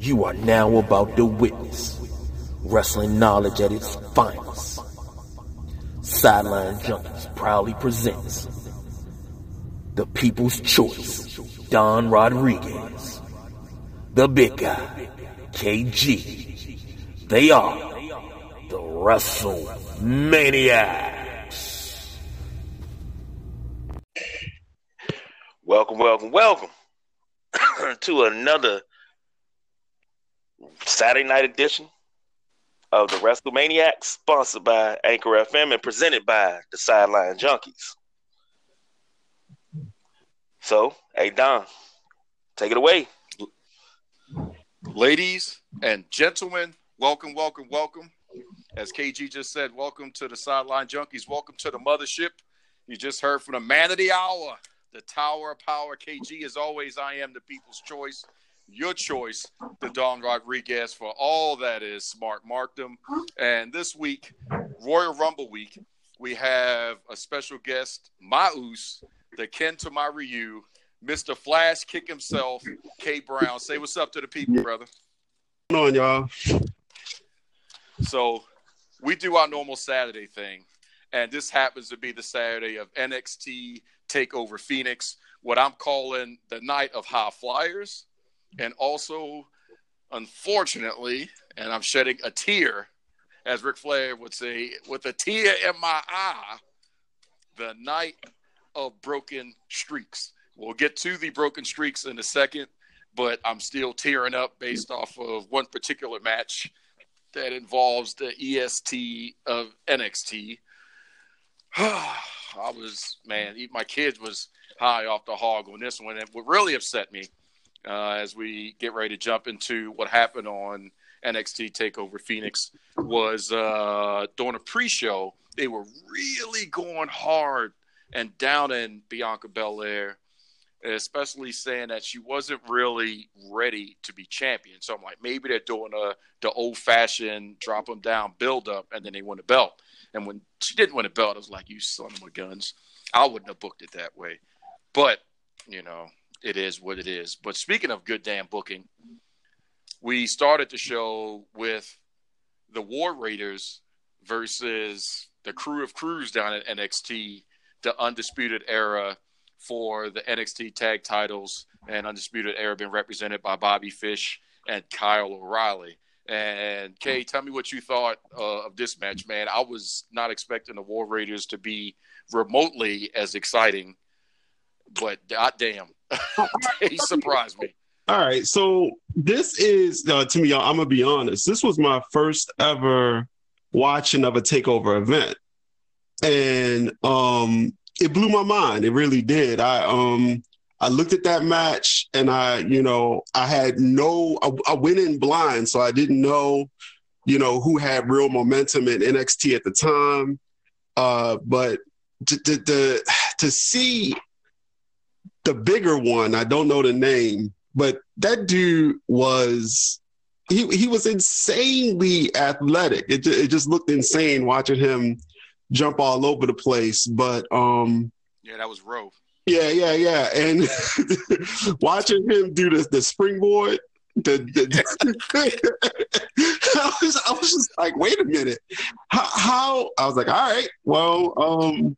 You are now about to witness wrestling knowledge at its finest. Sideline Junkies proudly presents the People's Choice, Don Rodriguez, the Big Guy, KG. They are the Wrestle Maniacs. Welcome, welcome, welcome to another Saturday night edition of the WrestleManiacs, sponsored by Anchor FM and presented by the Sideline Junkies. So, hey Don, take it away. Ladies and gentlemen, welcome, welcome, welcome. As KG just said, welcome to the Sideline Junkies. Welcome to the mothership. You just heard from the man of the hour, the Tower of Power. KG, as always, I am the people's choice your choice, the Don Rodriguez, for all that is smart markdom. And this week, Royal Rumble week, we have a special guest, Maus, the Ken to my Ryu, Mr. Flash Kick himself, K Brown. Say what's up to the people, brother. What's on, y'all? So we do our normal Saturday thing, and this happens to be the Saturday of NXT Takeover Phoenix, what I'm calling the night of high flyers and also, unfortunately, and I'm shedding a tear, as Ric Flair would say, with a tear in my eye, the night of broken streaks. We'll get to the broken streaks in a second, but I'm still tearing up based off of one particular match that involves the EST of NXT. I was man, my kids was high off the hog on this one, and what really upset me uh, as we get ready to jump into what happened on NXT Takeover Phoenix was uh, during a pre-show. They were really going hard and down in Bianca Belair, especially saying that she wasn't really ready to be champion. So I'm like, maybe they're doing a the old-fashioned drop them down, build up, and then they win a belt. And when she didn't win a belt, I was like, you son of a guns. I wouldn't have booked it that way. But you know, it is what it is. But speaking of good damn booking, we started the show with the War Raiders versus the Crew of Crews down at NXT, the Undisputed Era for the NXT tag titles, and Undisputed Era being represented by Bobby Fish and Kyle O'Reilly. And Kay, tell me what you thought uh, of this match, man. I was not expecting the War Raiders to be remotely as exciting, but goddamn, he surprised me. All right, so this is uh, to me, y'all, I'm gonna be honest. This was my first ever watching of a takeover event, and um, it blew my mind. It really did. I um, I looked at that match, and I, you know, I had no. I, I went in blind, so I didn't know, you know, who had real momentum in NXT at the time. Uh, but to, to, to, to see the bigger one, I don't know the name, but that dude was he he was insanely athletic. It it just looked insane watching him jump all over the place. But um, yeah, that was Rowe. Yeah, yeah, yeah, and watching him do the the springboard. The, the I, was, I was just like, wait a minute, how, how? I was like, all right, well, um,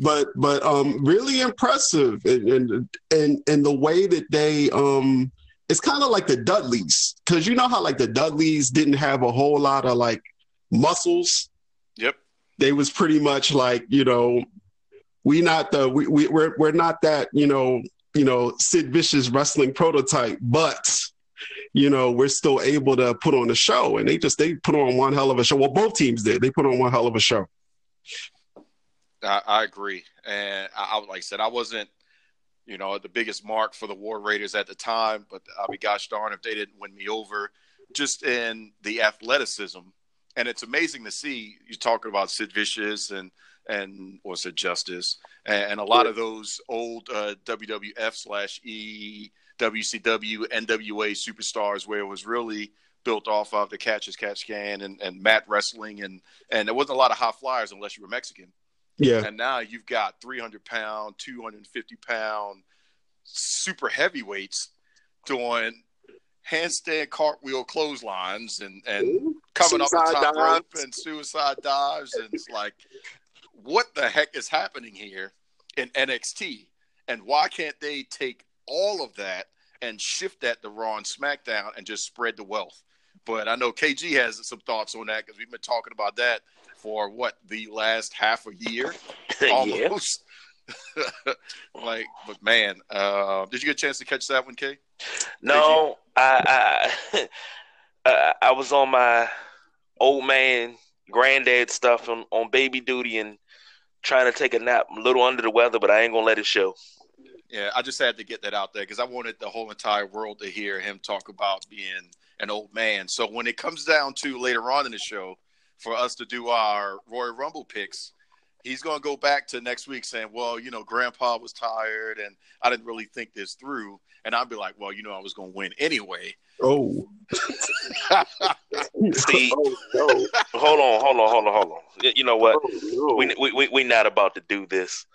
but but um, really impressive and and and, and the way that they um, it's kind of like the Dudleys because you know how like the Dudleys didn't have a whole lot of like muscles. Yep, they was pretty much like you know we not the we, we we're we're not that you know you know Sid Vicious wrestling prototype, but you know we're still able to put on a show, and they just they put on one hell of a show. Well, both teams did. They put on one hell of a show. I, I agree, and I, I like I said, I wasn't, you know, the biggest mark for the War Raiders at the time, but I'll be gosh darn if they didn't win me over, just in the athleticism, and it's amazing to see you talking about Sid Vicious and and what's it Justice and, and a lot of those old uh, WWF slash E WCW NWA superstars where it was really built off of the catch as catch can and, and mat wrestling. And and there wasn't a lot of high flyers unless you were Mexican yeah. And now you've got 300 pound, 250 pound super heavyweights doing, handstand cartwheel clotheslines and and coming suicide up the top dives. rope and suicide dives and it's like what the heck is happening here in NXT and why can't they take all of that and shift that to Raw and SmackDown and just spread the wealth but I know KG has some thoughts on that because we've been talking about that for what the last half a year almost like but man uh, did you get a chance to catch that one K no I, I I was on my old man granddad stuff on, on baby duty and trying to take a nap. I'm a little under the weather, but I ain't gonna let it show. Yeah, I just had to get that out there because I wanted the whole entire world to hear him talk about being an old man. So when it comes down to later on in the show for us to do our Royal Rumble picks, he's going to go back to next week saying, "Well, you know, Grandpa was tired and I didn't really think this through." And I'd be like, "Well, you know, I was going to win anyway." Oh. See, oh, no. hold on, hold on, hold on, hold on. You know what? Oh, no. we, we we not about to do this.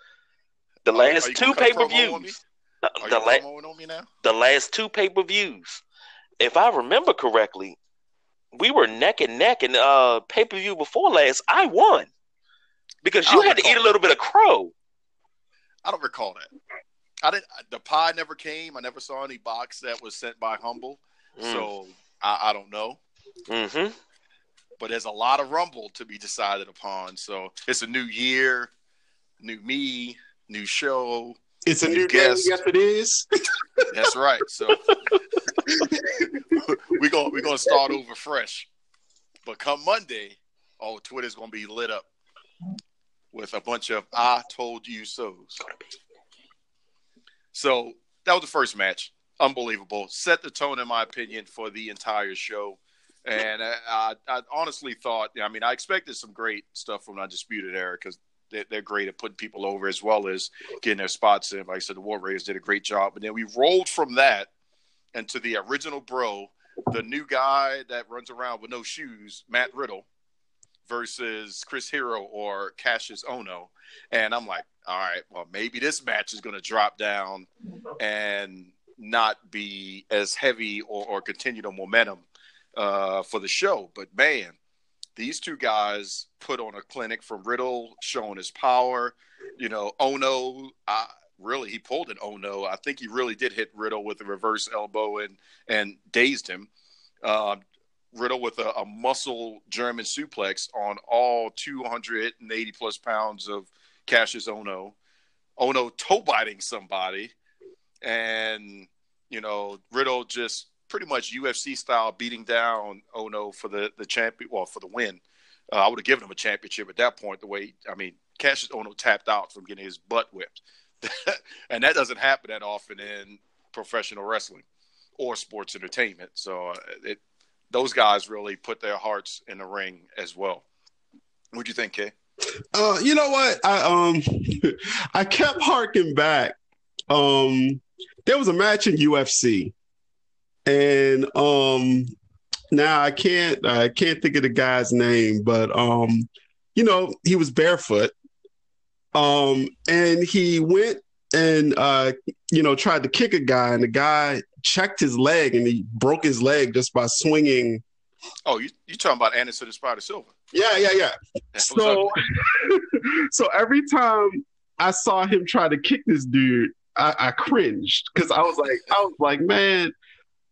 The last two pay per views. The, la- the last two pay per views. If I remember correctly, we were neck and neck in uh pay per view before last. I won because you had to eat a little bit of crow. I don't recall that. I didn't. The pie never came. I never saw any box that was sent by Humble. Mm. So I, I, don't know. Mm-hmm. But there's a lot of Rumble to be decided upon. So it's a new year, new me, new show. It's a new guest. Day. Yes, it is. That's right. So we're gonna we're gonna start over fresh. But come Monday, oh, Twitter's gonna be lit up with a bunch of "I told you so's." So that was the first match unbelievable. Set the tone, in my opinion, for the entire show. And I, I, honestly thought, I mean, I expected some great stuff from Undisputed Era because they're, they're, great at putting people over as well as getting their spots in. Like I said, the War Raiders did a great job. But then we rolled from that into the original bro, the new guy that runs around with no shoes, Matt Riddle, versus Chris Hero or Kassius Ohno. And I'm like, all right, well, maybe this match is going to drop down and not be as heavy or, or continue the momentum uh, for the show. But man, these two guys put on a clinic from Riddle showing his power. You know, Ono, I, really, he pulled an oh no. I think he really did hit Riddle with a reverse elbow and and dazed him. Uh, Riddle with a, a, muscle German suplex on all 280 plus pounds of Kassius Ohno. Ohno toe biting somebody and you know Riddle just pretty much UFC style beating down Ohno for the the champion, well for the win. Uh, I would have given him a championship at that point. The way I mean, Kassius Ohno tapped out from getting his butt whipped, and that doesn't happen that often in professional wrestling or sports entertainment. So uh, it, those guys really put their hearts in the ring as well. What do you think, Kay? Uh, you know what? I um I kept harking back um there was a match in UFC, and um, now I can't I can't think of the guy's name, but um, you know, he was barefoot, um, and he went and uh, you know tried to kick a guy, and the guy checked his leg, and he broke his leg just by swinging. Oh, you you talking about Anderson the Spider Silva? Yeah, yeah, yeah. so, so every time I saw him try to kick this dude, I, I cringed because I was like, I was like, man,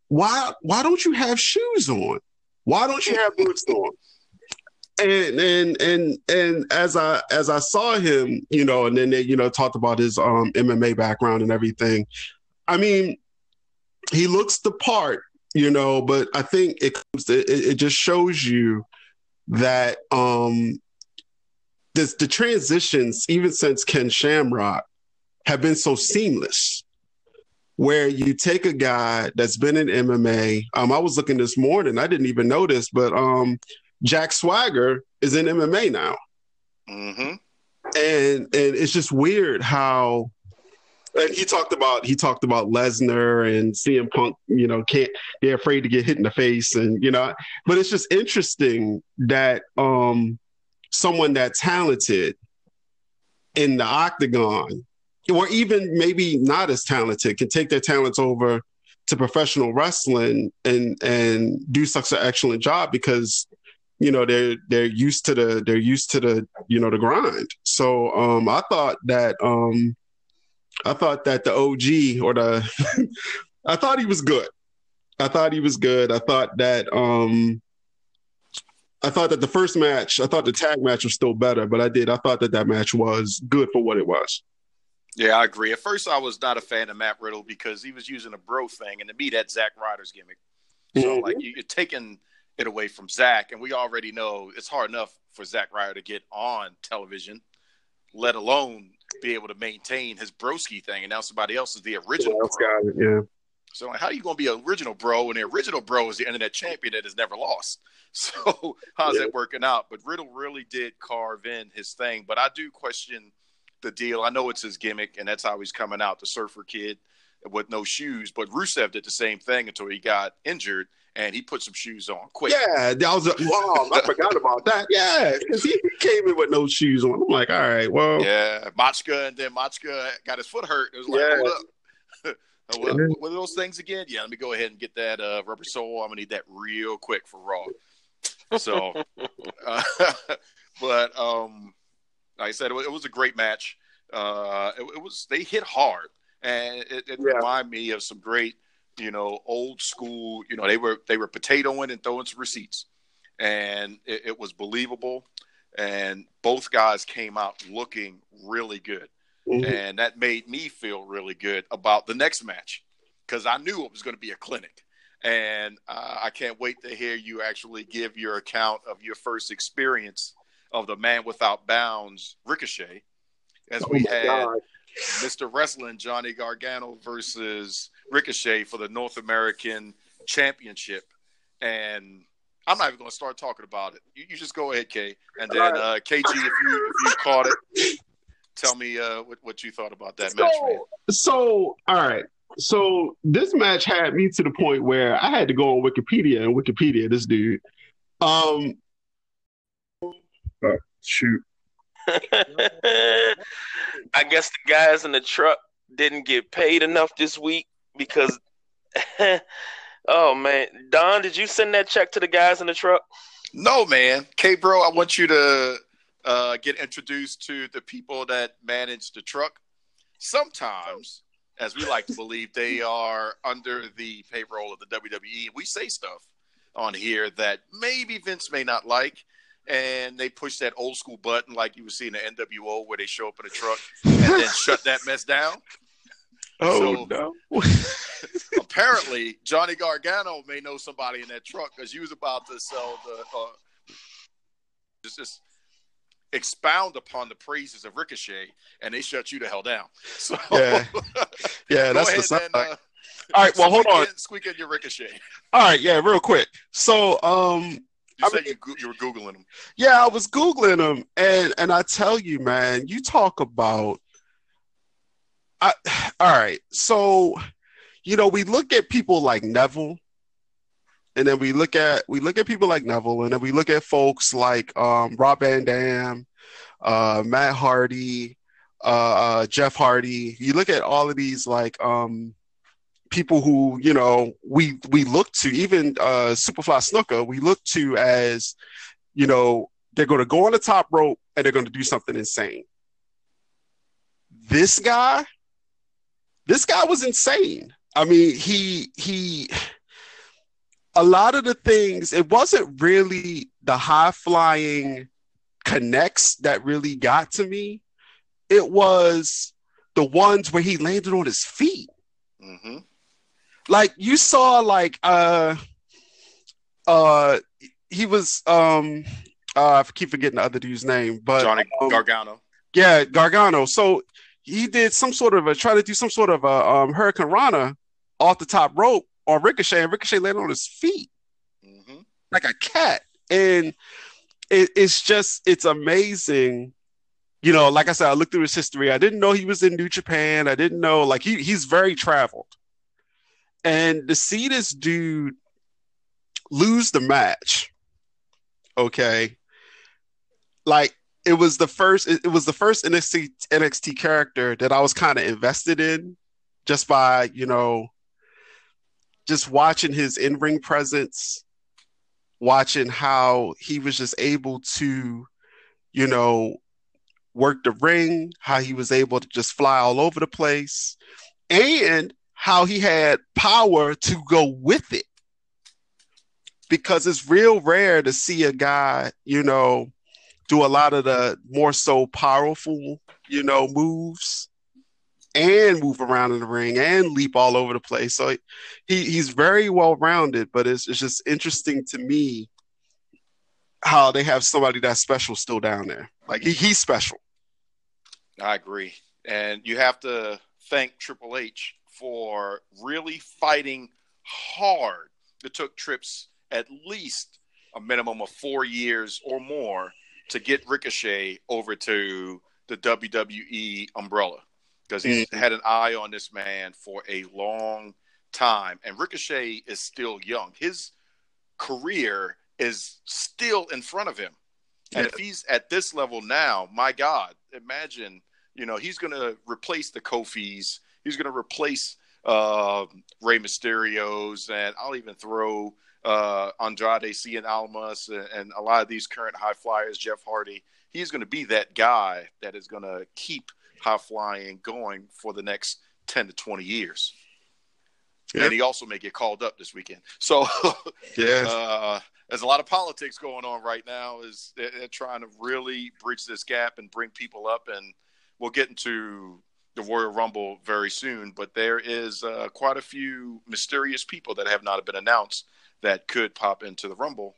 why why don't you have shoes on? Why don't you have boots on? And and and and as I as I saw him, you know, and then they you know talked about his um MMA background and everything. I mean, he looks the part, you know, but I think it it, it just shows you that um this the transitions even since Ken Shamrock have been so seamless where you take a guy that's been in MMA. Um, I was looking this morning, I didn't even notice, but um, Jack Swagger is in MMA now. Mm-hmm. And and it's just weird how and he talked about he talked about Lesnar and CM Punk, you know, can't they're afraid to get hit in the face and you know, but it's just interesting that um someone that talented in the octagon or even maybe not as talented can take their talents over to professional wrestling and and do such an excellent job because you know they're they're used to the they're used to the you know the grind. So um, I thought that um, I thought that the OG or the I thought he was good. I thought he was good. I thought that um, I thought that the first match, I thought the tag match was still better, but I did. I thought that that match was good for what it was. Yeah, I agree. At first, I was not a fan of Matt Riddle because he was using a bro thing, and to me, that's Zack Ryder's gimmick. So, mm-hmm. like, you're taking it away from Zack. and we already know it's hard enough for Zack Ryder to get on television, let alone be able to maintain his broski thing. And now somebody else is the original. Yeah, it, yeah. So, how are you going to be an original bro when the original bro is the internet champion that has never lost? So, how's yeah. that working out? But Riddle really did carve in his thing. But I do question the deal. I know it's his gimmick, and that's how he's coming out, the surfer kid with no shoes. But Rusev did the same thing until he got injured and he put some shoes on quick. Yeah, that was a, wow. I forgot about that. Yeah, because he came in with no shoes on. I'm like, all right, well, yeah, Machka, and then Machka got his foot hurt. It was like, yeah. Oh, well, what are those things again? Yeah, let me go ahead and get that uh, rubber sole. I'm gonna need that real quick for Raw. So, uh, but um, like I said, it was, it was a great match. Uh, it, it, was they hit hard, and it, it yeah. reminded me of some great you know, old school. You know, they were they were potatoing and throwing some receipts, and it, it was believable. And both guys came out looking really good, mm-hmm. and that made me feel really good about the next match because I knew it was going to be a clinic. And uh, I can't wait to hear you actually give your account of your first experience of the Man Without Bounds Ricochet, as oh we had God. Mr. Wrestling Johnny Gargano versus Ricochet for the North American Championship. And I'm not even going to start talking about it. You, you just go ahead, Kay. And then uh, KG, if you, if you caught it, tell me uh, what, what you thought about that so, match. Man. So, all right. So this match had me to the point where I had to go on Wikipedia and Wikipedia this dude. Um, oh, shoot. I guess the guys in the truck didn't get paid enough this week because oh man. Don, did you send that check to the guys in the truck? No, man. K bro, I want you to uh, get introduced to the people that manage the truck. Sometimes, as we like to believe, they are under the payroll of the WWE. We say stuff on here that maybe Vince may not like and they push that old school button like you would see in the NWO where they show up in a truck and then shut that mess down. Oh so, no! apparently, Johnny Gargano may know somebody in that truck because he was about to sell the. Uh, just, just expound upon the praises of Ricochet, and they shut you the hell down. So yeah, yeah, that's the and, uh, All right, well, hold on. In, squeak in your Ricochet. All right, yeah, real quick. So, um, you I said mean, you, you were googling them. Yeah, I was googling them, and and I tell you, man, you talk about. I, all right, so you know we look at people like Neville, and then we look at we look at people like Neville, and then we look at folks like um, Rob Van Dam, uh, Matt Hardy, uh, uh, Jeff Hardy. You look at all of these like um, people who you know we we look to even uh superfly Snuka we look to as you know they're going to go on the top rope and they're going to do something insane this guy this guy was insane i mean he he a lot of the things it wasn't really the high flying connects that really got to me it was the ones where he landed on his feet mm-hmm like you saw like uh uh he was um uh I keep forgetting the other dude's name, but Johnny um, Gargano. Yeah, Gargano. So he did some sort of a try to do some sort of a um hurricanrana off the top rope on Ricochet, and Ricochet landed on his feet mm-hmm. like a cat. And it, it's just it's amazing. You know, like I said, I looked through his history. I didn't know he was in New Japan. I didn't know like he he's very traveled. And to see this dude lose the match, okay, like it was the first it, was the first NXT NXT character that I was kind of invested in just by, you know, just watching his in ring presence, watching how he was just able to, you know, work the ring, how he was able to just fly all over the place, and how he had power to go with it. Because it's real rare to see a guy, you know, do a lot of the more so powerful, you know, moves and move around in the ring and leap all over the place. So he, he's very well rounded, but it's, it's just interesting to me how they have somebody that's special still down there. Like he, he's special. I agree. And you have to thank Triple H for really fighting hard. It took trips at least a minimum of four years or more to get Ricochet over to the WWE umbrella because he's mm-hmm. had an eye on this man for a long time. And Ricochet is still young. His career is still in front of him. And if he's at this level now, my God, imagine, you know, he's going to replace the Kofis. He's going to replace uh, Rey Mysterios. And I'll even throw uh, Andrade Cien Almas and, and a lot of these current high flyers, Jeff Hardy. He's going to be that guy that is going to keep – high flying going for the next 10 to 20 years. And he also may get called up this weekend. So, yeah, uh, there's a lot of politics going on right now. Is they're, they're trying to really bridge this gap and bring people up, and we'll get into the Royal Rumble very soon. But there is uh, quite a few mysterious people that have not been announced that could pop into the Rumble,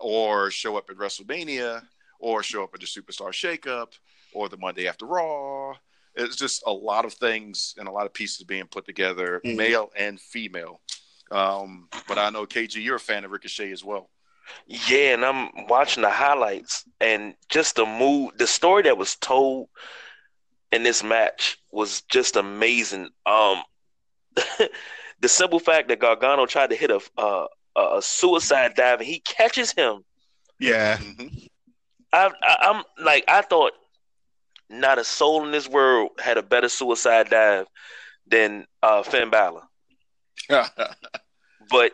or show up at WrestleMania, or show up at the Superstar Shakeup, or the Monday after Raw. It's just a lot of things and a lot of pieces being put together, mm-hmm. male and female. Um, but I know KG, you're a fan of Ricochet as well. Yeah, and I'm watching the highlights and just the mood, the story that was told in this match was just amazing. Um, the simple fact that Gargano tried to hit a a, a suicide dive and he catches him. Yeah, mm-hmm. I, I, I'm like I thought not a soul in this world had a better suicide dive than uh, Finn Balor. but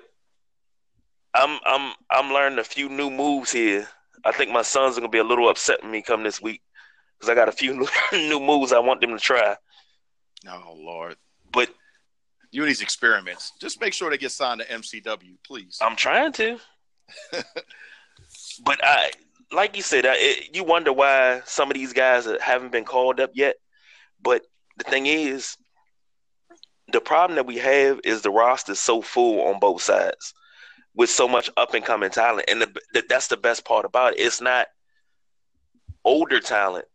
I'm I'm I'm learning a few new moves here. I think my sons are gonna be a little upset with me come this week because I got a few new moves I want them to try. Oh Lord! But you and these experiments, just make sure they get signed to MCW, please. I'm trying to. but I like you said, it, you wonder why some of these guys haven't been called up yet. But the thing is, the problem that we have is the roster is so full on both sides with so much up and coming talent, and the, the, that's the best part about it. It's not older talent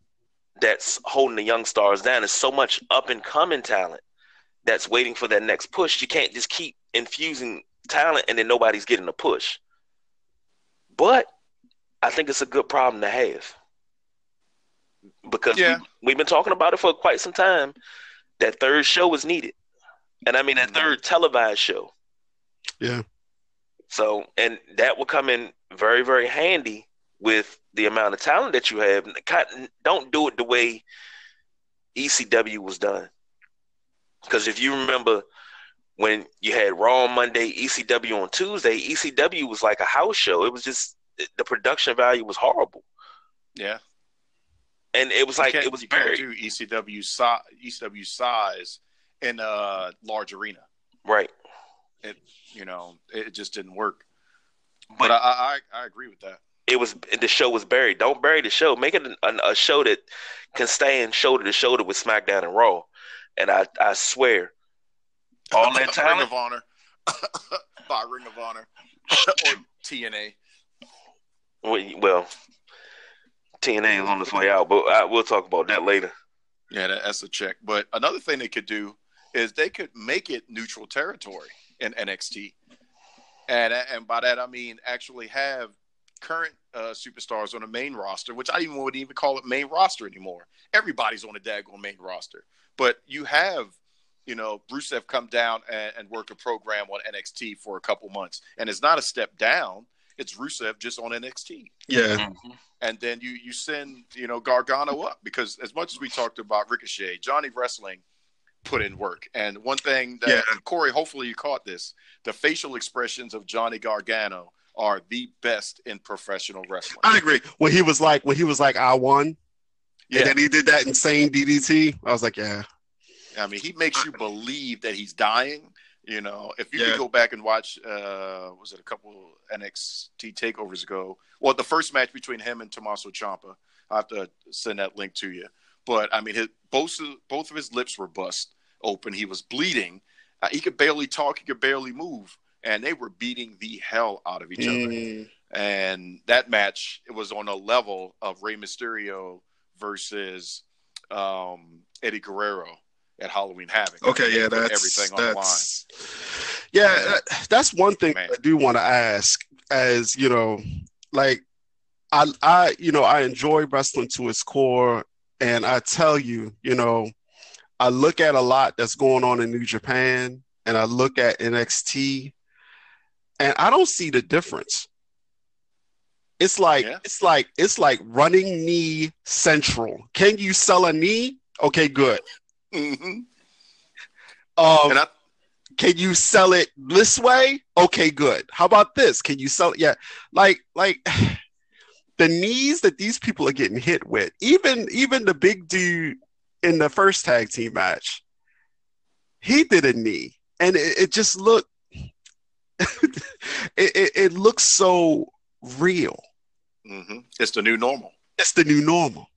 that's holding the young stars down. It's so much up and coming talent that's waiting for that next push. You can't just keep infusing talent and then nobody's getting a push. But I think it's a good problem to have because yeah. we, have been talking about it for quite some time. That third show is needed, and I mean that third televised show. Yeah. So, and that will come in very, very handy with the amount of talent that you have. Don't do it the way ECW was done, because if you remember when you had Raw on Monday, ECW on Tuesday, ECW was like a house show. It was just the production value was horrible. Yeah, and it was like it was very do ECW size ECW size in a large arena. Right. It you know it just didn't work. But, but I, I, I agree with that. It was the show was buried. Don't bury the show. Make it a, a show that can stand shoulder to shoulder with SmackDown and Raw. And I I swear, all that time Ring of Honor, by Ring of Honor or TNA. Well, TNA is on its way out, but I, we'll talk about that later. Yeah, that's a check. But another thing they could do is they could make it neutral territory in NXT, and and by that I mean actually have current uh, superstars on the main roster, which I even wouldn't even call it main roster anymore. Everybody's on the daggone main roster, but you have you know, Rusev come down and, and, work a program on NXT for a couple months, and it's not a step down it's Rusev just on NXT. Yeah. Mm-hmm. And then you you send you know Gargano up because as much as we talked about Ricochet, Johnny Wrestling put in work. And one thing that yeah. Corey, hopefully you caught this: the facial expressions of Johnny Gargano are the best in professional wrestling. I agree. When he was like, when he was like, "I won," yeah. and then he did that insane DDT. I was like, "Yeah." I mean, he makes you believe that he's dying. You know, if you yeah. could go back and watch, uh, was it a couple NXT takeovers ago? Well, the first match between him and Tommaso Ciampa. I have to send that link to you. But I mean, his, both both of his lips were bust open. He was bleeding. Uh, he could barely talk. He could barely move, and they were beating the hell out of each mm. other. And that match, it was on a level of Rey Mysterio versus um, Eddie Guerrero at Halloween Havoc. Okay, yeah, that's everything on that's, the line. Yeah, that's one thing Man. I do want to ask. As you know, like I, I, you know, I enjoy wrestling to its core, and I tell you, you know, I look at a lot that's going on in New Japan, and I look at NXT, and I don't see the difference. It's like yeah. it's like it's like running knee central. Can you sell a knee? Okay, good. Mm-hmm. Um, I- can you sell it this way? Okay, good. How about this? Can you sell it? Yeah, like like the knees that these people are getting hit with, even even the big dude in the first tag team match, he did a knee, and it, it just looked it, it, it, looks so real. Mm-hmm. It's the new normal. It's the new normal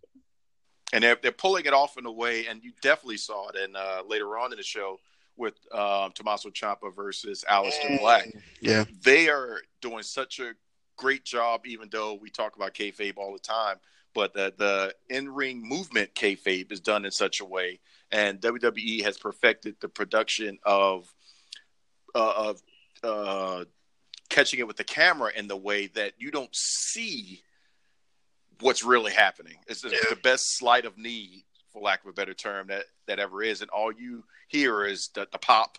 and they're they're pulling it off in a way, and you definitely saw it. And uh, later on in the show with um, Tommaso Ciampa versus Aleister Black, yeah, they are doing such a great job. Even though we talk about kayfabe all the time, but the the in ring movement kayfabe is done in such a way, and WWE has perfected the production of uh, of uh, catching it with the camera in the way that you don't see what's really happening. It's the, the best sleight of knee, for lack of a better term, that that ever is, and all you hear is the, the pop,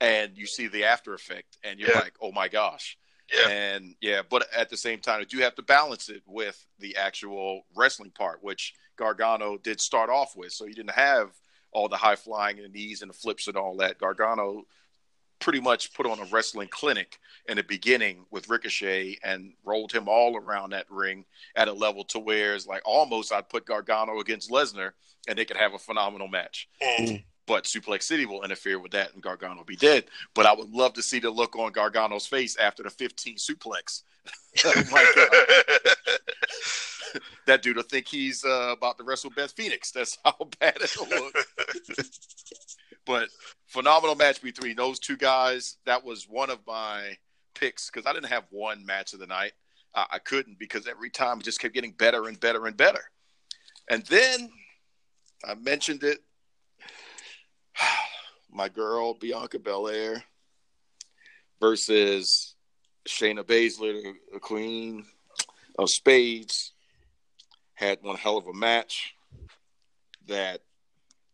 and you see the after effect, and you're yeah. like, oh my gosh. Yeah. And yeah, but at the same time, you have to balance it with the actual wrestling part, which Gargano did start off with. So you didn't have all the high flying and the knees and the flips and all that. Gargano pretty much put on a wrestling clinic in the beginning with Ricochet and rolled him all around that ring at a level to where it's like almost I'd put Gargano against Lesnar and they could have a phenomenal match. Mm. But Suplex City will interfere with that and Gargano will be dead. But I would love to see the look on Gargano's face after the 15 suplex. God. that dude will think he's uh, about to wrestle Beth Phoenix. That's how bad it'll look. But phenomenal match between those two guys. That was one of my picks because I didn't have one match of the night. Uh, I couldn't because every time it just kept getting better and better and better. And then I mentioned it. My girl Bianca Belair versus Shayna Baszler, the Queen of Spades, had one hell of a match that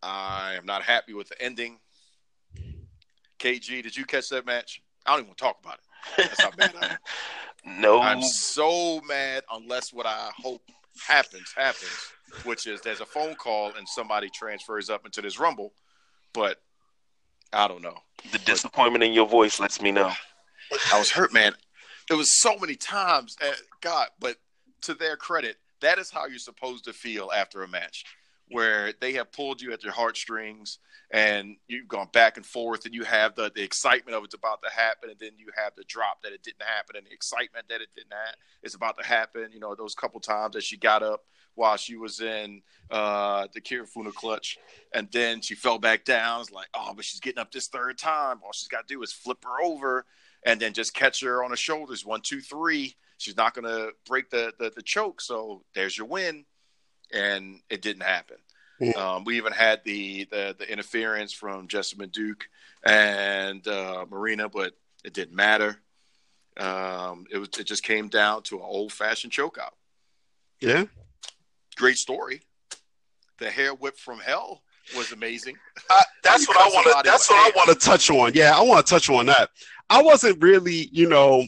I am not happy with the ending. KG, did you catch that match? I don't even want to talk about it. That's how bad I am. No. I'm so mad unless what I hope happens happens, which is there's a phone call and somebody transfers up into this rumble, but I don't know. The disappointment but, in your voice lets me know. I was hurt, man. It was so many times. Eh, God, but to their credit, that is how you're supposed to feel after a match where they have pulled you at your heartstrings and you've gone back and forth and you have the, the excitement of it's about to happen and then you have the drop that it didn't happen and the excitement that it didn't happen it's about to happen. You know those couple times that she got up while she was in uh, the Kirifuda clutch and then she fell back down. It's like oh but she's getting up this third time. All she's got to do is flip her over and then just catch her on the shoulders. One two three. She's not going to break the, the the choke. So there's your win and it didn't happen. Um, we even had the, the, the interference from Jessamyn Duke and uh, Marina, but it didn't matter. Um, it was it just came down to an old fashioned chokeout. Yeah, great story. The hair whip from hell was amazing. Uh, that's what I want to. That's what hair. I want to touch on. Yeah, I want to touch on that. I wasn't really, you know,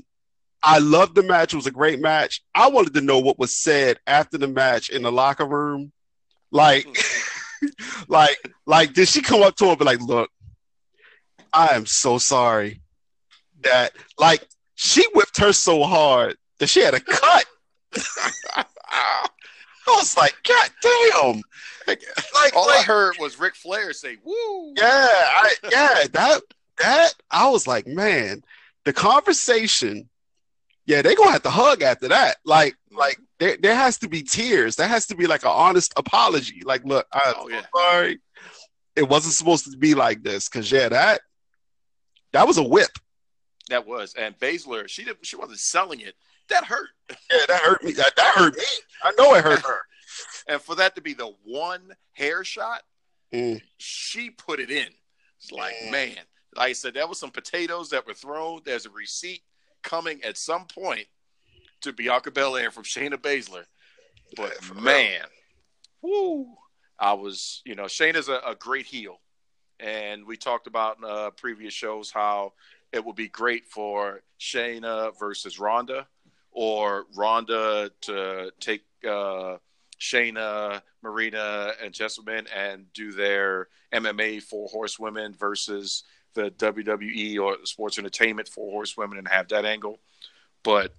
I loved the match. It was a great match. I wanted to know what was said after the match in the locker room. Like, like, like, did she come up to him and be like, look, I am so sorry that like she whipped her so hard that she had a cut. I was like, God damn. Like, like all like, I heard was Ric Flair say, "Woo!" Yeah, I, yeah, that that I was like, man, the conversation. Yeah, they're gonna have to hug after that. Like, like there, there has to be tears. There has to be like an honest apology. Like, look, I'm oh, yeah. sorry. It wasn't supposed to be like this. Cause yeah, that that was a whip. That was, and Baszler, she didn't, she wasn't selling it. That hurt. Yeah, that hurt me. That, that hurt me. I know it hurt her. and for that to be the one hair shot, mm. she put it in. It's like, mm. man, like I said, that was some potatoes that were thrown. There's a receipt coming at some point to Bianca Belair from Shayna Baszler. But yeah, man, whoo, I was, you know, Shayna's a, a great heel. And we talked about in uh, previous shows how it would be great for Shayna versus Ronda, or Ronda to take uh, Shayna, Marina, and Jessamyn and do their MMA four horsewomen versus the WWE or sports entertainment four horsewomen and have that angle. But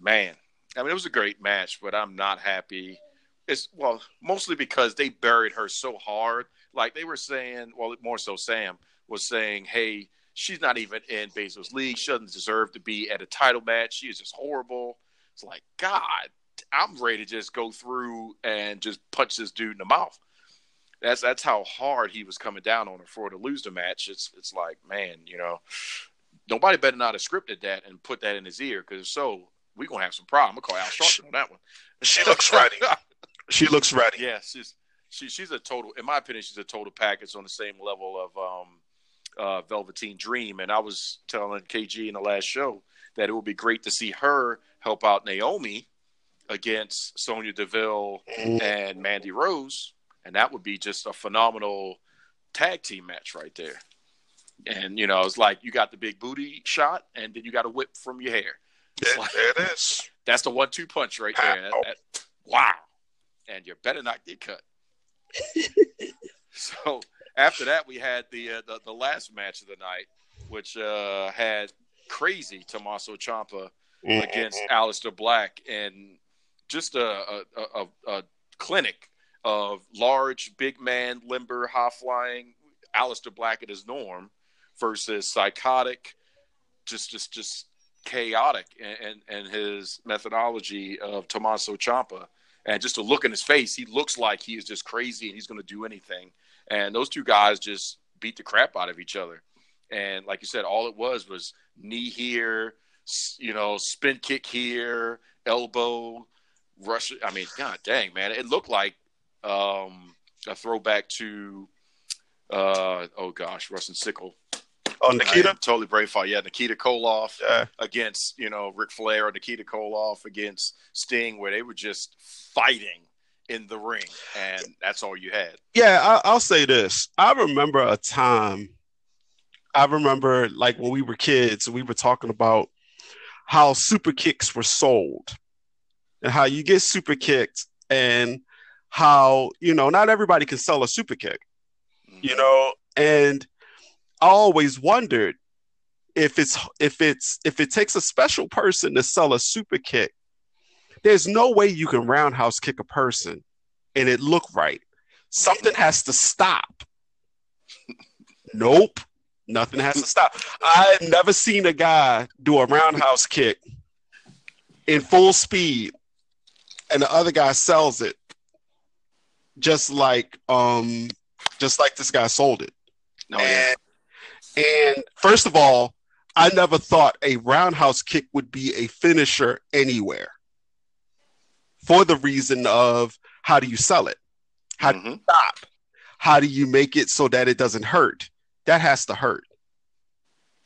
man, I mean, it was a great match, but I'm not happy. It's well, mostly because they buried her so hard. Like they were saying, well, more so Sam was saying, hey, she's not even in Baszler's league. She doesn't deserve to be at a title match. She is just horrible. It's like, God, I'm ready to just go through and just punch this dude in the mouth. That's that's how hard he was coming down on her for her to lose the match. It's it's like, man, you know, nobody better not have scripted that and put that in his ear because so we're gonna have some problem. I'm gonna call Al Sharpton on that one. She looks ready. she looks ready. Yeah, she's she, she's a total. In my opinion, she's a total package on the same level of um, uh, Velveteen Dream. And I was telling KG in the last show that it would be great to see her help out Naomi against Sonya Deville and Mandy Rose, and that would be just a phenomenal tag team match right there. And you know, it's like you got the big booty shot, and then you got a whip from your hair. It, like, it is. That's the one-two punch right there. That, that, wow! And you better not get cut. so after that, we had the, uh, the, the last match of the night, which uh, had crazy Tommaso Ciampa mm-hmm. against Aleister Black, and just a, a, a, a clinic of large, big man, limber, high flying Aleister Black at his norm versus psychotic, just just just chaotic and and his methodology of Tommaso Ciampa. And just to look in his face, he looks like he is just crazy and he's going to do anything. And those two guys just beat the crap out of each other. And like you said, all it was was knee here, you know, spin kick here, elbow, rush. I mean, god dang, man, it looked like um, a throwback to uh, oh gosh, Russian Sickle. Oh, Nikita, totally brave fight. Yeah, Nikita Koloff yeah. against you know Ric Flair or Nikita Koloff against Sting, where they were just fighting in the ring, and that's all you had. Yeah, I, will say this. I remember a time. I remember like when we were kids, we were talking about how super kicks were sold and how you get super kicked and how you know not everybody can sell a super kick mm-hmm. you know? And i always wondered if it's if it's if it takes a special person to sell a super kick there's no way you can roundhouse kick a person and it look right. Something has to stop. Nope. Nothing has to stop. I've never seen a guy do a roundhouse kick in full speed and the other guy sells it just like um just like this guy sold it. Oh, and, yeah. and first of all, I never thought a roundhouse kick would be a finisher anywhere. For the reason of how do you sell it? How do you mm-hmm. stop? How do you make it so that it doesn't hurt? That has to hurt.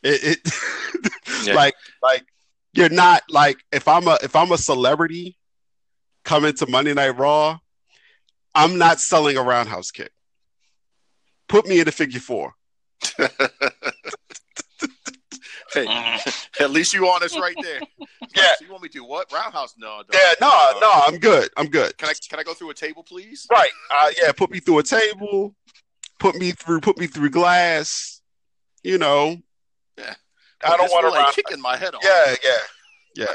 It, it yeah. like like you're not like if I'm a if I'm a celebrity coming to Monday Night Raw, I'm not selling a roundhouse kick. Put me in a figure four. hey, at least you honest right there. Yeah. So you want me to do what? Roundhouse? No. Yeah. No. No. I'm good. I'm good. Can I can I go through a table, please? Right. Uh, yeah. Put me through a table. Put me through. Put me through glass. You know. Yeah. I don't want to like kicking my head off. Yeah. Yeah.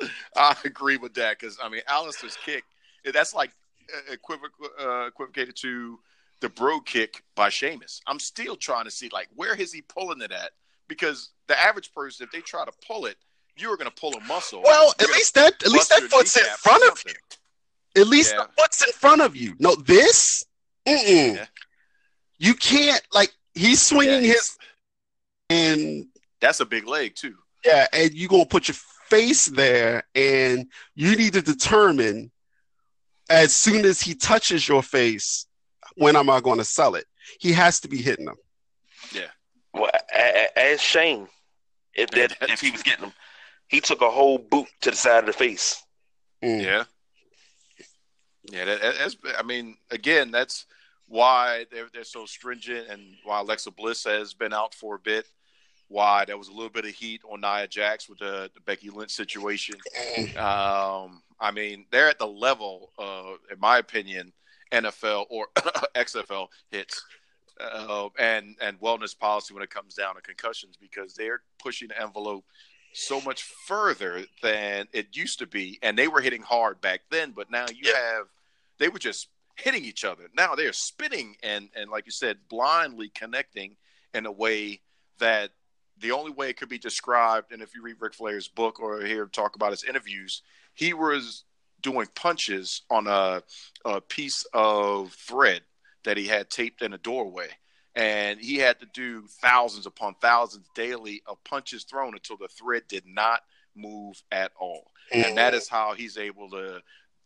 Yeah. I agree with that because I mean, Aleister's kick. That's like equivoc- uh, equivocated to the Brogue Kick by Sheamus. I'm still trying to see like where is he pulling it at because the average person, if they try to pull it, you're going to pull a muscle. Well, at least that at least that foot's in front of you. At least yeah. the foot's in front of you. No, this, yeah. you can't like he's swinging yeah, his, and that's a big leg too. Yeah, and you're gonna put your face there, and you need to determine as soon as he touches your face, when am I going to sell it? He has to be hitting them. Yeah. Well, as Shane, if that if he was getting them, he took a whole boot to the side of the face. Mm. Yeah. Yeah, that, that's. I mean, again, that's why they're they're so stringent, and why Alexa Bliss has been out for a bit. Why there was a little bit of heat on Nia Jax with the, the Becky Lynch situation. Um, I mean, they're at the level, uh, in my opinion, NFL or XFL hits uh, and and wellness policy when it comes down to concussions because they're pushing the envelope so much further than it used to be, and they were hitting hard back then. But now you yeah. have they were just hitting each other. Now they're spinning and and like you said, blindly connecting in a way that the only way it could be described, and if you read Ric Flair's book or hear him talk about his interviews, he was doing punches on a, a piece of thread that he had taped in a doorway. And he had to do thousands upon thousands daily of punches thrown until the thread did not move at all. And that is how he's able to,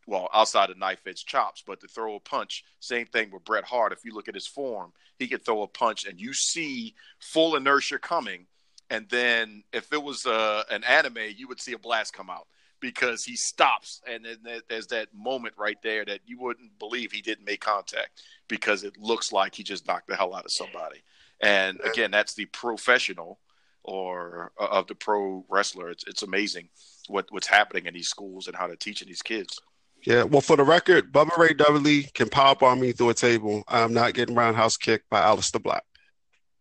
well, outside of knife edge chops, but to throw a punch. Same thing with Bret Hart. If you look at his form, he could throw a punch and you see full inertia coming. And then if it was uh, an anime, you would see a blast come out because he stops and then there's that moment right there that you wouldn't believe he didn't make contact because it looks like he just knocked the hell out of somebody. And again, that's the professional or uh, of the pro wrestler. It's it's amazing what what's happening in these schools and how they're teaching these kids. Yeah, well, for the record, Bubba Ray Dudley can pop on me through a table. I'm not getting roundhouse kicked by Aleister Black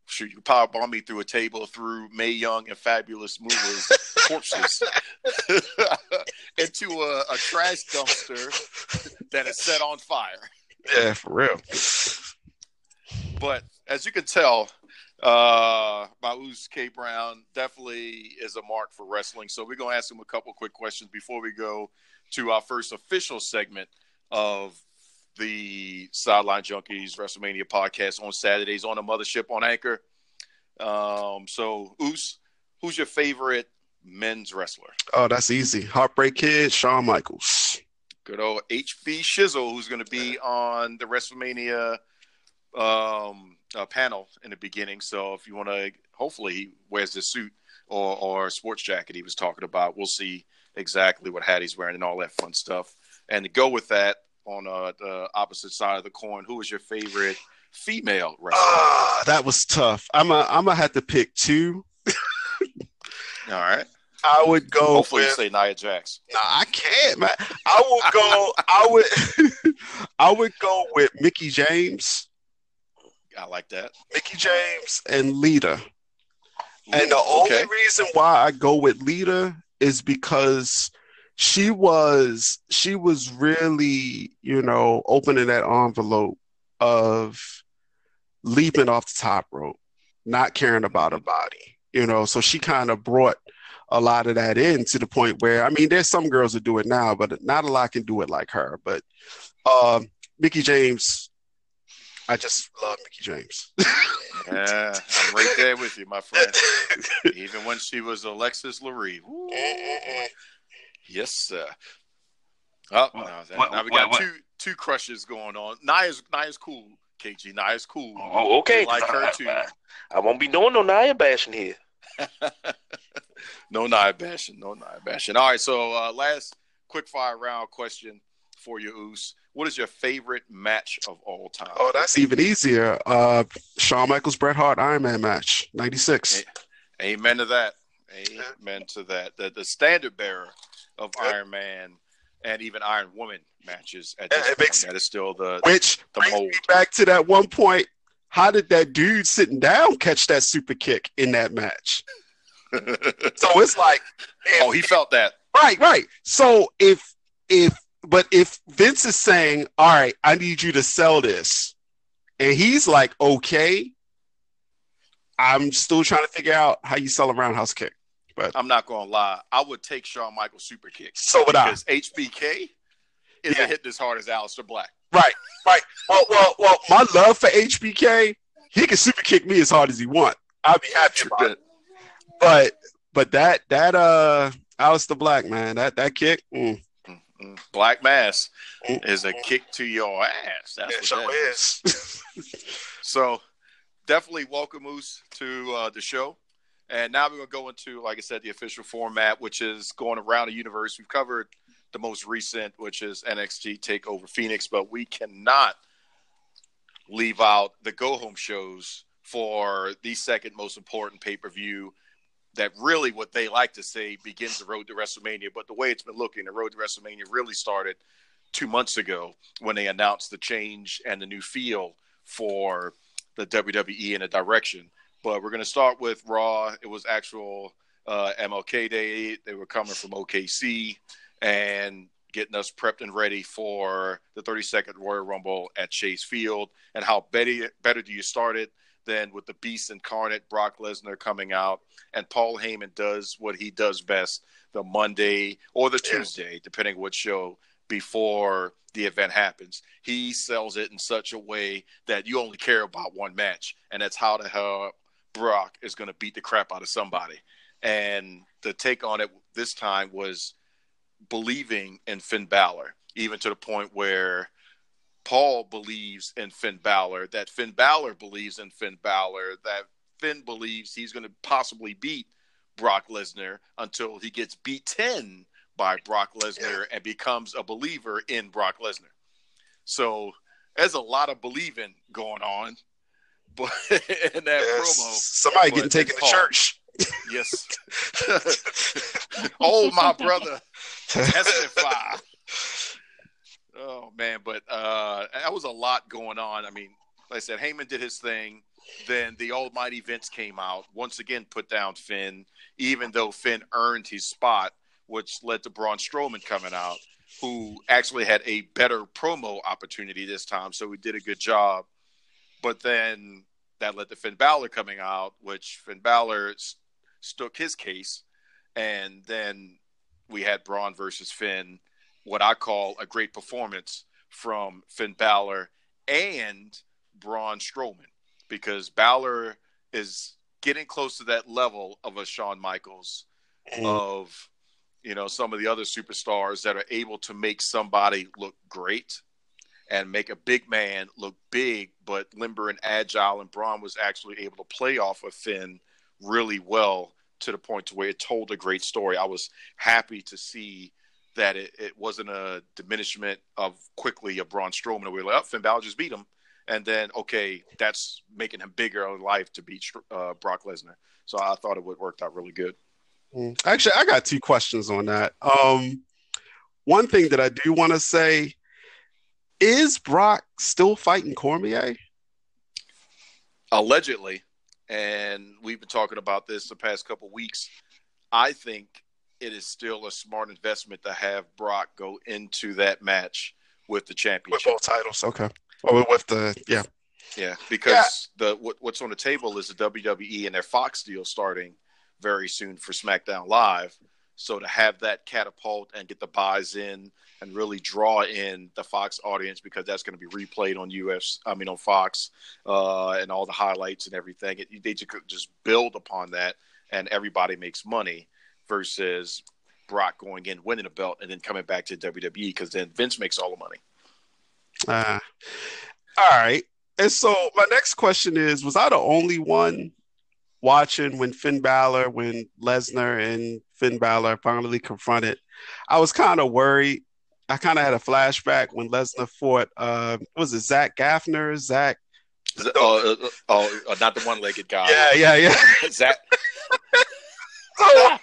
shoot, you power bomb me through a table through Mae Young and Fabulous Moolah's corpses into a, a, trash dumpster that is set on fire. Yeah, for real. But as you can tell, uh, Maus K Brown definitely is a mark for wrestling. So we're gonna ask him a couple quick questions before we go to our first official segment of the Sideline Junkies WrestleMania podcast on Saturdays on the mothership on Anchor. Um, so, Oos, who's your favorite men's wrestler? Oh, that's easy. Heartbreak Kid, Shawn Michaels. Good old HB Shizzle, who's going to be on the WrestleMania um, uh, panel in the beginning. So, if you want to, hopefully, he wears this suit or, or sports jacket he was talking about. We'll see exactly what hat he's wearing and all that fun stuff. And to go with that, on uh, the opposite side of the coin, who was your favorite female wrestler? Uh, that was tough. I'm a, I'm gonna have to pick two. All right. I would go. Hopefully, with, you say Nia Jax. No, I can't, man. I would go. I would. I would go with Mickie James. I like that. Mickie James and Lita. Ooh, and the okay. only reason why I go with Lita is because she was she was really you know opening that envelope of leaping off the top rope not caring about her body you know? So she kind of brought a lot of that in to the point where i mean there's some girls that do it now but not a lot can do it like her. But um mickie james i just love mickie james. Yeah i'm right there with you my friend. Even when she was Alexis Laree. Yes, sir. Oh, what, now, what, now we got what, two two crushes going on. Nia's Nia's cool. KG Nia's cool. Oh, okay. I like her too. I, I, won't be doing no Nia bashing here. no Nia bashing. No Nia bashing. All right. So uh, last quick fire round question for you, Oos. What is your favorite match of all time? Oh, that's even easier. Uh, Shawn Michaels Bret Hart Iron Man match, ninety six. Amen to that. Amen to that. The, the standard bearer of Iron Man and even Iron Woman matches at this point. that is still the which the mold. back to that one point. How did that dude sitting down catch that super kick in that match? so it's like, oh, he felt that. Right, right. So if if but if Vince is saying, "All right, I need you to sell this," and he's like, "Okay," I'm still trying to figure out how you sell a roundhouse kick. But I'm not gonna lie, I would take Shawn Michaels super kick. So would because I. HBK isn't yeah. hitting as hard as Aleister Black. Right, right. Well, well, well. My love for HBK, he can super kick me as hard as he want. I'll be happy about it. But but that that uh Aleister Black man, that that kick. Mm. mm-hmm. Black Mass mm-hmm. is a kick to your ass. That's it what that is. is. so definitely welcome Moose to uh, the show. And now we're going to go into, like I said, the official format, which is going around the universe. We've covered the most recent, which is NXT Takeover Phoenix, but we cannot leave out the go home shows for the second most important pay per view. That really, what they like to say, begins the road to WrestleMania. But the way it's been looking, the road to WrestleMania really started two months ago when they announced the change and the new feel for the WWE in a direction. But we're going to start with Raw. It was actual uh, MLK Day. They were coming from OKC and getting us prepped and ready for the 32nd Royal Rumble at Chase Field. And how better, better do you start it than with the Beast incarnate, Brock Lesnar coming out, and Paul Heyman does what he does best the Monday or the Tuesday, depending what show before the event happens. He sells it in such a way that you only care about one match, and that's how the hell Brock is going to beat the crap out of somebody. And the take on it this time was believing in Finn Balor, even to the point where Paul believes in Finn Balor, that Finn Balor believes in Finn Balor, that Finn believes he's going to possibly beat Brock Lesnar until he gets beaten by Brock Lesnar and becomes a believer in Brock Lesnar. So there's a lot of believing going on, but in that yes. promo, somebody getting taken to church. Yes. oh, my brother, testify. Oh man, but uh, that was a lot going on. I mean, like I said, Heyman did his thing. Then the Almighty Vince came out once again, put down Finn, even though Finn earned his spot which led to Braun Strowman coming out, who actually had a better promo opportunity this time. So he did a good job. But then that led to Finn Balor coming out, which Finn Balor st- stuck his case. And then we had Braun versus Finn, what I call a great performance from Finn Balor and Braun Strowman, because Balor is getting close to that level of a Shawn Michaels mm. of you know, some of the other superstars that are able to make somebody look great and make a big man look big, but limber and agile. And Braun was actually able to play off of Finn really well to the point to where it told a great story. I was happy to see that it, it wasn't a diminishment of quickly a Braun Strowman. We were like, oh, Finn Balor just beat him. And then, okay, that's making him bigger in life to beat uh, Brock Lesnar. So I thought it would worked out really good. Mm. Actually, I got two questions on that. Um, one thing that I do want to say is Brock still fighting Cormier? Allegedly, and we've been talking about this the past couple weeks. I think it is still a smart investment to have Brock go into that match with the championship. With both titles, okay. Oh, or with the yeah. Yeah, because yeah. the what, what's on the table is the WWE and their Fox deal starting very soon for SmackDown Live. So to have that catapult and get the buys in and really draw in the Fox audience because that's going to be replayed on US, I mean on Fox, uh, and all the highlights and everything. It, they just build upon that, and everybody makes money versus Brock going in, winning a belt, and then coming back to WWE because then Vince makes all the money. Uh, all right. And so my next question is: Was I the only one watching when Finn Balor, when Lesnar and Finn Balor finally confronted, I was kind of worried. I kind of had a flashback when Lesnar fought. Uh, was it Zach Gaffner? Zach. Oh, uh, oh, uh, not the one-legged guy. Yeah, yeah, yeah. Zach.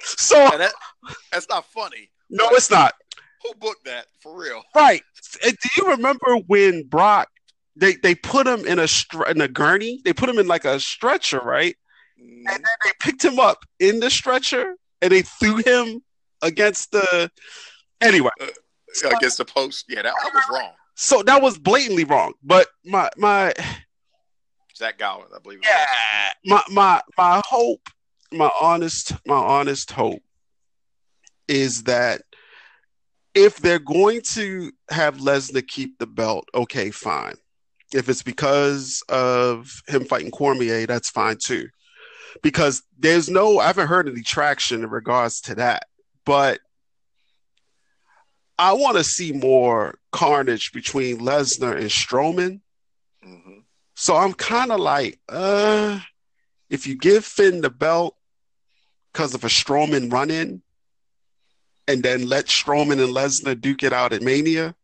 so that, that's not funny. No, it's not. Who booked that for real? Right. Do you remember when Brock they they put him in a str- in a gurney? They put him in like a stretcher, right? Mm. And then they picked him up in the stretcher and they threw him against the anyway uh, against the post. Yeah, that, that was wrong. So that was blatantly wrong. But my my Zach Gowen, I believe. Yeah, my my my hope, my honest my honest hope is that if they're going to have Lesnar keep the belt, okay, fine. If it's because of him fighting Cormier, that's fine too. Because there's no, I haven't heard any traction in regards to that. But I want to see more carnage between Lesnar and Strowman. Mm-hmm. So I'm kind of like, uh, if you give Finn the belt because of a Strowman run in, and then let Strowman and Lesnar duke it out at Mania,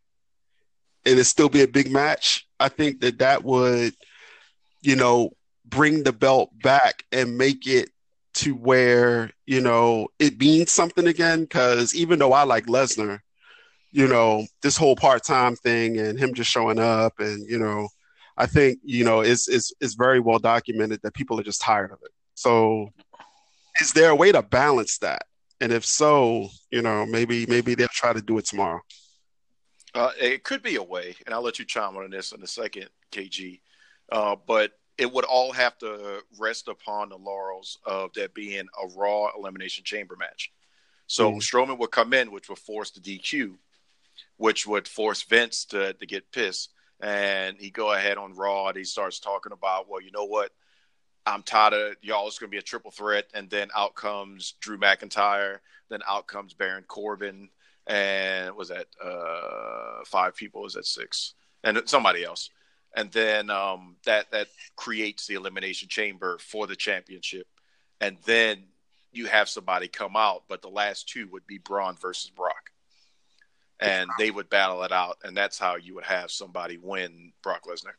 and it still be a big match, I think that that would, you know, bring the belt back and make it to where you know it means something again. Because even though I like Lesnar, you know, this whole part time thing and him just showing up, and you know, I think you know it's it's it's very well documented that people are just tired of it. So, is there a way to balance that? And if so, you know, maybe maybe they'll try to do it tomorrow. Uh, it could be a way, and I'll let you chime on this in a second, KG. Uh, but it would all have to rest upon the laurels of that being a Raw Elimination Chamber match. So mm. Strowman would come in, which would force the DQ, which would force Vince to, to get pissed. And he go ahead on Raw and he starts talking about, well, you know what? I'm tired of y'all. It's going to be a triple threat, and then out comes Drew McIntyre, then out comes Baron Corbin, and was that uh, five people? Was that six? And somebody else, and then um, that that creates the elimination chamber for the championship, and then you have somebody come out, but the last two would be Braun versus Brock, and they would battle it out, and that's how you would have somebody win Brock Lesnar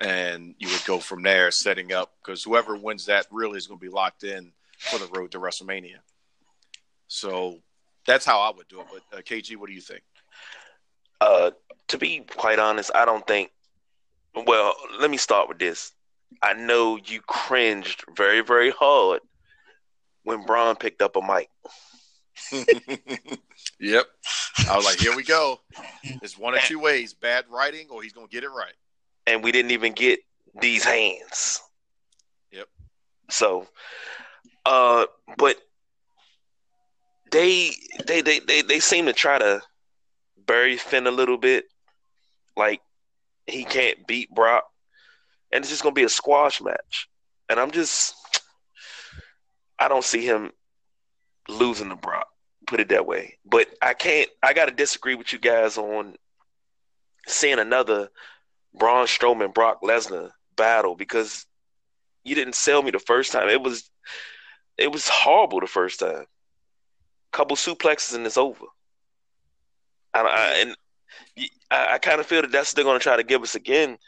and you would go from there, setting up because whoever wins that really is going to be locked in for the road to WrestleMania. So that's how I would do it. But uh, KG, what do you think? Uh, to be quite honest, I don't think. Well, let me start with this. I know you cringed very, very hard when Braun picked up a mic. yep. I was like, here we go. It's one of two ways bad writing, or he's going to get it right and we didn't even get these hands. Yep. So, uh, but they they they they they seem to try to bury Finn a little bit, like he can't beat Brock, and it's just gonna be a squash match. And I'm just, I don't see him losing to Brock. Put it that way. But I can't. I got to disagree with you guys on seeing another Braun Strowman Brock Lesnar battle because you didn't sell me the first time. It was it was horrible the first time. Couple suplexes and it's over. And I, and I, I kind of feel that that's what they're going to try to give us again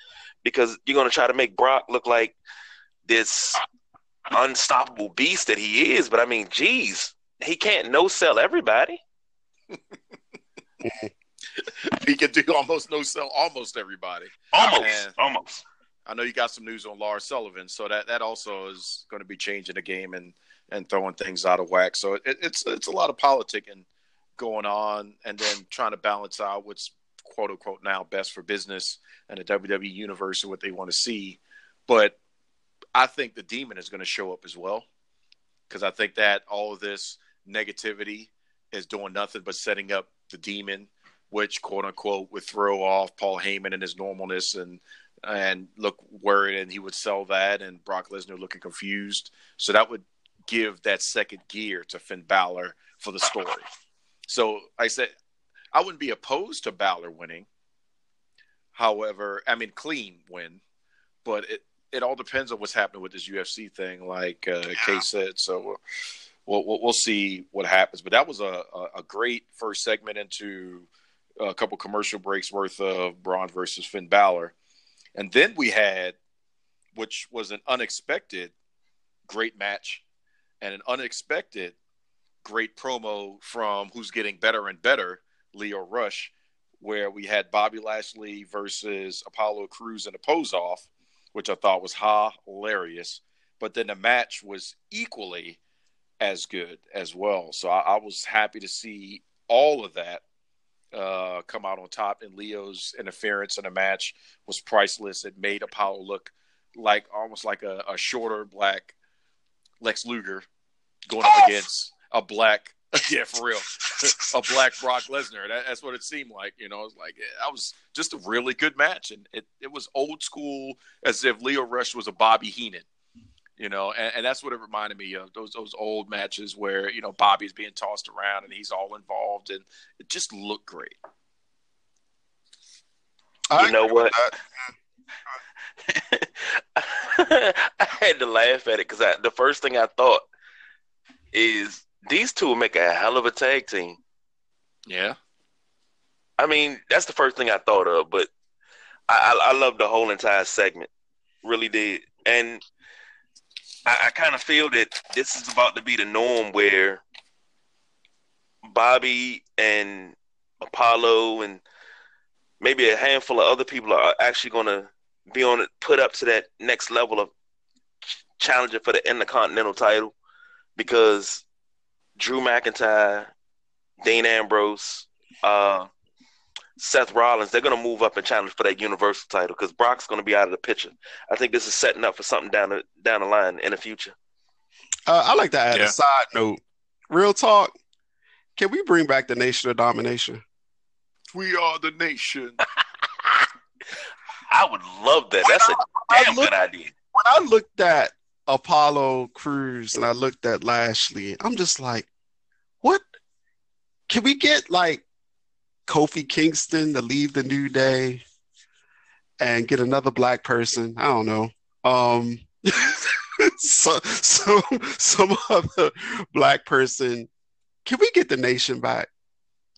because you're going to try to make Brock look like this unstoppable beast that he is. But I mean, geez, he can't no sell everybody. he can do almost no sell almost everybody. Almost, and almost. I know you got some news on Lars Sullivan, so that that also is going to be changing the game and and throwing things out of whack. So it, it's it's a lot of politicking going on, and then trying to balance out what's quote unquote now best for business and the WWE universe and what they want to see. But I think the demon is going to show up as well because I think that all of this negativity is doing nothing but setting up the demon which quote unquote would throw off Paul Heyman and his normalness and and look worried and he would sell that and Brock Lesnar looking confused. So that would give that second gear to Finn Balor for the story. So I said I wouldn't be opposed to Balor winning. However, I mean clean win, but it it all depends on what's happening with this UFC thing, like uh, yeah. Kay said. So we'll, we'll, we'll see what happens. But that was a, a, a great first segment into a couple commercial breaks worth of Braun versus Finn Balor. And then we had, which was an unexpected great match, and an unexpected great promo from who's getting better and better, Lio Rush, where we had Bobby Lashley versus Apollo Crews in a pose off, which I thought was hilarious. But then the match was equally as good as well. So I, I was happy to see all of that uh, come out on top. And Lio's interference in the match was priceless. It made Apollo look like almost like a, a shorter black Lex Luger going up oh. against a black yeah, for real. a black Brock Lesnar. That, that's what it seemed like. You know, it was like that was just a really good match, and it, it was old school, as if Lio Rush was a Bobby Heenan. You know, and, and that's what it reminded me of those those old matches where you know Bobby's being tossed around and he's all involved, and it just looked great. You know what? I had to laugh at it because the first thing I thought is these two will make a hell of a tag team. Yeah. I mean, that's the first thing I thought of, but I, I, I love the whole entire segment. Really did. And I, I kind of feel that this is about to be the norm where Bobby and Apollo and maybe a handful of other people are actually going to be on it, put up to that next level of challenging for the Intercontinental title because Drew McIntyre, Dean Ambrose, uh, Seth Rollins, they're going to move up and challenge for that Universal title because Brock's going to be out of the picture. I think this is setting up for something down the down the line in the future. Uh, I like to add yeah. a side note. Real talk. Can we bring back the Nation of Domination? We are the nation. I would love that. That's a damn looked, good idea. When I looked at Apollo Crews and I looked at Lashley, I'm just like, what? Can we get like Kofi Kingston to leave the New Day and get another black person? I don't know. Um, so, so some other black person. Can we get the nation back?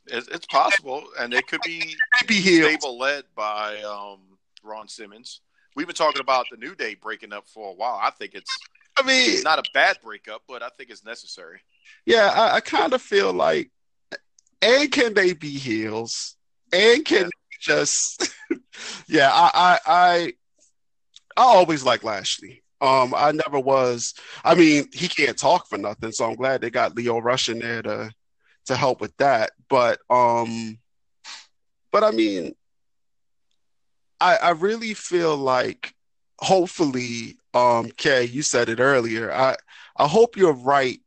It's, it's possible, and it could be, be stable led by um, Ron Simmons we've been talking about the New Day breaking up for a while. I think it's I mean not a bad breakup, but I think it's necessary. Yeah, I, I kind of feel like and can they be heels? And can yeah. just yeah, I I I I always like Lashley. Um, I never was. I mean, he can't talk for nothing, so I'm glad they got Lio Rush in there to to help with that. But um, but I mean, I, I really feel like hopefully, um, Kay, you said it earlier. I I hope you're right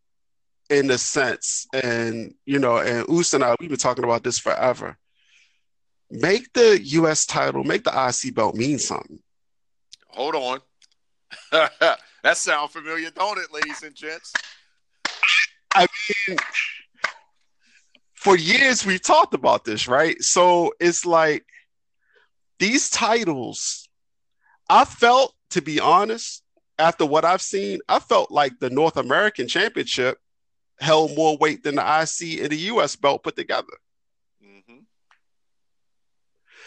in a sense, and you know, and Us and I we've been talking about this forever. Make the US title, make the IC belt mean something. Hold on. that sounds familiar, don't it, ladies and gents? I mean, for years we've talked about this, right? So it's like these titles, I felt, to be honest, after what I've seen, I felt like the North American Championship held more weight than the IC and the US belt put together. Mm-hmm.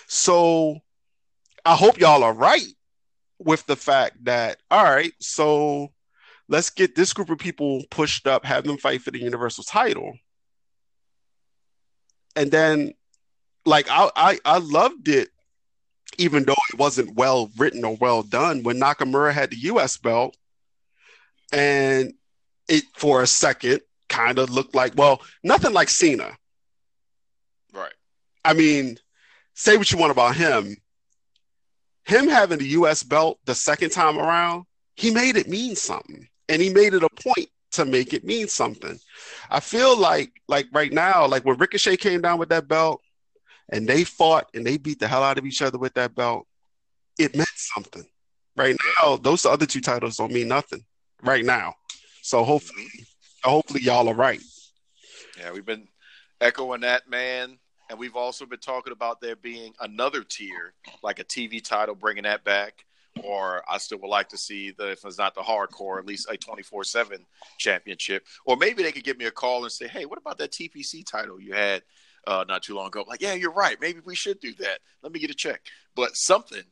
So I hope y'all are right with the fact that, all right, so let's get this group of people pushed up, have them fight for the Universal title. And then, like, I, I, I loved it even though it wasn't well written or well done, when Nakamura had the US belt, and it for a second kind of looked like, well, nothing like Cena. Right. I mean, say what you want about him. Him having the US belt the second time around, he made it mean something. And he made it a point to make it mean something. I feel like like right now, like when Ricochet came down with that belt, and they fought and they beat the hell out of each other with that belt, it meant something. Right now, those other two titles don't mean nothing right now. So hopefully, hopefully y'all are right. Yeah, we've been echoing that, man. And we've also been talking about there being another tier, like a TV title, bringing that back. Or I still would like to see the, if it's not the hardcore, at least a 24 7 championship. Or maybe they could give me a call and say, hey, what about that TPC title you had uh, not too long ago. like, yeah, you're right. Maybe we should do that. Let me get a check. But something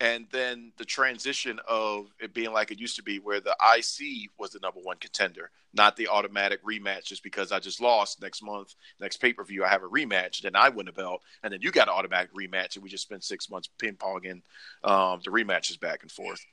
and then the transition of it being like it used to be, where the IC was the number one contender, not the automatic rematch. Just because I just lost next month, next pay per view, I have a rematch, then I win a belt, and then you got an automatic rematch, and we just spent six months ping ponging um, the rematches back and forth.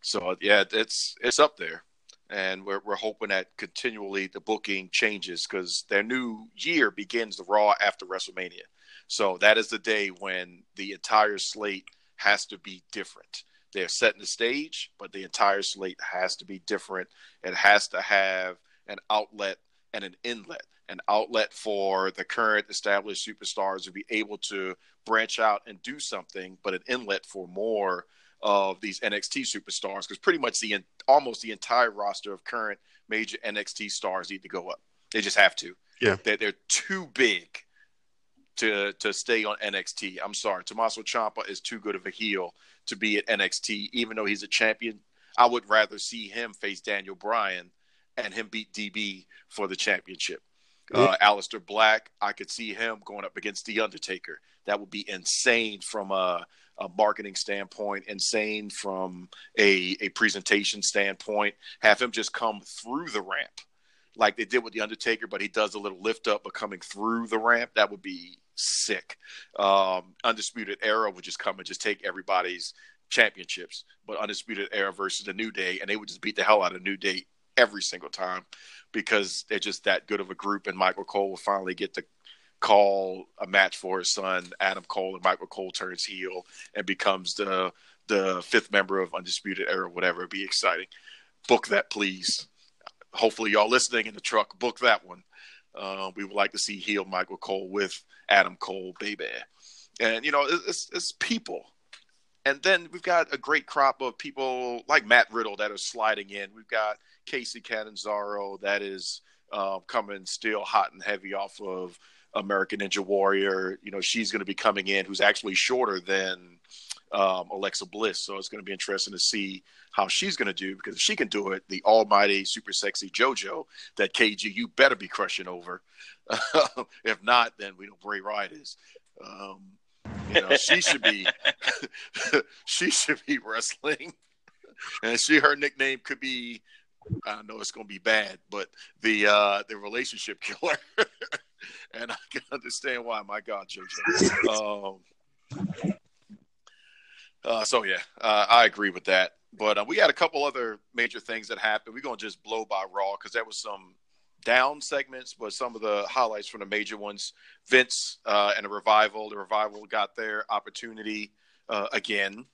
So yeah, it's it's up there, and we're we're hoping that continually the booking changes because their new year begins the Raw after WrestleMania. So that is the day when the entire slate has to be different. They're setting the stage, but the entire slate has to be different. It has to have an outlet and an inlet. An outlet for the current established superstars to be able to branch out and do something, but an inlet for more of these NXT superstars because pretty much the almost the entire roster of current major NXT stars need to go up. They just have to. Yeah, they're, they're too big to to stay on NXT. I'm sorry, Tommaso Ciampa is too good of a heel to be at NXT, even though he's a champion. I would rather see him face Daniel Bryan and him beat DB for the championship. Uh, Aleister Black, I could see him going up against The Undertaker. That would be insane from a, a marketing standpoint, insane from a, a presentation standpoint. Have him just come through the ramp like they did with The Undertaker, but he does a little lift up but coming through the ramp. That would be sick. Um, Undisputed Era would just come and just take everybody's championships, but Undisputed Era versus the New Day, and they would just beat the hell out of New Day every single time because they're just that good of a group. And Michael Cole will finally get to call a match for his son, Adam Cole, and Michael Cole turns heel and becomes the the fifth member of Undisputed Era, whatever. It'd be exciting. Book that, please. Hopefully, y'all listening in the truck, book that one. Uh, we would like to see heel Michael Cole with Adam Cole, baby. And, you know, it's, it's people. And then we've got a great crop of people like Matt Riddle that are sliding in. We've got Kacy Catanzaro that is uh, coming still hot and heavy off of American Ninja Warrior. You know, she's going to be coming in, who's actually shorter than um, Alexa Bliss. So it's going to be interesting to see how she's going to do because if she can do it, the almighty, super sexy JoJo that KG, you better be crushing over. if not, then we know Bray Wyatt is. Um, you know, she should be, she should be wrestling, and she her nickname could be. I know it's going to be bad, but the uh, the relationship killer, and I can understand why. My God, JoJo. Um, uh, so yeah, uh, I agree with that. But uh, we had a couple other major things that happened. We're gonna just blow by Raw because that was some down segments, but some of the highlights from the major ones. Vince uh, and a revival. The revival got their opportunity uh, again,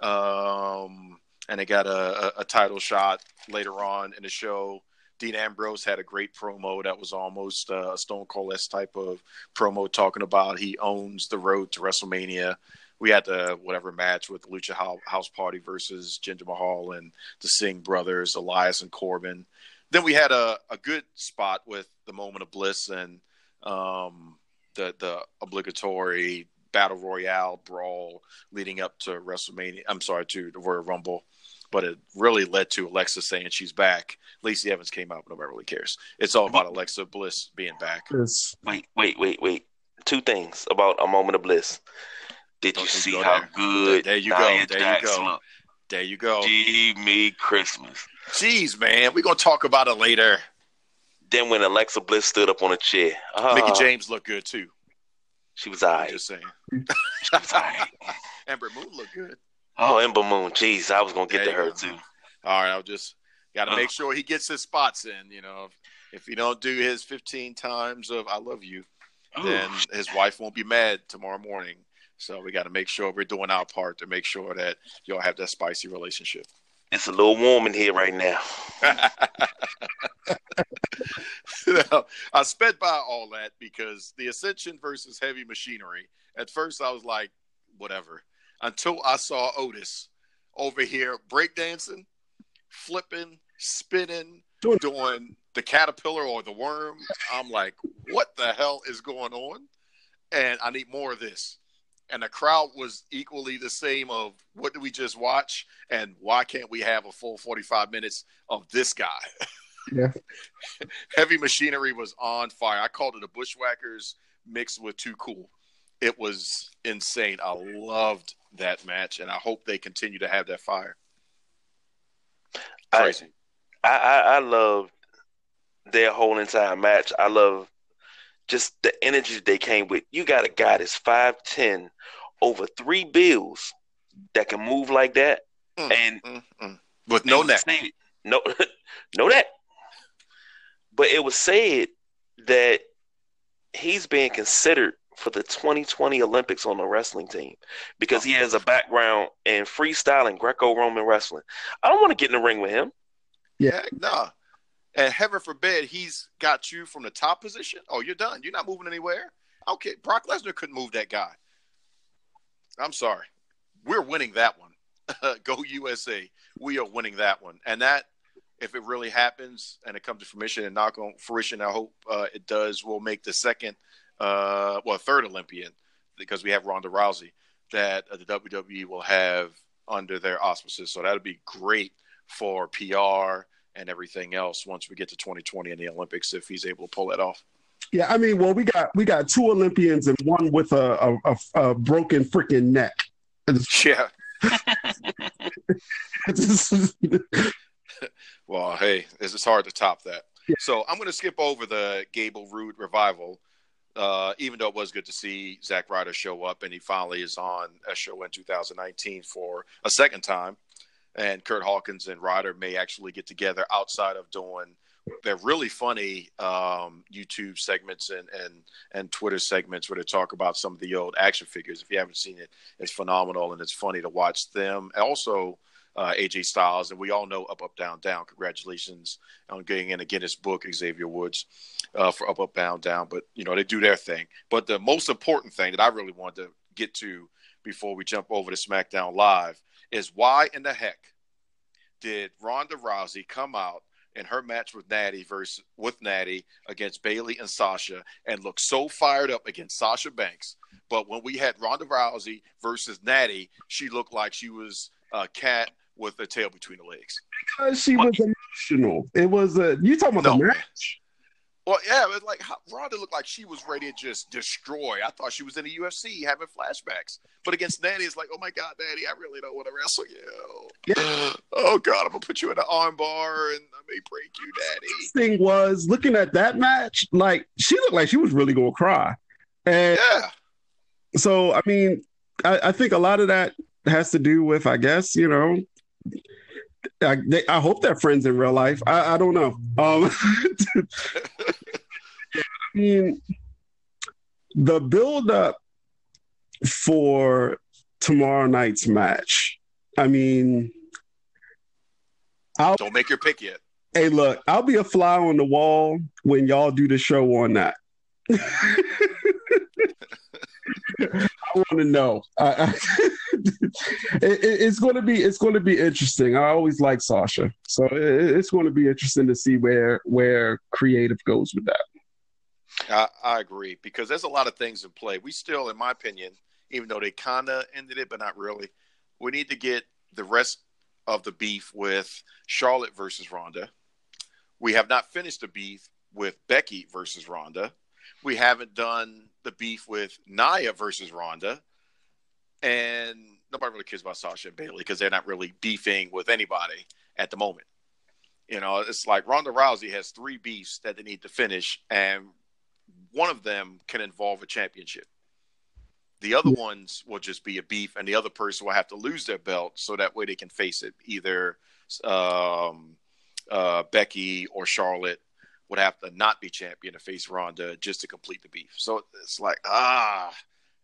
um, and they got a, a, title shot later on in the show. Dean Ambrose had a great promo that was almost a Stone Cold S type of promo, talking about he owns the road to WrestleMania we had the whatever match with Lucha House Party versus Jinder Mahal and the Singh brothers, Elias and Corbin. Then we had a, a good spot with the Moment of Bliss and um, the the obligatory battle royale brawl leading up to WrestleMania. I'm sorry to the Royal Rumble, but it really led to Alexa saying she's back. Lacey Evans came out, but nobody really cares. It's all about Alexa Bliss being back. Wait, wait, wait, wait. Two things about a moment of bliss. Did Don't you see how there. good? There you go. There you go. Look? There you go. Give me Christmas. Jeez, man, we're gonna talk about it later. Then when Alexa Bliss stood up on a chair, uh, Mickie James looked good too. She was alright. Just saying. she was alright. Ember Moon looked good. Oh, Ember Moon. Jeez, I was gonna get there to her go. too. All right, I'll just got to uh. make sure he gets his spots in. You know, if, if he don't do his 15 times of "I love you," Ooh. then his wife won't be mad tomorrow morning. So we got to make sure we're doing our part to make sure that y'all have that spicy relationship. It's a little warm in here right now. I sped by all that because the Ascension versus Heavy Machinery. At first, I was like, whatever. Until I saw Otis over here breakdancing, flipping, spinning, doing the caterpillar or the worm. I'm like, what the hell is going on? And I need more of this. And the crowd was equally the same of what did we just watch? And why can't we have a full 45 minutes of this guy? Yeah. Heavy machinery was on fire. I called it a bushwhackers mixed with too cool. It was insane. I loved that match, and I hope they continue to have that fire. Crazy. I, I, I love their whole entire match. I love just the energy they came with. You got a guy that's five ten, over three bills that can move like that, mm, and mm, mm. with no neck, no, no neck. But it was said that he's being considered for the 2020 Olympics on the wrestling team because he has a background in freestyle and Greco-Roman wrestling. I don't want to get in the ring with him. Yeah, nah. And heaven forbid he's got you from the top position. Oh, you're done. You're not moving anywhere. Okay, Brock Lesnar couldn't move that guy. I'm sorry. We're winning that one. Go USA. We are winning that one. And that, if it really happens and it comes to fruition and knock on fruition, I hope uh, it does, will make the second, uh, well, third Olympian because we have Ronda Rousey that uh, the WWE will have under their auspices. So that'll be great for PR and everything else once we get to 2020 in the Olympics if he's able to pull that off. Yeah, I mean, well, we got we got two Olympians and one with a a, a, broken freaking neck. Yeah. well, hey, it's hard to top that. Yeah. So I'm going to skip over the Gable Roode revival. Uh, even though it was good to see Zack Ryder show up, and he finally is on a show in 2019 for a second time and Kurt Hawkins and Ryder may actually get together outside of doing they're really funny um, YouTube segments and, and and Twitter segments where they talk about some of the old action figures. If you haven't seen it, it's phenomenal and it's funny to watch them. Also, uh, AJ Styles, and we all know Up Up Down Down. Congratulations on getting in a Guinness book, Xavier Woods, uh, for Up Up Down Down. But you know they do their thing. But the most important thing that I really wanted to get to before we jump over to SmackDown Live is why in the heck did Ronda Rousey come out in her match with Natty versus with Natty against Bayley and Sasha and look so fired up against Sasha Banks. But when we had Ronda Rousey versus Natty, she looked like she was a cat with a tail between the legs. Because she was emotional. It was a you talking about no, the match? Well, yeah, it was like Ronda looked like she was ready to just destroy. I thought she was in the UFC having flashbacks, but against Natty, it's like, oh my god, Natty, I really don't want to wrestle you. Yeah. Oh god, I'm gonna put you in an armbar and I may break you, Daddy. Thing was looking at that match, like she looked like she was really gonna cry, and yeah. So I mean, I, I think a lot of that has to do with, I guess, you know, I, they, I hope they're friends in real life. I, I don't know. Um, I mean, the build up for tomorrow night's match. I mean, I'll, don't make your pick yet. Hey, look, I'll be a fly on the wall when y'all do the show on that. I want to know. I, I, it, it's going to be it's going to be interesting. I always like Sasha, so it, it's going to be interesting to see where where creative goes with that. I, I agree because there's a lot of things in play. We still, in my opinion, even though they kind of ended it, but not really, we need to get the rest of the beef with Charlotte versus Ronda. We have not finished the beef with Becky versus Ronda. We haven't done the beef with Nia versus Ronda, and nobody really cares about Sasha and Bayley because they're not really beefing with anybody at the moment. You know, it's like Ronda Rousey has three beefs that they need to finish, and one of them can involve a championship. The other ones will just be a beef, and the other person will have to lose their belt so that way they can face it. Either um, uh, Becky or Charlotte would have to not be champion to face Ronda just to complete the beef. So it's like, ah,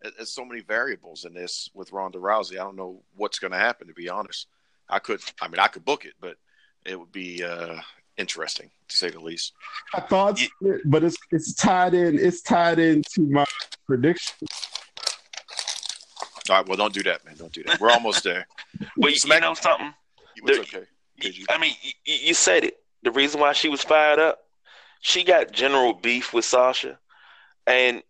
there's so many variables in this with Ronda Rousey. I don't know what's going to happen, to be honest. I could, I mean, I could book it, but it would be uh, interesting to say the least. I thought, yeah. but it's it's tied in. It's tied into my prediction. All right, well, don't do that, man. Don't do that. We're almost there. well, you, you know something. It's okay. I mean, you, you said it. The reason why she was fired up she got general beef with Sasha, and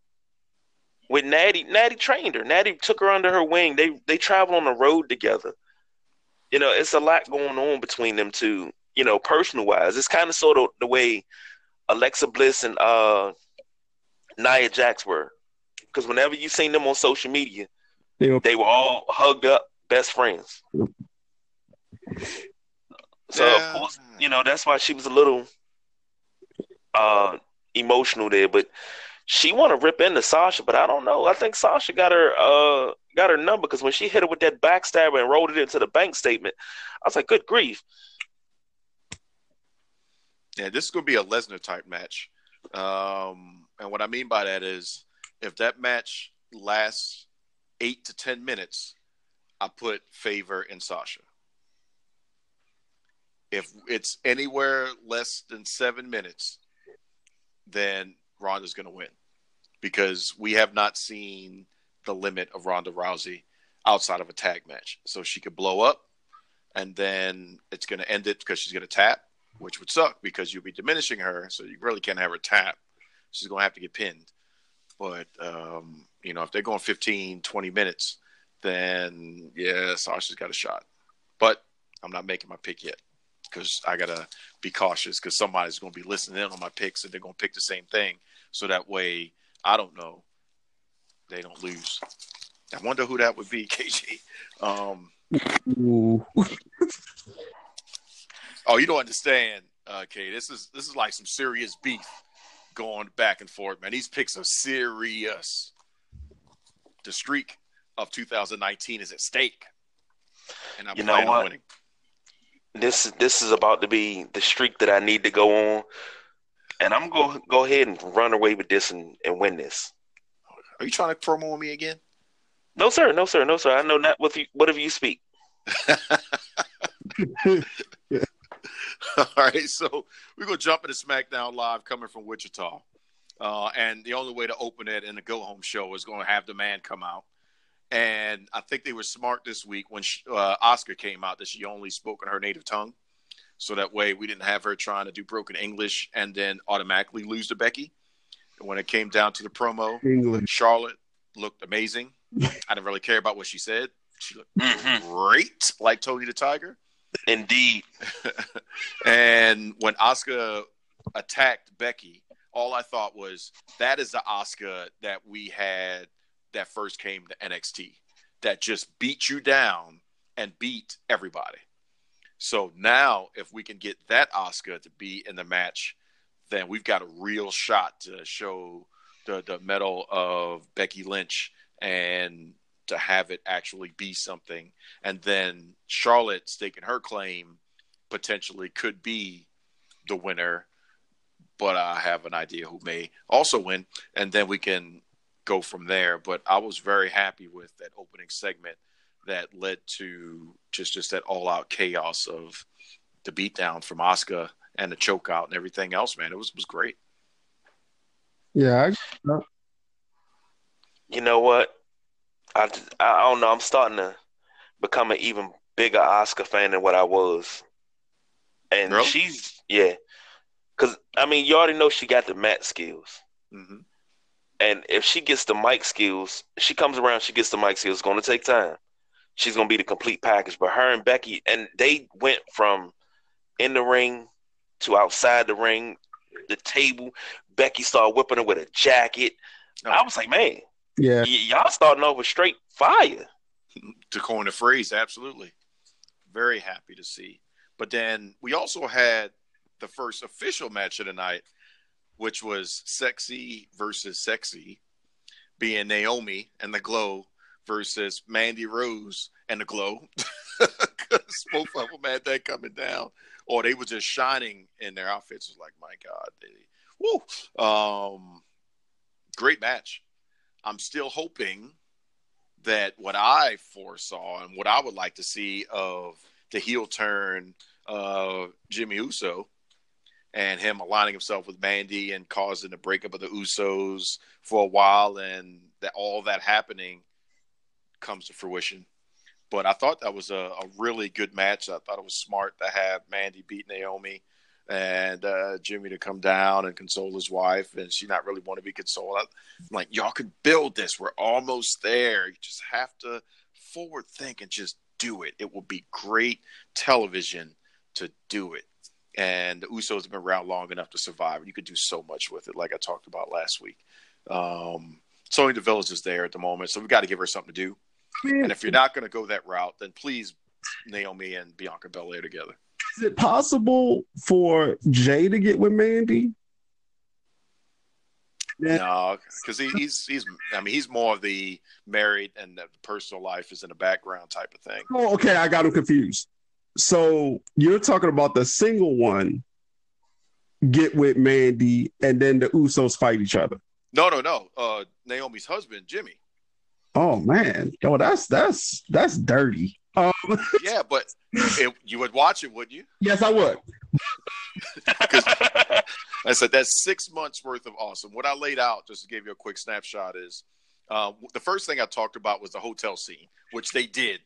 with Natty, Natty trained her. Natty took her under her wing. They they travel on the road together. You know, it's a lot going on between them two. You know, personal wise, it's kind of sort of the way Alexa Bliss and uh, Nia Jax were. Because whenever you seen them on social media, They were, they were all hugged up, best friends. So yeah. of course, you know that's why she was a little uh, emotional there. But she want to rip into Sasha, but I don't know. I think Sasha got her uh, got her number because when she hit her with that backstabber and rolled it into the bank statement, I was like, "Good grief!" Yeah, this is going to be a Lesnar type match, um, and what I mean by that is if that match lasts eight to ten minutes, I put favor in Sasha. If it's anywhere less than seven minutes, then Ronda's going to win because we have not seen the limit of Ronda Rousey outside of a tag match. So she could blow up and then it's going to end it because she's going to tap, which would suck because you'll be diminishing her. So you really can't have her tap. She's going to have to get pinned. But, um, you know, if they're going 15, 20 minutes, then yeah, Sasha's got a shot. But I'm not making my pick yet because I gotta be cautious because somebody's gonna be listening in on my picks and they're gonna pick the same thing. So that way, I don't know, they don't lose. I wonder who that would be, KG. Um, oh, you don't understand, uh, K. This is this is like some serious beef going back and forth, man. These picks are serious. The streak of 2019 is at stake, and I'm you know what? winning this this is about to be the streak that I need to go on, and I'm gonna go ahead and run away with this and, and win this. Are you trying to promo me again? No, sir. No, sir. No, sir. I know not what you, whatever you speak. All right, so we're gonna jump into SmackDown Live coming from Wichita, uh, and the only way to open it in the go home show is going to have the man come out. And I think they were smart this week when she, uh, Asuka came out that she only spoke in her native tongue. So that way we didn't have her trying to do broken English and then automatically lose to Becky. And when it came down to the promo, English. Charlotte looked amazing. I didn't really care about what she said. She looked mm-hmm. great, like Tony the Tiger. Indeed. and when Asuka attacked Becky, all I thought was that is the Asuka that we had that first came to NXT that just beat you down and beat everybody. So now, if we can get that Asuka to be in the match, then we've got a real shot to show the the mettle of Becky Lynch and to have it actually be something. And then Charlotte staking her claim potentially could be the winner, but I have an idea who may also win. And then we can go from there. But I was very happy with that opening segment that led to just just that all out chaos of the beatdown from Asuka and the choke out and everything else. Man, it was was great. Yeah. I... You know what? I I don't know. I'm starting to become an even bigger Asuka fan than what I was. And really? she's yeah, because I mean, you already know she got the mat skills. Mm-hmm. And if she gets the mic skills, she comes around, she gets the mic skills. It's going to take time. She's going to be the complete package. But her and Becky, and they went from in the ring to outside the ring, the table. Becky started whipping her with a jacket. Oh. I was like, man, yeah, y- y'all starting off with straight fire. to coin a phrase, absolutely. Very happy to see. But then we also had the first official match of the night which was sexy versus sexy, being Naomi and the glow versus Mandy Rose and the glow. Because both of them had that coming down, or they were just shining in their outfits. It was like, my God, they, woo! Um, great match. I'm still hoping that what I foresaw and what I would like to see of the heel turn of Jimmy Uso and him aligning himself with Mandy and causing the breakup of the Usos for a while, and that all that happening comes to fruition. But I thought that was a, a really good match. I thought it was smart to have Mandy beat Naomi and uh, Jimmy to come down and console his wife, and she not really want to be consoled. I'm like, y'all could build this. We're almost there. You just have to forward think and just do it. It will be great television to do it and the Usos have been around long enough to survive. You could do so much with it, like I talked about last week. Um, Sonya Deville is there at the moment, so we've got to give her something to do. and if you're not going to go that route, then please Naomi and Bianca Belair together. Is it possible for Jay to get with Mandy? No, because he, he's he's. I mean, he's more of the married and the personal life is in the background type of thing. Oh, okay. I got him confused. So you're talking about the single one get with Mandy, and then the Usos fight each other. No, no, no. Uh, Naomi's husband, Jimmy. Oh man, yo, that's that's that's dirty. Um, yeah, but it, you would watch it, wouldn't you? Yes, I would. I said that's six months worth of awesome. What I laid out, just to give you a quick snapshot, is uh, the first thing I talked about was the hotel scene, which they did.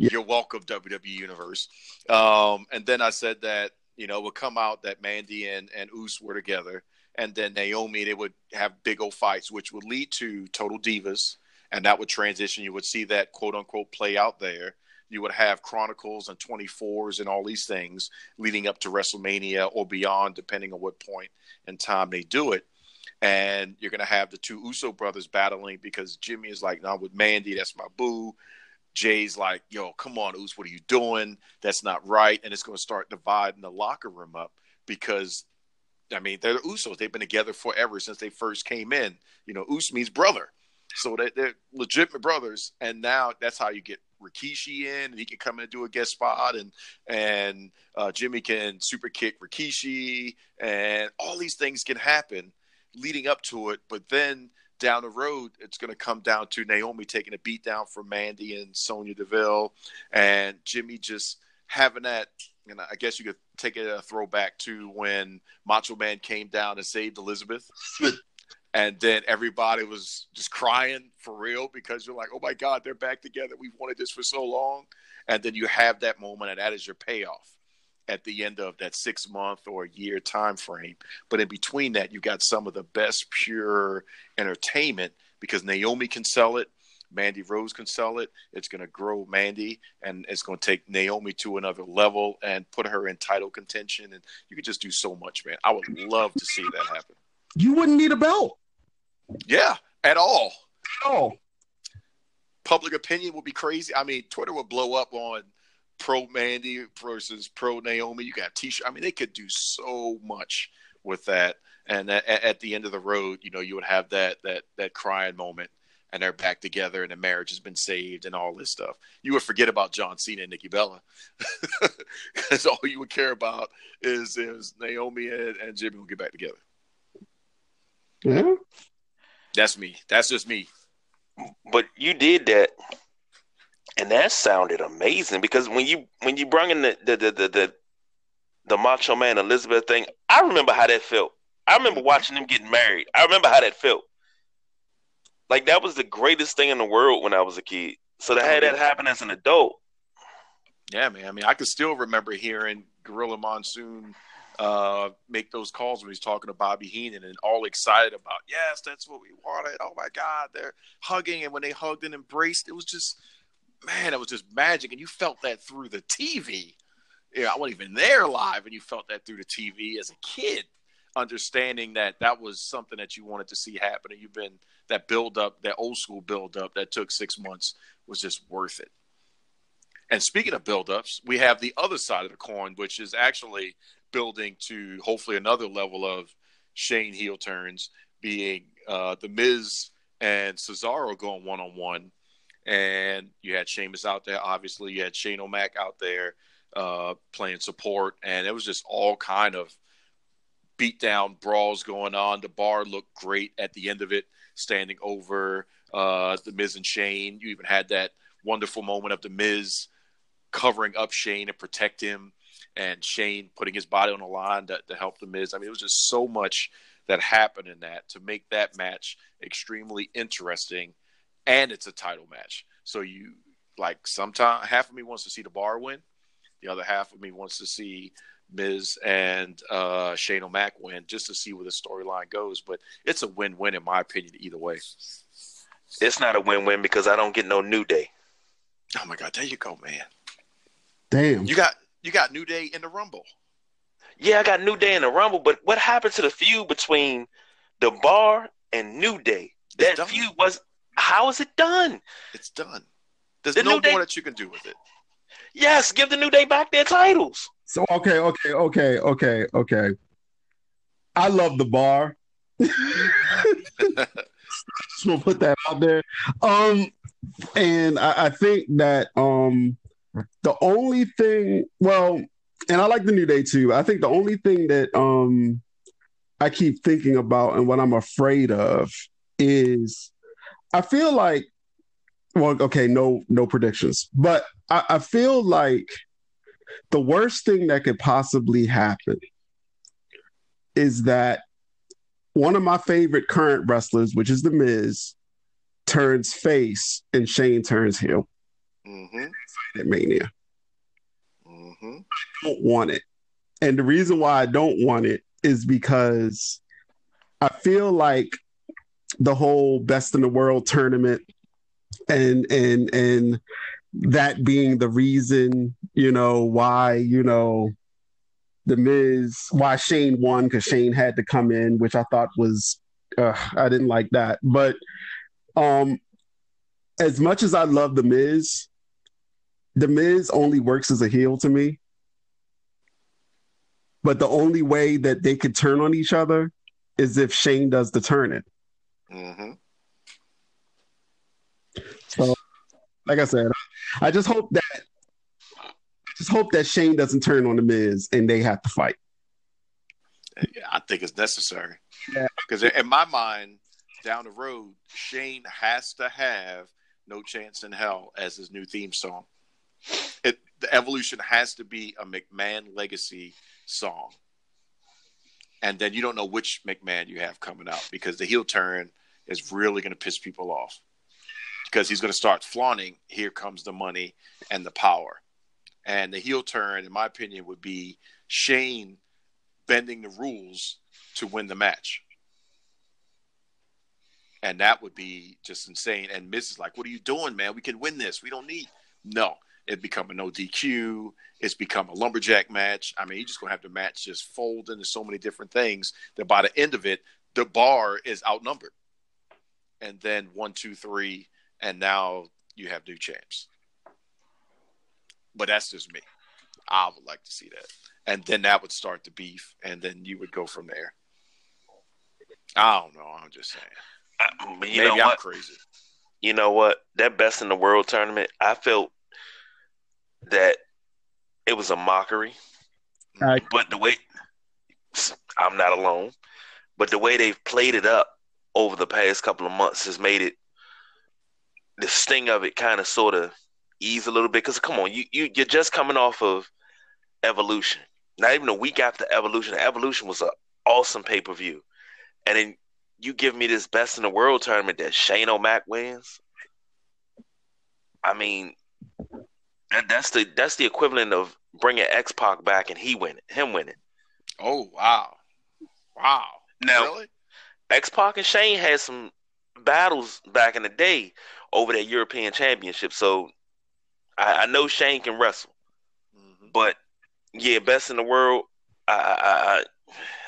Yeah. You're welcome, WWE Universe. Um, and then I said that you know would come out that Mandy and and Us were together, and then Naomi they would have big old fights, which would lead to Total Divas, and that would transition. You would see that quote unquote play out there you would have Chronicles and 24s and all these things leading up to WrestleMania or beyond, depending on what point in time they do it. And you're going to have the two Uso brothers battling because Jimmy is like, no, with Mandy, that's my boo. Jay's like, yo, come on, Us, what are you doing? That's not right. And it's going to start dividing the locker room up because, I mean, they're the Usos. They've been together forever since they first came in. You know, Us means brother. So they, they're legitimate brothers. And now that's how you get Rikishi in, and he can come in and do a guest spot, and and uh, Jimmy can super kick Rikishi, and all these things can happen leading up to it. But then down the road, it's going to come down to Naomi taking a beat down from Mandy and Sonya Deville, and Jimmy just having that. And I guess you could take it a throwback to when Macho Man came down and saved Elizabeth. and then everybody was just crying for real because you're like, oh my God, they're back together. We've wanted this for so long. And then you have that moment, and that is your payoff at the end of that six month or year time frame. But in between that, you got some of the best pure entertainment because Naomi can sell it. Mandy Rose can sell it. It's going to grow Mandy, and it's going to take Naomi to another level and put her in title contention. And you could just do so much, man. I would love to see that happen. You wouldn't need a belt. Yeah, at all. At all. Public opinion would be crazy. I mean, Twitter would blow up on pro Mandy versus pro Naomi. You got t-shirt. I mean, they could do so much with that. And at, at, the end of the road, you know, you would have that that that crying moment, and they're back together, and the marriage has been saved, and all this stuff. You would forget about John Cena and Nikki Bella, because all you would care about is is Naomi and, and Jimmy will get back together. Yeah, that's me. That's just me. But you did that, and that sounded amazing because when you when you brought in the the the the, the, the Macho Man Elizabeth thing, I remember how that felt. I remember watching them getting married. I remember how that felt. Like that was the greatest thing in the world when I was a kid. So to have that happen as an adult. Yeah, man. I mean, I can still remember hearing Gorilla Monsoon uh, make those calls when he's talking to Bobby Heenan and all excited about, yes, that's what we wanted. Oh my God, they're hugging. And when they hugged and embraced, it was just, man, it was just magic. And you felt that through the TV. Yeah, I wasn't even there live, and you felt that through the TV as a kid, understanding that that was something that you wanted to see happen. And you've been that build up, that old school build up that took six months was just worth it. And speaking of build ups, we have the other side of the coin, which is actually building to hopefully another level of Shane heel turns, being uh, the Miz and Cesaro going one on one, and you had Sheamus out there. Obviously, you had Shane O'Mac out there uh, playing support, and it was just all kind of beatdown brawls going on. The bar looked great at the end of it, standing over uh, the Miz and Shane. You even had that wonderful moment of the Miz covering up Shane to protect him and Shane putting his body on the line to, to help the Miz. I mean, it was just so much that happened in that to make that match extremely interesting, and it's a title match. So you like sometimes half of me wants to see the bar win, the other half of me wants to see Miz and uh, Shane O'Mac win just to see where the storyline goes. But it's a win-win in my opinion either way. It's not a win-win because I don't get no New Day. Oh my god, there you go, man. Damn. You got you got New Day in the Rumble. Yeah, I got New Day in the Rumble, but what happened to the feud between the Bar and New Day? That feud was how is it done? It's done. There's the no more Day... that you can do with it. Yes, give the New Day back their titles. So okay, okay, okay, okay, okay. I love the bar. Just want to put that out there. Um, and I, I think that um, the only thing, well, and I like the New Day too. I think the only thing that um I keep thinking about and what I'm afraid of is I feel like well, okay, no, no predictions, but I, I feel like the worst thing that could possibly happen is that one of my favorite current wrestlers, which is The Miz, turns face and Shane turns heel. Mm-hmm. At Mania. Mm-hmm. I don't want it. And the reason why I don't want it is because I feel like the whole best in the world tournament and and and that being the reason, you know, why, you know, the Miz, why Shane won because Shane had to come in, which I thought was, uh, I didn't like that. But um, as much as I love the Miz, the Miz only works as a heel to me. But the only way that they could turn on each other is if Shane does the turning. Mm-hmm. So, like I said, I just hope that I just hope that Shane doesn't turn on the Miz and they have to fight. Yeah, I think it's necessary. Because yeah. in my mind, down the road, Shane has to have "No Chance in Hell" as his new theme song. It, the evolution has to be a McMahon legacy song, and then you don't know which McMahon you have coming out because the heel turn is really going to piss people off. Because he's going to start flaunting here comes the money and the power. And the heel turn in my opinion would be shane bending the rules to win the match. And that would be just insane. And miz is like what are you doing man? We can win this. We don't need no. It become a no dq it's become a lumberjack match. I mean you just gonna have the match just fold into so many different things that by the end of it the bar is outnumbered and then one two three and now you have new champs. But that's just me. I would like to see that, and then that would start the beef, and then you would go from there. I don't know. I'm just saying. I, you Maybe know what? I'm crazy. You know what? That best in the world tournament, I felt that it was a mockery. Right. But the way I'm not alone, but the way they've played it up over the past couple of months has made it the sting of it kind of sort of ease a little bit because come on, you you you're just coming off of Evolution. Not even a week after Evolution. Evolution was an awesome pay per view, and then you give me this best in the world tournament that Shane O'Mac wins. I mean, that, that's the that's the equivalent of bringing X Pac back and he winning, him winning. Oh wow, wow! Now, really? X Pac and Shane had some battles back in the day over that European Championship. So I, I know Shane can wrestle, mm-hmm. but yeah, best in the world. I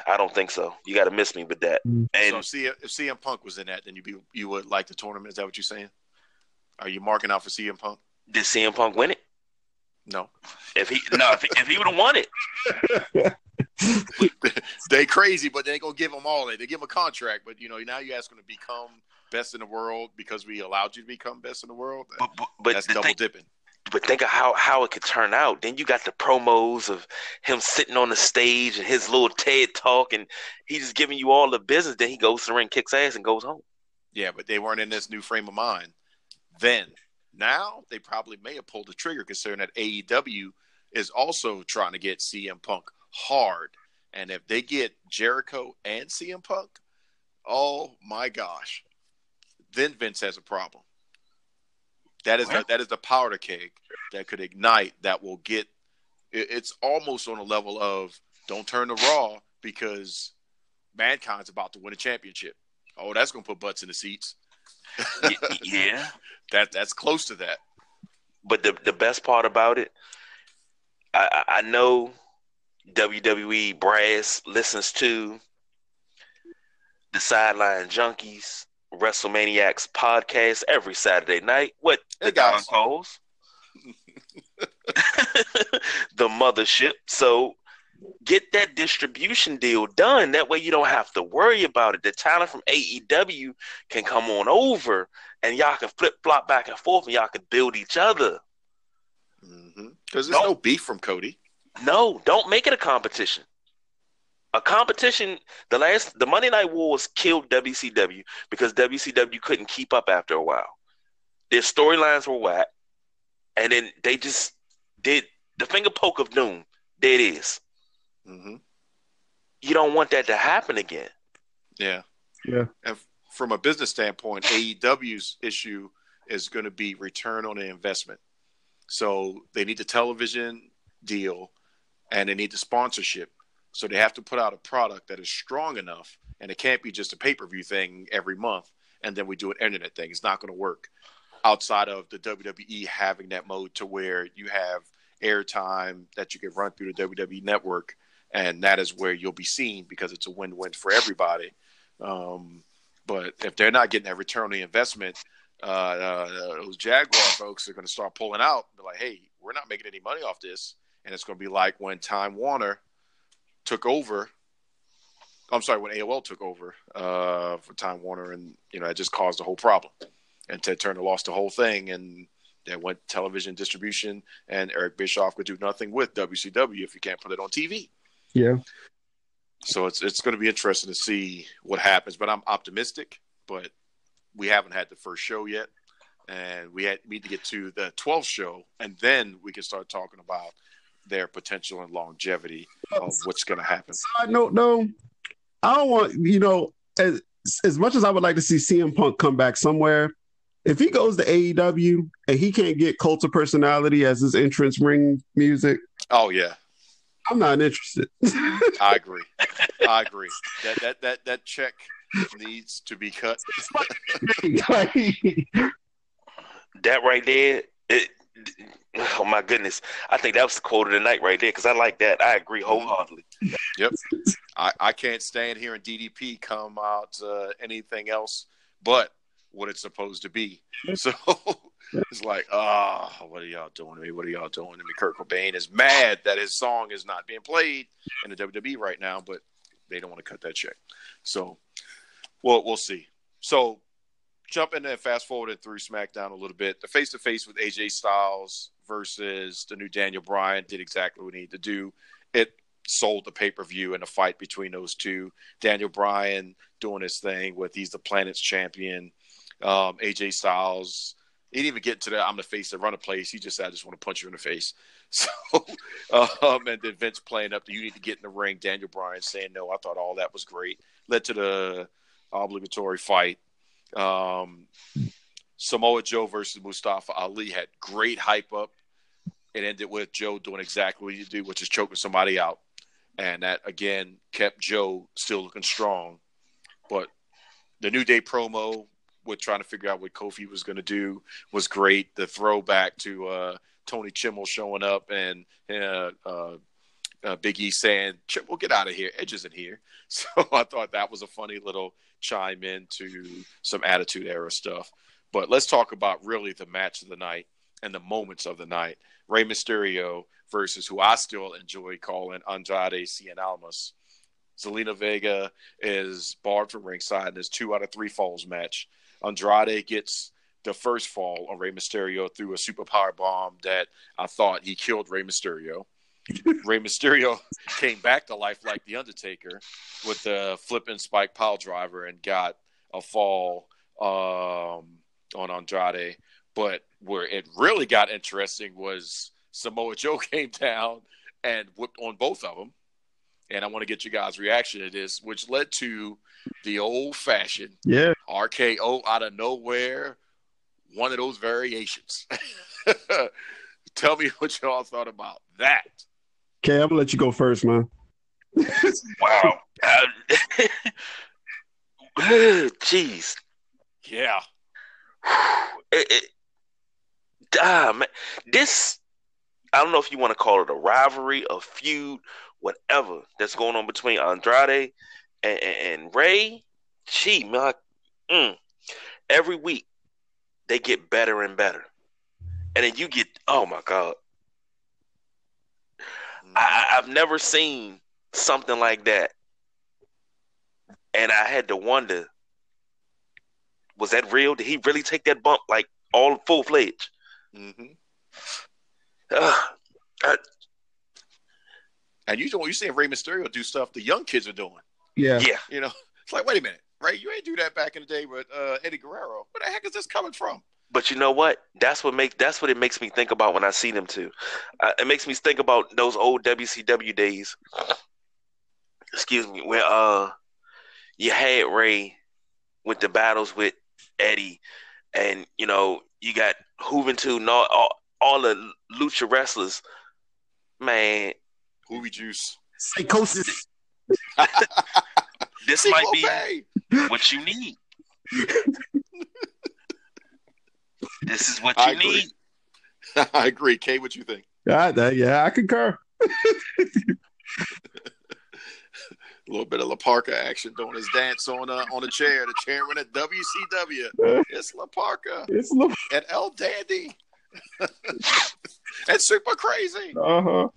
I, I don't think so. You got to miss me with that. Mm-hmm. And so if CM Punk was in that, then you be you would like the tournament. Is that what you're saying? Are you marking out for CM Punk? Did CM Punk win it? No. If he no, if he, if he would have won it. they crazy, but they gonna give them all that. They give them a contract, but you know now you ask them to become best in the world because we allowed you to become best in the world. But, but, but that's double thing, dipping. But think of how how it could turn out. Then you got the promos of him sitting on the stage and his little TED talk, and he's just giving you all the business. Then he goes to the ring, kicks ass, and goes home. Yeah, but they weren't in this new frame of mind then. Now they probably may have pulled the trigger, considering that AEW is also trying to get CM Punk hard. And if they get Jericho and CM Punk, oh my gosh, then Vince has a problem. That is the, that is the powder keg that could ignite. That will get. It, it's almost on a level of don't turn to Raw because Mankind's about to win a championship. Oh, that's gonna put butts in the seats. yeah, that that's close to that. But the the best part about it, I, I know WWE brass listens to the sideline junkies WrestleManiacs podcast every Saturday night with hey the guys hoes, the mothership. So get that distribution deal done. That way you don't have to worry about it. The talent from AEW can come on over and y'all can flip flop back and forth and y'all can build each other. Because mm-hmm. there's no beef from Cody. No, don't make it a competition. A competition. The last, the Monday Night Wars killed WCW because WCW couldn't keep up after a while. Their storylines were whack, and then they just did the finger poke of doom. There it is. Mm-hmm. You don't want that to happen again. Yeah. Yeah. And from a business standpoint, AEW's issue is going to be return on the investment. So they need the television deal and they need the sponsorship. So they have to put out a product that is strong enough and it can't be just a pay per view thing every month and then we do an internet thing. It's not going to work outside of the WWE having that mode to where you have airtime that you can run through the WWE network and that is where you'll be seen because it's a win-win for everybody. Um, but if they're not getting that return on the investment, uh, uh, those Jaguar folks are going to start pulling out. Be like, hey, we're not making any money off this, and it's going to be like when Time Warner took over. I'm sorry, when AOL took over uh, for Time Warner, and you know, it just caused the whole problem. And Ted Turner lost the whole thing, and they went television distribution, and Eric Bischoff could do nothing with WCW if you can't put it on TV. Yeah. So it's it's going to be interesting to see what happens, but I'm optimistic. But we haven't had the first show yet, and we had we need to get to the 12th show, and then we can start talking about their potential and longevity oh, of what's going to happen. Side note, though, I don't want you know as as much as I would like to see CM Punk come back somewhere. If he goes to AEW and he can't get cult of personality as his entrance ring music, oh yeah, I'm not interested. I agree. I agree. That that that that check needs to be cut. that right there, it, oh my goodness! I think that was the quote of the night right there because I like that. I agree wholeheartedly. Yep. I, I can't stand hearing DDP come out uh, anything else but what it's supposed to be. So it's like, oh, what are y'all doing to me? What are y'all doing to me? Kurt Cobain is mad that his song is not being played in the WWE right now, but they don't want to cut that check. So, well, we'll see. So, jumping and fast forwarding through SmackDown a little bit, the face to face with AJ Styles versus the new Daniel Bryan did exactly what he needed to do. It sold the pay per view and the fight between those two. Daniel Bryan doing his thing with he's the planet's champion. Um, AJ Styles he didn't even get to the I'm the face that run a place. He just said, I just want to punch you in the face. So, um, and then Vince playing up that you need to get in the ring. Daniel Bryan saying, no, I thought all that was great. Led to the obligatory fight. Um, Samoa Joe versus Mustafa Ali had great hype up. It ended with Joe doing exactly what you do, which is choking somebody out. And that, again, kept Joe still looking strong. But the New Day promo with trying to figure out what Kofi was going to do was great. The throwback to uh, Tony Chimel showing up and uh, uh, uh, Big E saying, "Chimel, get out of here. Edge isn't here." So I thought that was a funny little chime in to some Attitude Era stuff. But let's talk about really the match of the night and the moments of the night. Rey Mysterio versus who I still enjoy calling Andrade Cien Almas. Zelina Vega is barred from ringside in this two out of three falls match. Andrade gets the first fall on Rey Mysterio through a super power bomb that I thought he killed Rey Mysterio. Rey Mysterio came back to life like the Undertaker with the flipping spike pile driver and got a fall um, on Andrade. But where it really got interesting was Samoa Joe came down and whipped on both of them and I want to get you guys' reaction to this, which led to the old fashioned yeah RKO out of nowhere, one of those variations. Tell me what y'all thought about that. Okay, I'm gonna let you go first, man. wow. Jeez. yeah. It, it, ah, man. This I don't know if you want to call it a rivalry, a feud, whatever that's going on between Andrade and, and, and Rey, gee, man, mm, Every week, they get better and better, and then you get oh my god, I, I've never seen something like that, and I had to wonder, was that real? Did he really take that bump like all full fledged? Mm-hmm. Uh, I, and you know, you seeing Rey Mysterio do stuff the young kids are doing. Yeah, yeah. You know, it's like, wait a minute, Rey, you ain't do that back in the day with uh, Eddie Guerrero. Where the heck is this coming from? But you know what? That's what make that's what it makes me think about when I see them too. Uh, it makes me think about those old WCW days. Excuse me, where uh you had Rey with the battles with Eddie, and you know you got Juventud and all, all, all the lucha wrestlers. Man, Juvi juice, psychosis. this might be what you need. This is what you I need. I agree. Kay, what you think? Yeah, yeah, I concur. A little bit of La Parka action doing his dance on a, on a chair. The chairman at WCW. It's La Parka. It's La- and El Dandy. and super crazy. Uh huh.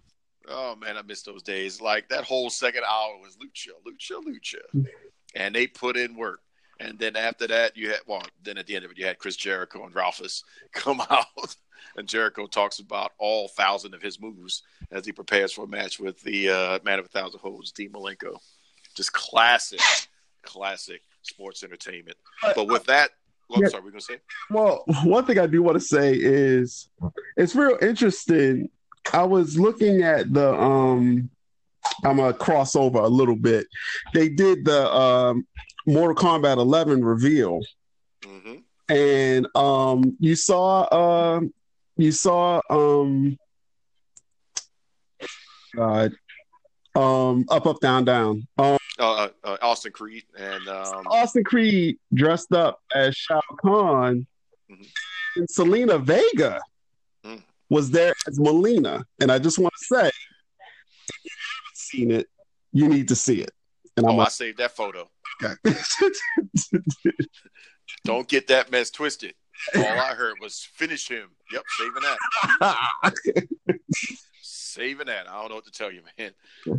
Oh man, I miss those days. Like that whole second hour was lucha, lucha, lucha, and they put in work. And then after that, you had well, then at the end of it, you had Chris Jericho and Ralphus come out, and Jericho talks about all thousand of his moves as he prepares for a match with the uh, man of a thousand holds, Dean Malenko. Just classic, classic sports entertainment. But with that, well, yeah. sorry, we're gonna say. Well, one thing I do want to say is it's real interesting. I was looking at the um I'm a crossover a little bit. They did the um, Mortal Kombat 11 reveal, mm-hmm. and um, you saw uh, you saw um, God, um, up up down down. Um, uh, uh, Austin Creed and um... Austin Creed dressed up as Shao Kahn, mm-hmm. and Zelina Vega mm. was there as Mileena. And I just want to say, if you haven't seen it, you need to see it. And I'm oh, like, I saved that photo. Okay. Don't get that mess twisted. All I heard was finish him. Yep, saving that. saving that. I don't know what to tell you, man.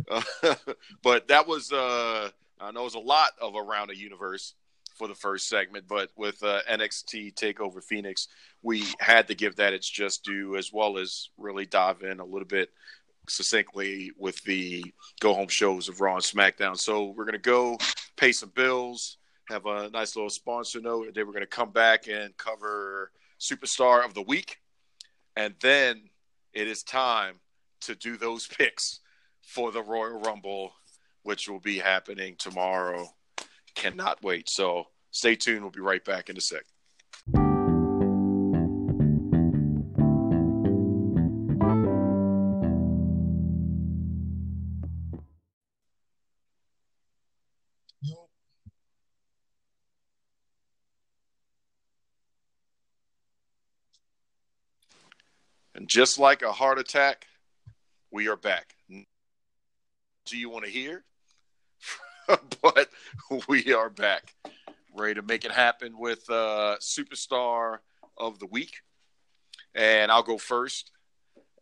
Uh, but that was, uh, I know it was a lot of around the universe for the first segment, but with uh, NXT Takeover Phoenix, we had to give that its just due, as well as really dive in a little bit succinctly with the go home shows of Raw and SmackDown. So we're gonna go pay some bills, have a nice little sponsor note, and then we're gonna come back and cover Superstar of the Week, and then it is time to do those picks for the Royal Rumble, which will be happening tomorrow. Cannot wait. So stay tuned. We'll be right back in a sec. Just like a heart attack, we are back. Do you want to hear? but we are back, ready to make it happen with uh, superstar of the week. And I'll go first.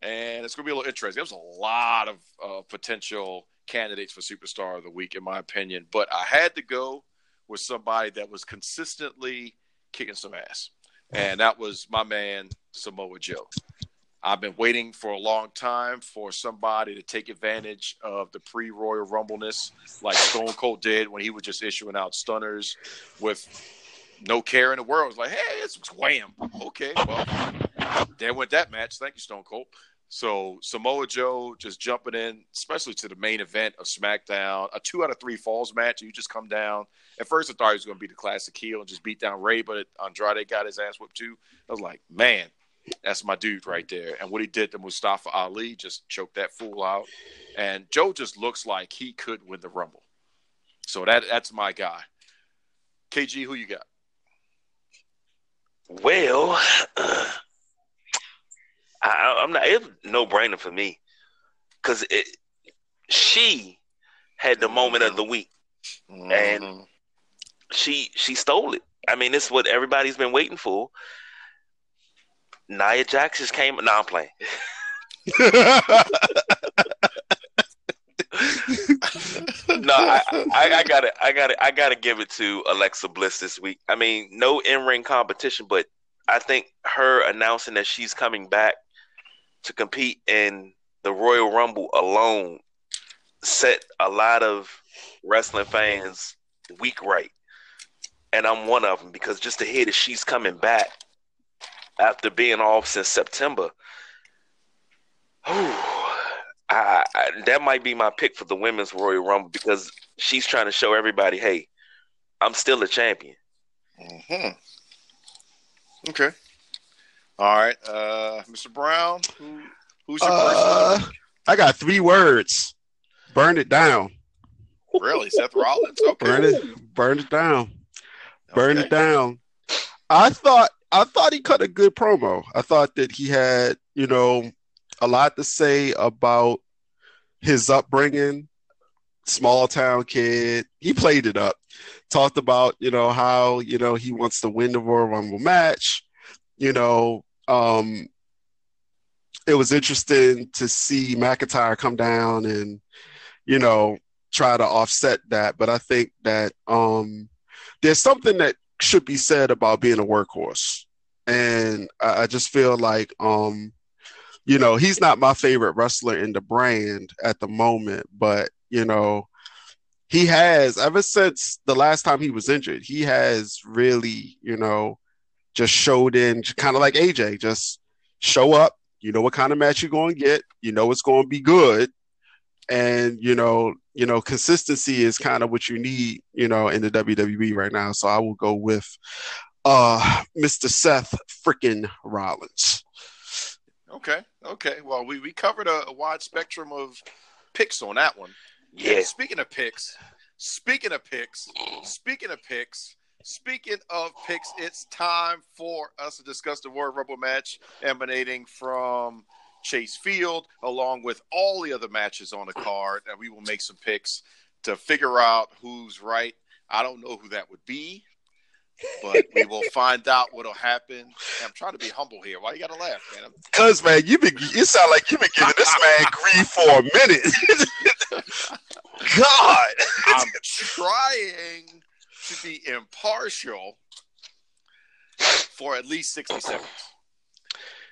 And it's going to be a little interesting. There's a lot of uh, potential candidates for superstar of the week, in my opinion. But I had to go with somebody that was consistently kicking some ass. And that was my man, Samoa Joe. I've been waiting for a long time for somebody to take advantage of the pre Royal Rumbleness like Stone Cold did when he was just issuing out stunners with no care in the world. It's like, hey, it's wham. Okay, well, there went that match. Thank you, Stone Cold. So Samoa Joe just jumping in, especially to the main event of SmackDown, a two out of three falls match. You just come down. At first, I thought he was going to be the classic heel and just beat down Rey, but Andrade got his ass whipped too. I was like, man, that's my dude right there. And what he did to Mustafa Ali just choked that fool out. And Joe just looks like he could win the Rumble. So that that's my guy. KG, who you got? Well, uh, I, am not. It's no brainer for me because it. She had the moment of the week, mm-hmm. and she she stole it. I mean, this is what everybody's been waiting for. Nia Jax just came. No, I'm playing. no, I, I, I got it. I got it. I got to give it to Alexa Bliss this week. I mean, no in ring competition, but I think her announcing that she's coming back to compete in the Royal Rumble alone set a lot of wrestling fans weak right. And I'm one of them because just to hear that she's coming back after being off since September, whew, I, I, that might be my pick for the women's Royal Rumble because she's trying to show everybody, hey, I'm still a champion. hmm Okay. All right, uh, Mr. Brown, who, who's your uh, person? I got three words. Burn it down. Really, Seth Rollins? Okay. Burn it, burn it down. Burn okay. it down. I thought I thought he cut a good promo. I thought that he had, you know, a lot to say about his upbringing, small town kid. He played it up. Talked about, you know, how, you know, he wants to win the Royal Rumble match. You know, um, it was interesting to see McIntyre come down and, you know, try to offset that. But I think that um, there's something that should be said about being a workhorse. And I, I just feel like um, you know, he's not my favorite wrestler in the brand at the moment, but you know, he has ever since the last time he was injured, he has really, you know, just showed in kind of like AJ, just show up, you know what kind of match you're going to get, you know it's going to be good, and you know, you know, consistency is kind of what you need, you know, in the WWE right now. So I will go with uh Mr. Seth freaking Rollins. Okay, okay. Well, we, we covered a, a wide spectrum of picks on that one. Yeah. And speaking of picks, speaking of picks, speaking of picks, speaking of picks, it's time for us to discuss the Royal Rumble match emanating from Chase Field, along with all the other matches on the card. And we will make some picks to figure out who's right. I don't know who that would be but we will find out what'll happen. I'm trying to be humble here. Why you gotta laugh, man? Because man, you been it sound like you've been giving this man grief for a minute. God, I'm trying to be impartial for at least 60 seconds.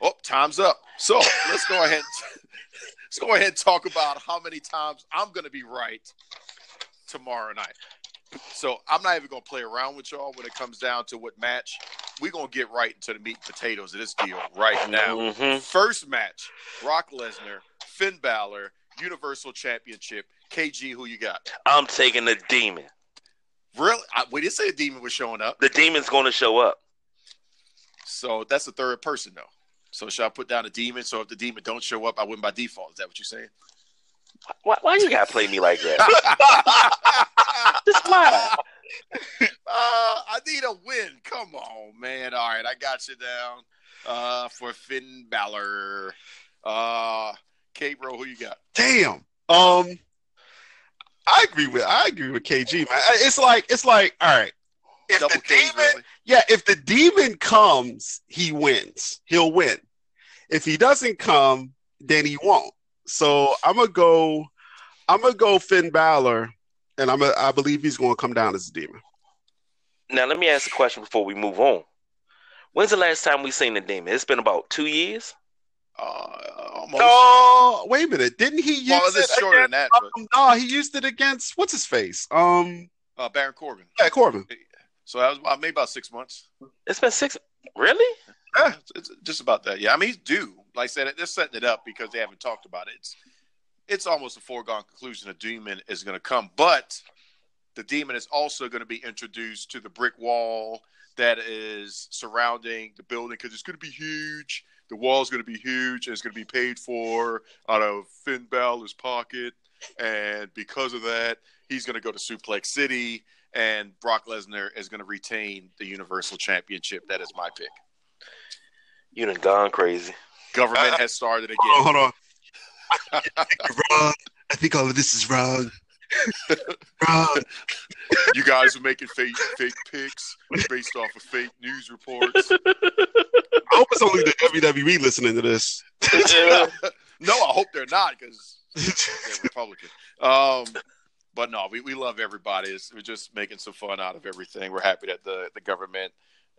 Oh, time's up. So let's go ahead. let's go ahead and talk about how many times I'm going to be right tomorrow night. So I'm not even gonna play around with y'all when it comes down to what match. We're gonna get right into the meat and potatoes of this deal right now. Mm-hmm. First match: Brock Lesnar, Finn Balor, Universal Championship. KG, who you got? I'm taking the Demon. Really? I, we didn't say a demon was showing up. The demon's going to show up. So that's the third person, though. So should I put down a demon? So if the demon don't show up, I win by default. Is that what you're saying? Why, why you gotta play me like that? Just why? Uh, I need a win. Come on, man. All right, I got you down. Uh, for Finn Balor. Uh, K bro, who you got? Damn. Um, I agree with I agree with KG, man. It's like it's like all right. If Double the K's, demon, really? yeah, if the demon comes, he wins. He'll win. If he doesn't come, then he won't. So I'm gonna go. I'm gonna go Finn Balor, and I'm. A, I believe he's going to come down as a demon. Now let me ask a question before we move on. When's the last time we seen the demon? It's been about two years. Uh, almost. Oh, wait a minute! Didn't he use well, it? shorter against, than that. But... Um, no, he used it against what's his face? Um, uh, Baron Corbin. Yeah, Corbin. So that was uh, maybe about six months. It's been six. Really? Yeah, it's just about that. Yeah, I mean he's due. Like I said, they're setting it up because they haven't talked about it. It's it's almost a foregone conclusion a demon is going to come, but the demon is also going to be introduced to the brick wall that is surrounding the building because it's going to be huge. The wall is going to be huge and it's going to be paid for out of Finn Balor's pocket. And because of that, he's going to go to Suplex City and Brock Lesnar is going to retain the Universal Championship. That is my pick. You done gone crazy. Government uh, has started again. Hold on, hold on. I, think wrong. I think all of this is wrong. you guys are making fake fake picks based off of fake news reports. I hope it's only the WWE listening to this. no, I hope they're not because they're Republican. Um, but no, we, we love everybody. It's, we're just making some fun out of everything. We're happy that the, the government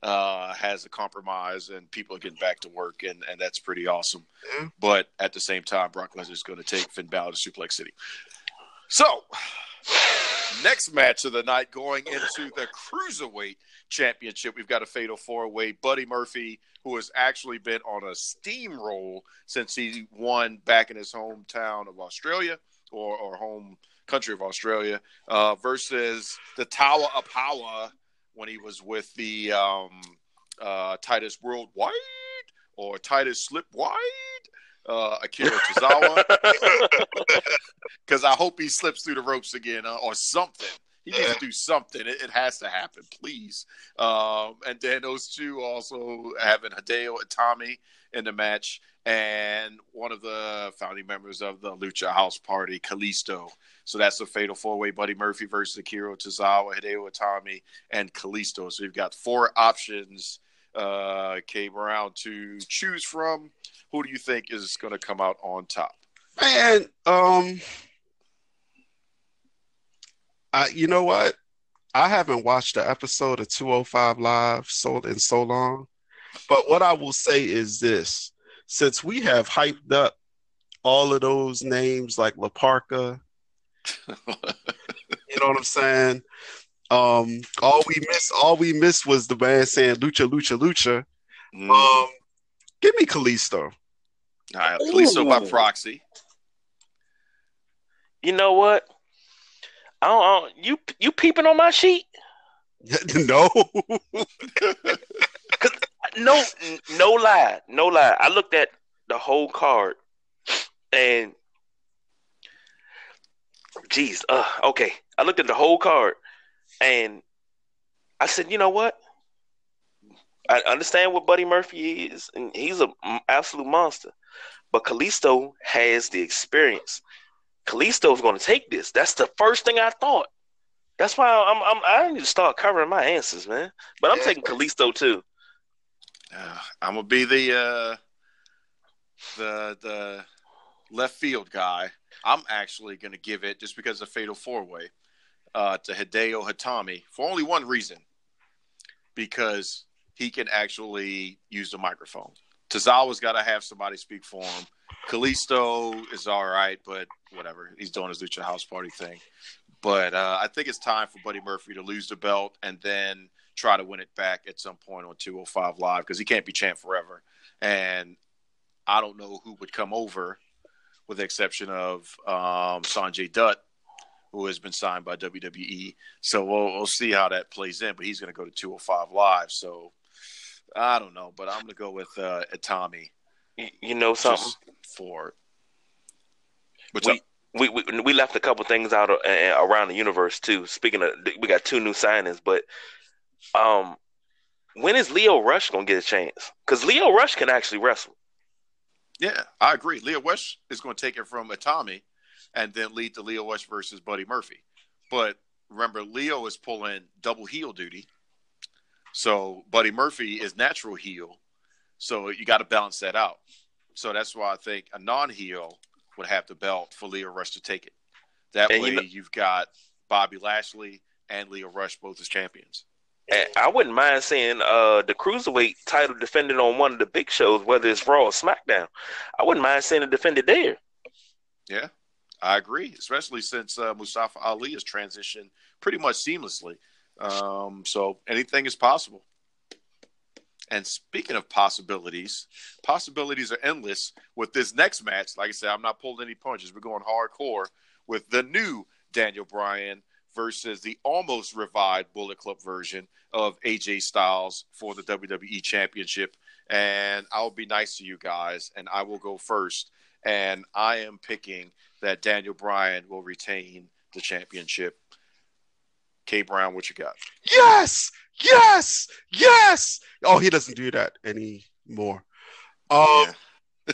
uh, has a compromise and people are getting back to work, and, and that's pretty awesome. Yeah. But at the same time, Brock Lesnar is going to take Finn Balor to Suplex City. So, next match of the night going into the Cruiserweight Championship, we've got a fatal four way. Buddy Murphy, who has actually been on a steamroll since he won back in his hometown of Australia or, or home country of Australia, uh, versus the Tower of Power when he was with the um, uh, Titus Worldwide or Titus Slip Wide, uh, Akira Tozawa. Because I hope he slips through the ropes again uh, or something. He needs to do something. It, it has to happen, please. Um, and then those two also having Hideo Itami in the match and one of the founding members of the Lucha House Party, Kalisto. So that's the fatal four way Buddy Murphy versus Akira Tozawa, Hideo Itami, and Kalisto. So you've got four options, uh, came around to choose from. Who do you think is going to come out on top? Man, um, I, you know what? I haven't watched the episode of 205 Live so in so long. But what I will say is this since we have hyped up all of those names like La Parka, you know what I'm saying? Um, all we missed, all we missed was the band saying "Lucha, Lucha, Lucha." Mm. Um, give me Kalisto. All right, Kalisto by proxy. You know what? I don't, I don't, you you peeping on my sheet? no. no, no lie, no lie. I looked at the whole card, and geez, uh, okay. I looked at the whole card, and I said, you know what? I understand what Buddy Murphy is, and he's an absolute monster. But Kalisto has the experience. Kalisto's going to take this. That's the first thing I thought. That's why I'm, I'm I need to start covering my answers, man. But I'm taking Kalisto too. I'm gonna be the uh, the the left field guy. I'm actually gonna give it just because of the Fatal Four Way uh, to Hideo Itami for only one reason, because he can actually use the microphone. Tozawa's got to have somebody speak for him. Kalisto is all right, but whatever. He's doing his Lucha House Party thing. But uh, I think it's time for Buddy Murphy to lose the belt and then try to win it back at some point on 205 Live because he can't be champ forever. And I don't know who would come over, with the exception of um, Sanjay Dutt, who has been signed by WWE. So we'll, we'll see how that plays in. But he's going to go to 205 Live. So I don't know, but I'm going to go with uh, Itami. You know something for What's we, up? We, we we left a couple things out uh, around the universe too. Speaking of, we got two new signings, but um, when is Lio Rush gonna get a chance? Because Lio Rush can actually wrestle. Yeah, I agree. Lio Rush is going to take it from Itami, and then lead to Lio Rush versus Buddy Murphy. But remember, Lio is pulling double heel duty, so Buddy Murphy is natural heel. So you got to balance that out. So that's why I think a non-heel would have the belt for Lio Rush to take it. That and way, you know, you've got Bobby Lashley and Lio Rush both as champions. I wouldn't mind seeing uh, the cruiserweight title defended on one of the big shows, whether it's Raw or SmackDown. I wouldn't mind seeing it defended there. Yeah, I agree, especially since uh, Mustafa Ali has transitioned pretty much seamlessly. Um, so anything is possible. And speaking of possibilities, possibilities are endless with this next match. Like I said, I'm not pulling any punches. We're going hardcore with the new Daniel Bryan versus the almost revived Bullet Club version of AJ Styles for the WWE Championship. And I'll be nice to you guys, and I will go first. And I am picking that Daniel Bryan will retain the championship. K Brown, what you got? Yes, yes, yes. Oh, he doesn't do that anymore. Um, yeah.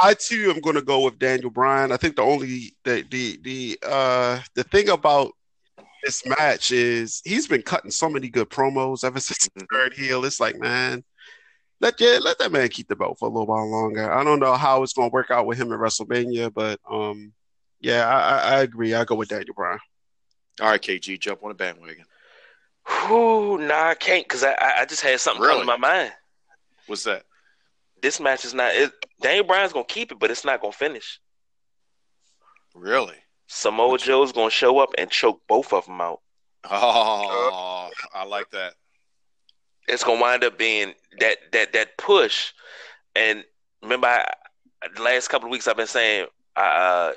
I too am going to go with Daniel Bryan. I think the only the the the uh the thing about this match is he's been cutting so many good promos ever since the third heel. It's like, man, let yeah, let that man keep the belt for a little while longer. I don't know how it's going to work out with him in WrestleMania, but um, yeah, I, I agree. I go with Daniel Bryan. All right, KG, jump on the bandwagon. Whew, nah, I can't because I I just had something really? come in my mind. What's that? This match is not. It, Daniel Bryan's gonna keep it, but it's not gonna finish. Really? Samoa Joe's gonna show up and choke both of them out. Oh, I like that. It's gonna wind up being that that that push. And remember, I, the last couple of weeks I've been saying, uh,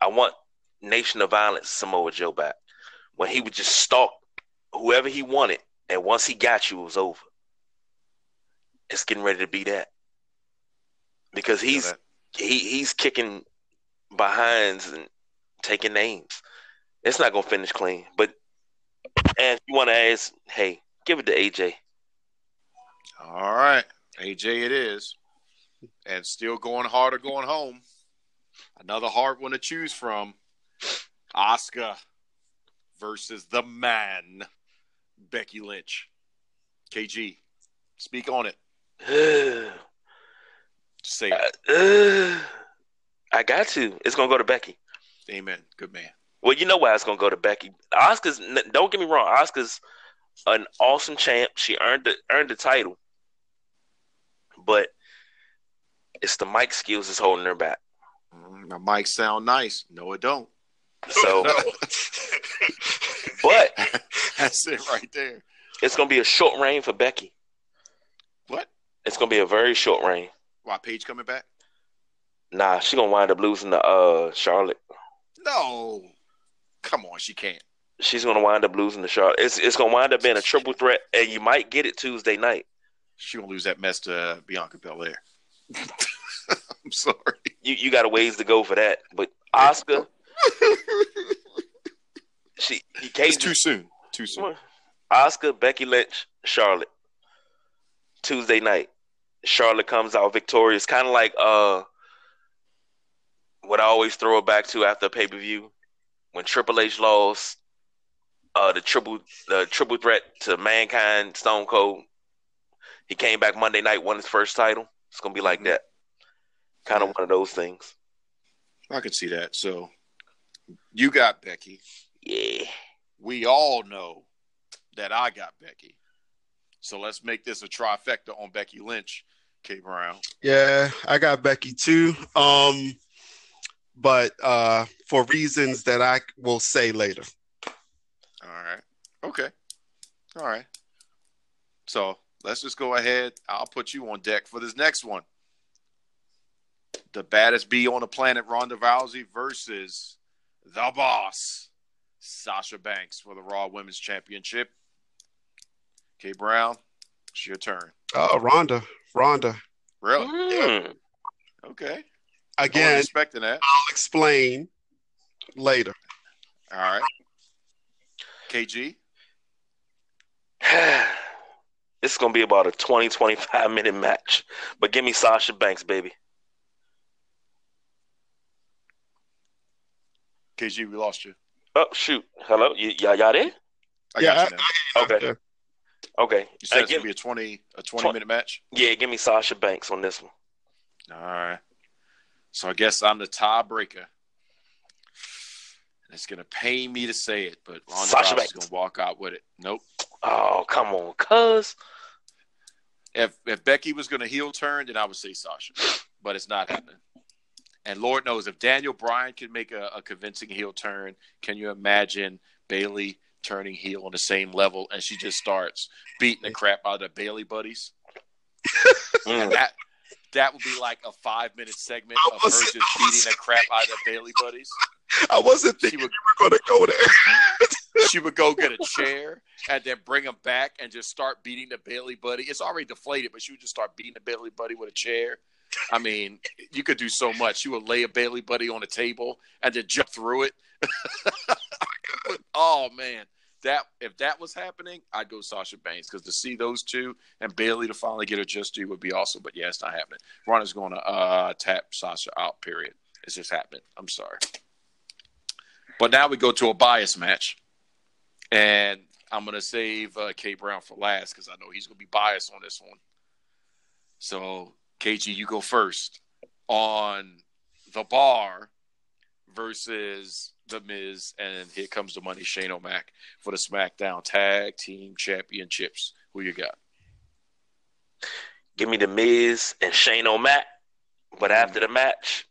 I want Nation of Violence Samoa Joe back when he would just stalk whoever he wanted, and once he got you, it was over. It's getting ready to be that because he's he he's kicking behinds and taking names. It's not gonna finish clean, but and you want to ask, hey, give it to AJ. All right, AJ, it is, and still going hard or going home. Another hard one to choose from. Asuka versus the man, Becky Lynch. KG, speak on it. Say it. Uh, I got to. It's gonna go to Becky. Amen. Good man. Well, you know why it's gonna go to Becky. Asuka's. Don't get me wrong. Asuka's an awesome champ. She earned the earned the title, but it's the mic skills that's holding her back. Mm, my mic sound nice. No, it don't. So, but that's it right there. It's gonna be a short reign for Becky. What? It's gonna be a very short reign. Why Paige coming back? Nah, she gonna wind up losing to uh Charlotte. No, come on, she can't. She's gonna wind up losing to Charlotte. It's it's gonna wind up being a triple threat, and you might get it Tuesday night. She gonna lose that mess to uh, Bianca Belair. I'm sorry. You you got a ways to go for that, but Asuka, she he. It's too soon. Too soon. Asuka, Becky Lynch, Charlotte. Tuesday night. Charlotte comes out victorious, kind of like uh what I always throw it back to after pay per view when Triple H lost uh the triple the triple threat to Mankind Stone Cold. He came back Monday night, won his first title. It's gonna be like mm-hmm. that, kind of one of those things. I could see that. So you got Becky. Yeah. We all know that I got Becky. So let's make this a trifecta on Becky Lynch, K Brown. Yeah, I got Becky too. Um, but uh, for reasons that I will say later. All right. Okay. All right. So let's just go ahead. I'll put you on deck for this next one. The baddest bee on the planet, Ronda Rousey versus the boss, Sasha Banks for the Raw Women's Championship. K Brown, it's your turn. Oh, Ronda. Ronda. Really? Mm. Okay. Again, expecting that. I'll explain later. All right. KG. this is going to be about a 20, 25 minute match. But give me Sasha Banks, baby. KG, we lost you. Oh, shoot. Hello? Y- y'all, y'all there? I yeah, I, okay. Okay. You said uh, it's gonna be a twenty a twenty 20, minute match. Yeah, give me Sasha Banks on this one. All right. So I guess I'm the tiebreaker. It's gonna pain me to say it, but Ronda is gonna walk out with it. Nope. Oh come on, cuz. If if Becky was gonna heel turn, then I would say Sasha, but it's not happening. And Lord knows if Daniel Bryan can make a, a convincing heel turn, can you imagine Bayley turning heel on the same level, and she just starts beating the crap out of the Bayley buddies. mm. that that would be like a five minute segment of her just beating the crap out of Bayley buddies. I wasn't thinking she would, we were going to go there. she would go get a chair and then bring him back and just start beating the Bayley buddy. It's already deflated, but she would just start beating the Bayley buddy with a chair. I mean, you could do so much. You would lay a Bayley buddy on a table and then jump through it. Oh, oh man, that if that was happening, I'd go Sasha Banks because to see those two and Bayley to finally get her just due would be awesome. But yeah, it's not happening. Ronda's going to uh, tap Sasha out. Period. It's just happening. I'm sorry. But now we go to a bias match, and I'm going to save uh, K Brown for last because I know he's going to be biased on this one. So KG, you go first on the bar versus the Miz, and here comes the money, Shane O'Mac for the SmackDown Tag Team Championships. Who you got? Give me the Miz and Shane O'Mac, but after the match,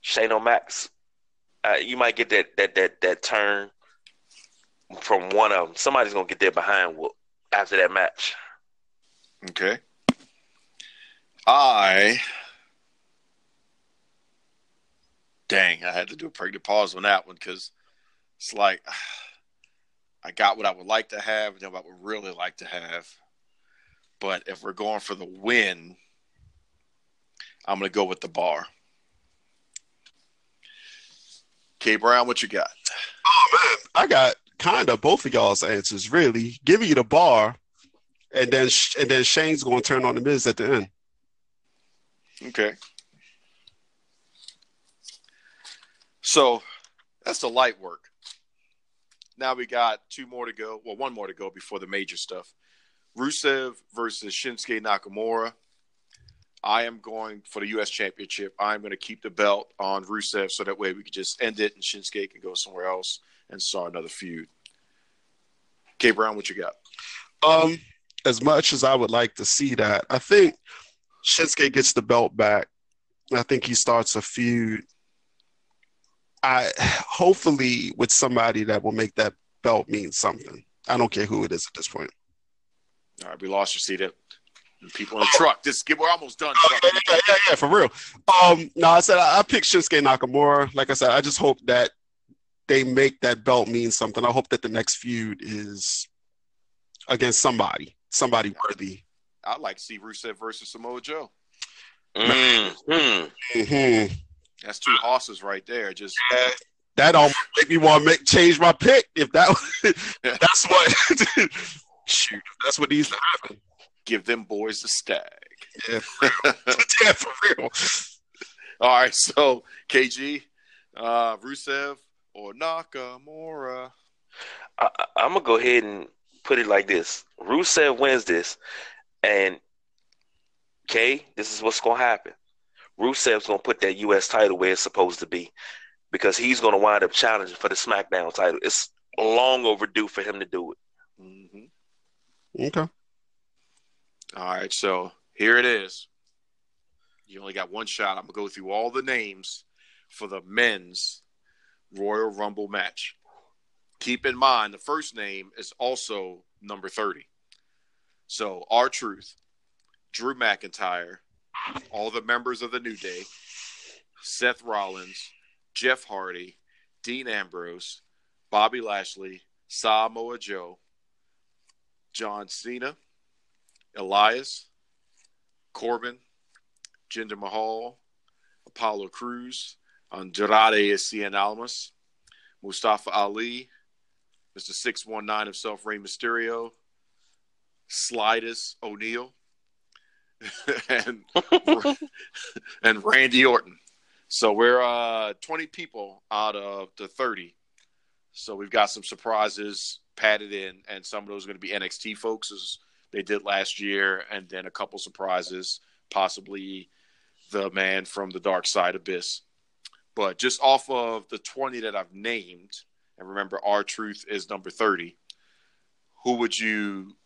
Shane O'Mac's, uh, you might get that that that that turn from one of them. Somebody's gonna get their behind whoop after that match. Okay. I dang, I had to do a pregnant pause on that one because it's like I got what I would like to have and what I would really like to have. But if we're going for the win, I'm going to go with the bar. K Brown, what you got? Oh man, I got kind of both of y'all's answers. Really, give you the bar, and then and then Shane's going to turn on the Miz at the end. Okay. So that's the light work. Now we got two more to go. Well, one more to go before the major stuff. Rusev versus Shinsuke Nakamura. I am going for the U.S. Championship. I'm going to keep the belt on Rusev so that way we can just end it and Shinsuke can go somewhere else and start another feud. K Brown, what you got? Um, as much as I would like to see that, I think Shinsuke gets the belt back. I think he starts a feud. I hopefully with somebody that will make that belt mean something. I don't care who it is at this point. All right, we lost your seat. People in the truck. This get we're almost done. Oh, yeah, yeah, yeah, yeah, for real. Um, no, I said I, I picked Shinsuke Nakamura. Like I said, I just hope that they make that belt mean something. I hope that the next feud is against somebody, somebody worthy. I'd like to see Rusev versus Samoa Joe. Mm-hmm. Mm-hmm. That's two horses right there. Just yeah, that almost make me want to make change my pick. If that that's what shoot, that's what needs to happen. Give them boys a stag. Yeah, for real. yeah, for real. All right, so KG, uh, Rusev or Nakamura. I, I'm gonna go ahead and put it like this: Rusev wins this, and K, this is what's gonna happen. Rusev's gonna put that U.S. title where it's supposed to be because he's gonna wind up challenging for the SmackDown title. It's long overdue for him to do it. Mm-hmm. Okay. All right, so here it is. You only got one shot. I'm gonna go through all the names for the men's Royal Rumble match. Keep in mind the first name is also number 30. So R-Truth, Drew McIntyre, all the members of the New Day, Seth Rollins, Jeff Hardy, Dean Ambrose, Bobby Lashley, Samoa Joe, John Cena, Elias, Corbin, Jinder Mahal, Apollo Crews, Andrade Cien Almas, Mustafa Ali, Mr. 619 himself, Rey Mysterio, Slidus O'Neal, and and Randy Orton. So we're uh, 20 people out of the 30. So we've got some surprises padded in, and some of those are going to be NXT folks as they did last year, and then a couple surprises, possibly the man from the Dark Side Abyss. But just off of the 20 that I've named, and remember, R-Truth is number 30, who would you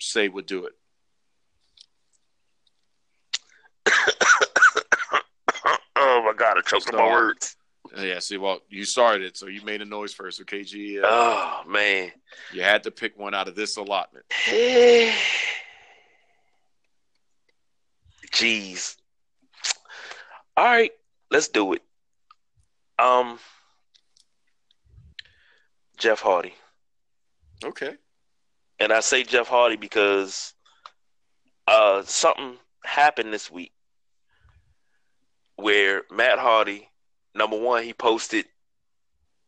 say would do it? oh my god, I choked on my words. Yeah, see, well, you started, so you made a noise first. So KG, uh, oh man, you had to pick one out of this allotment. Jeez. All right, let's do it. Um, Jeff Hardy. Okay. And I say Jeff Hardy because uh, something happened this week where Matt Hardy, number one, he posted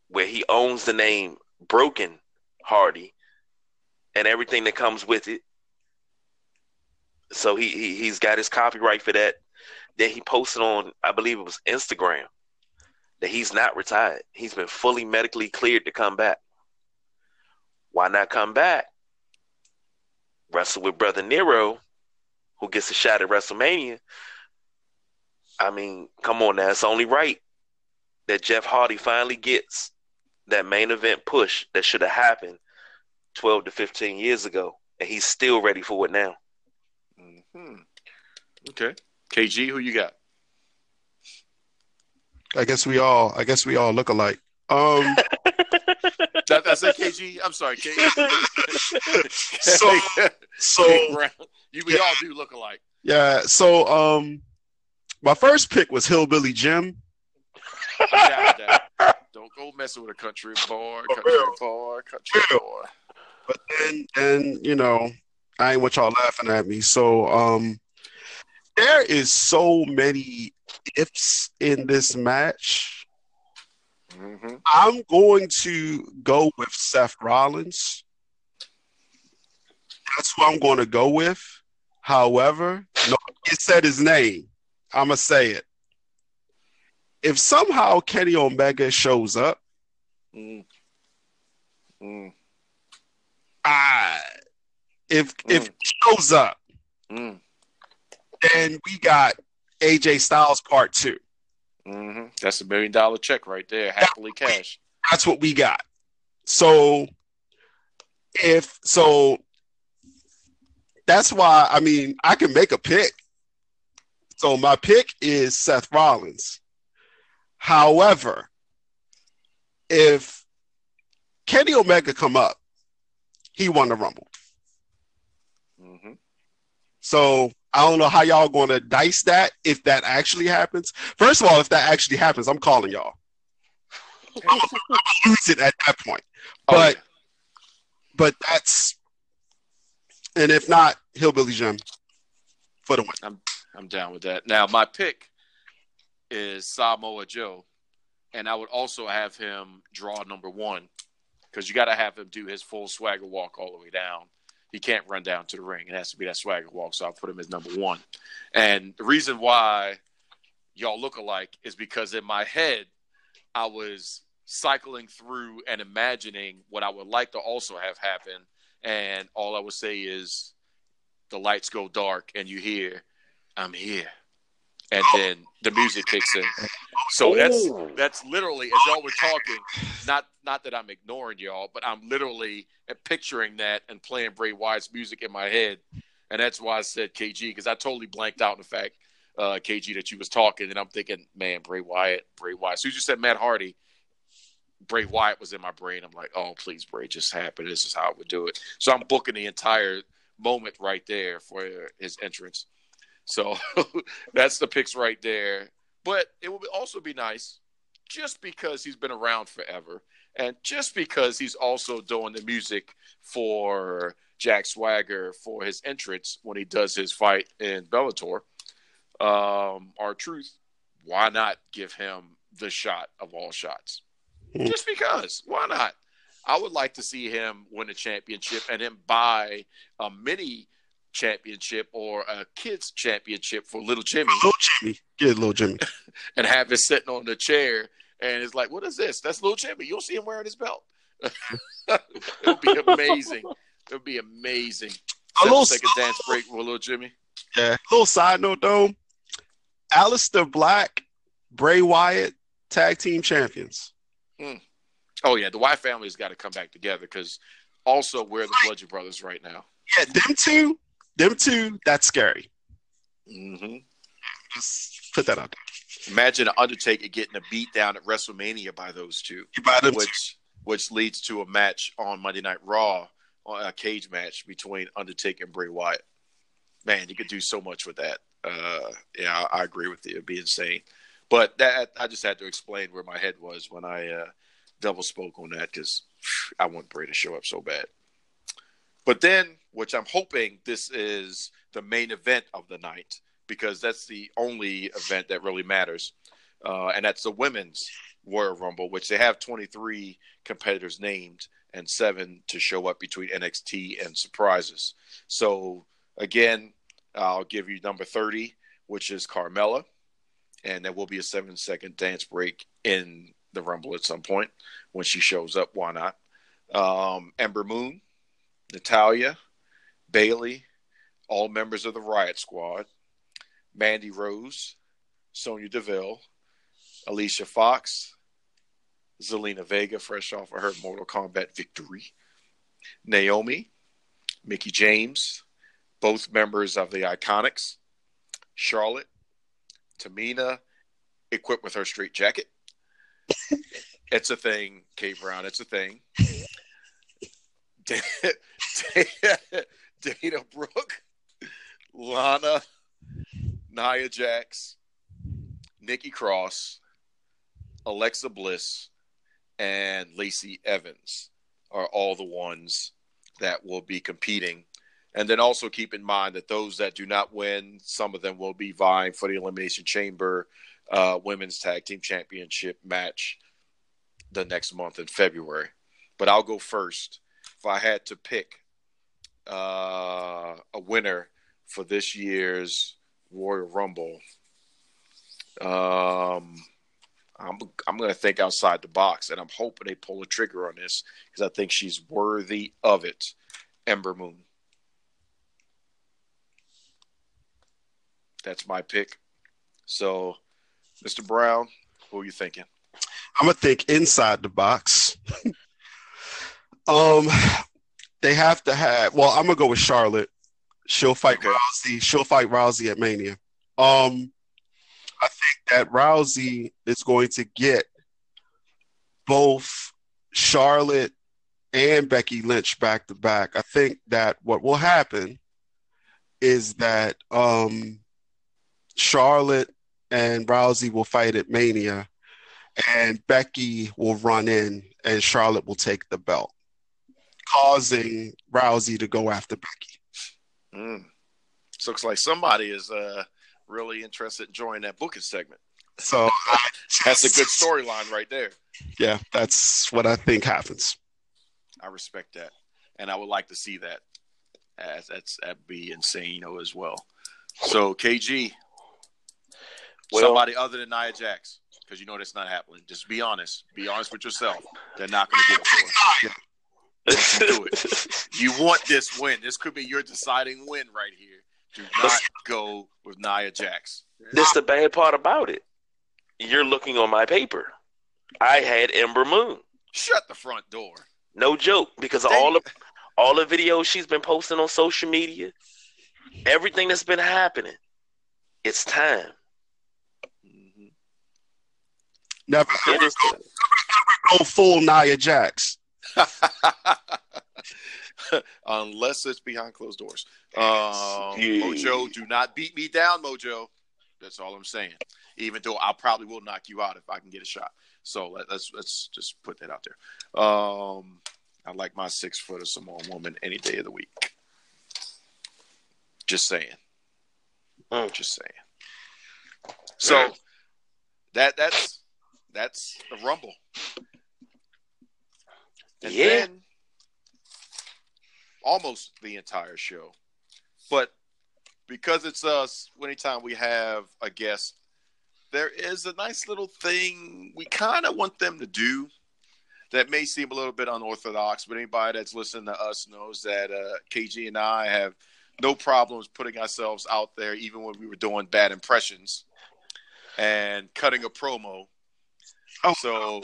where he owns the name Broken Hardy and everything that comes with it. So he, he he's got his copyright for that. Then he posted on, I believe it was Instagram, that he's not retired. He's been fully medically cleared to come back. Why not come back? Wrestle with Brother Nero, who gets a shot at WrestleMania. I mean, come on now, it's only right that Jeff Hardy finally gets that main event push that should have happened 12 to 15 years ago, and he's still ready for it now. Mm-hmm. Okay. KG, who you got? I guess we all I guess we all look alike. Um that, that's a KG. I'm sorry, KG. so so you, we yeah. all do look alike. Yeah. So um my first pick was Hillbilly Jim. Don't go messing with a country boy, country boy, country boy. But then, then you know, I ain't want y'all laughing at me. So, um, there is so many ifs in this match. Mm-hmm. I'm going to go with Seth Rollins. That's who I'm going to go with. However, no, it said his name. I'm gonna say it. If somehow Kenny Omega shows up, mm. Mm. I if mm. if he shows up, mm. then we got AJ Styles Part 2 mm-hmm. That's a million dollar check right there, happily that's cash. That's what we got. So if so, that's why I mean I can make a pick so my pick is Seth Rollins. However, if Kenny Omega come up, he won the Rumble. Mm-hmm. So I don't know how y'all going to dice that if that actually happens. First of all, if that actually happens, I'm calling y'all. I'm gonna lose it at that point. But oh, yeah. but that's and if not, Hillbilly Jim for the win. I'm I'm down with that. Now, my pick is Samoa Joe, and I would also have him draw number one because you got to have him do his full swagger walk all the way down. He can't run down to the ring. It has to be that swagger walk. So I'll put him as number one. And the reason why y'all look alike is because in my head, I was cycling through and imagining what I would like to also have happen. And all I would say is the lights go dark and you hear I'm here. And then the music kicks in. So that's that's literally as y'all were talking, not not that I'm ignoring y'all, but I'm literally picturing that and playing Bray Wyatt's music in my head. And that's why I said KG, because I totally blanked out the fact, uh, KG, that you was talking, and I'm thinking, man, Bray Wyatt, Bray Wyatt. As soon as you said Matt Hardy, Bray Wyatt was in my brain. I'm like, oh, please, Bray, just happen. This is how I would do it. So I'm booking the entire moment right there for his entrance. So that's the picks right there. But it would also be nice just because he's been around forever and just because he's also doing the music for Jack Swagger for his entrance when he does his fight in Bellator. Um, R-Truth, why not give him the shot of all shots? Hmm. Just because. Why not? I would like to see him win a championship and then buy a mini championship or a kids championship for little Jimmy. Little Jimmy, get little Jimmy, and have it sitting on the chair, and it's like, what is this? That's little Jimmy. You'll see him wearing his belt. it would be amazing. It would be amazing. A little second dance break with little Jimmy. Yeah. A Little side note though, Aleister Black, Bray Wyatt, tag team champions. Mm. Oh yeah, the Wyatt family's got to come back together because also we're the Bludgeon Brothers right now. Yeah, them two them two, that's scary. Mm-hmm. Just put that out there. Imagine Undertaker getting a beat down at WrestleMania by those two, by which two. which leads to a match on Monday Night Raw, a cage match between Undertaker and Bray Wyatt. Man, you could do so much with that. Uh, yeah, I, I, agree with you. It'd be insane. But that I just had to explain where my head was when I uh, double spoke on that because I want Bray to show up so bad. But then, which I'm hoping this is the main event of the night because that's the only event that really matters, uh, and that's the women's Royal Rumble, which they have 23 competitors named. and seven to show up between NXT and surprises. So again, I'll give you number 30, which is Carmella. And there will be a seven second dance break in the Rumble at some point when she shows up. Why not? Um, Ember Moon, Natalya, Bayley, all members of the Riot Squad, Mandy Rose, Sonya Deville, Alicia Fox, Zelina Vega, fresh off of her Mortal Kombat victory, Naomi, Mickie James, both members of the Iconics, Charlotte, Tamina, equipped with her straight jacket. it's a thing, Kate Brown. It's a thing. Dana Brooke, Lana, Nia Jax, Nikki Cross, Alexa Bliss, and Lacey Evans are all the ones that will be competing. And then also keep in mind that those that do not win, some of them will be vying for the Elimination Chamber uh, Women's Tag Team Championship match the next month in February. But I'll go first. If I had to pick uh, a winner for this year's Royal Rumble, um, I'm I'm going to think outside the box, and I'm hoping they pull a trigger on this because I think she's worthy of it. Ember Moon. That's my pick. So, Mr. Brown, who are you thinking? I'm gonna think inside the box. um, they have to have. Well, I'm gonna go with Charlotte. She'll fight okay. Rousey. She'll fight Rousey at Mania. Um, I think that Rousey is going to get both Charlotte and Becky Lynch back to back. I think that what will happen is that um, Charlotte and Rousey will fight at Mania, and Becky will run in, and Charlotte will take the belt, causing Rousey to go after Becky. Mm. So looks like somebody is uh, really interested in joining that booking segment. So that's a good storyline right there. Yeah, that's what I think happens. I respect that, and I would like to see that. As that's that'd be insane, you know, as well. So KG, well, somebody other than Nia Jax, because you know that's not happening. Just be honest. Be honest with yourself. They're not going to give it to her. do it. You want this win. This could be your deciding win right here. Do not go with Nia Jax. This the bad part about it. You're looking on my paper. I had Ember Moon. Shut the front door. No joke, because Dang. all the all the videos she's been posting on social media, everything that's been happening, it's time. Mm-hmm. Never, never, go, never go full Nia Jax. Unless it's behind closed doors. Um, yeah. Mojo, do not beat me down, Mojo. That's all I'm saying. Even though I probably will knock you out if I can get a shot. So let, us let's just put that out there. Um, I like my six footer Samoan woman any day of the week. Just saying. Mm. Just saying. So that that's that's the rumble. And yeah. then almost the entire show. But because it's us, anytime we have a guest, there is a nice little thing we kind of want them to do that may seem a little bit unorthodox, but anybody that's listening to us knows that uh, KG and I have no problems putting ourselves out there, even when we were doing bad impressions and cutting a promo. Oh. So,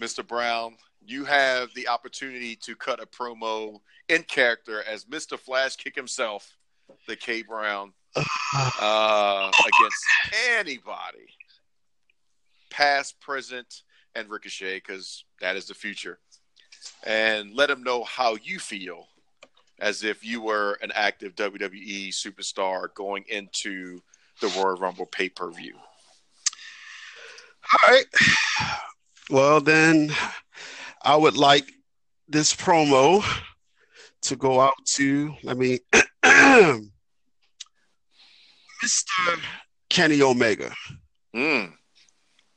Mr. Brown, you have the opportunity to cut a promo in character as Mr. Flash Kick himself, the K Brown, uh, against anybody, past, present, and Ricochet, because that is the future. And let him know how you feel as if you were an active WWE superstar going into the Royal Rumble pay per view. All right. Well, then I would like this promo to go out to, let me, Mr. Kenny Omega. Mm.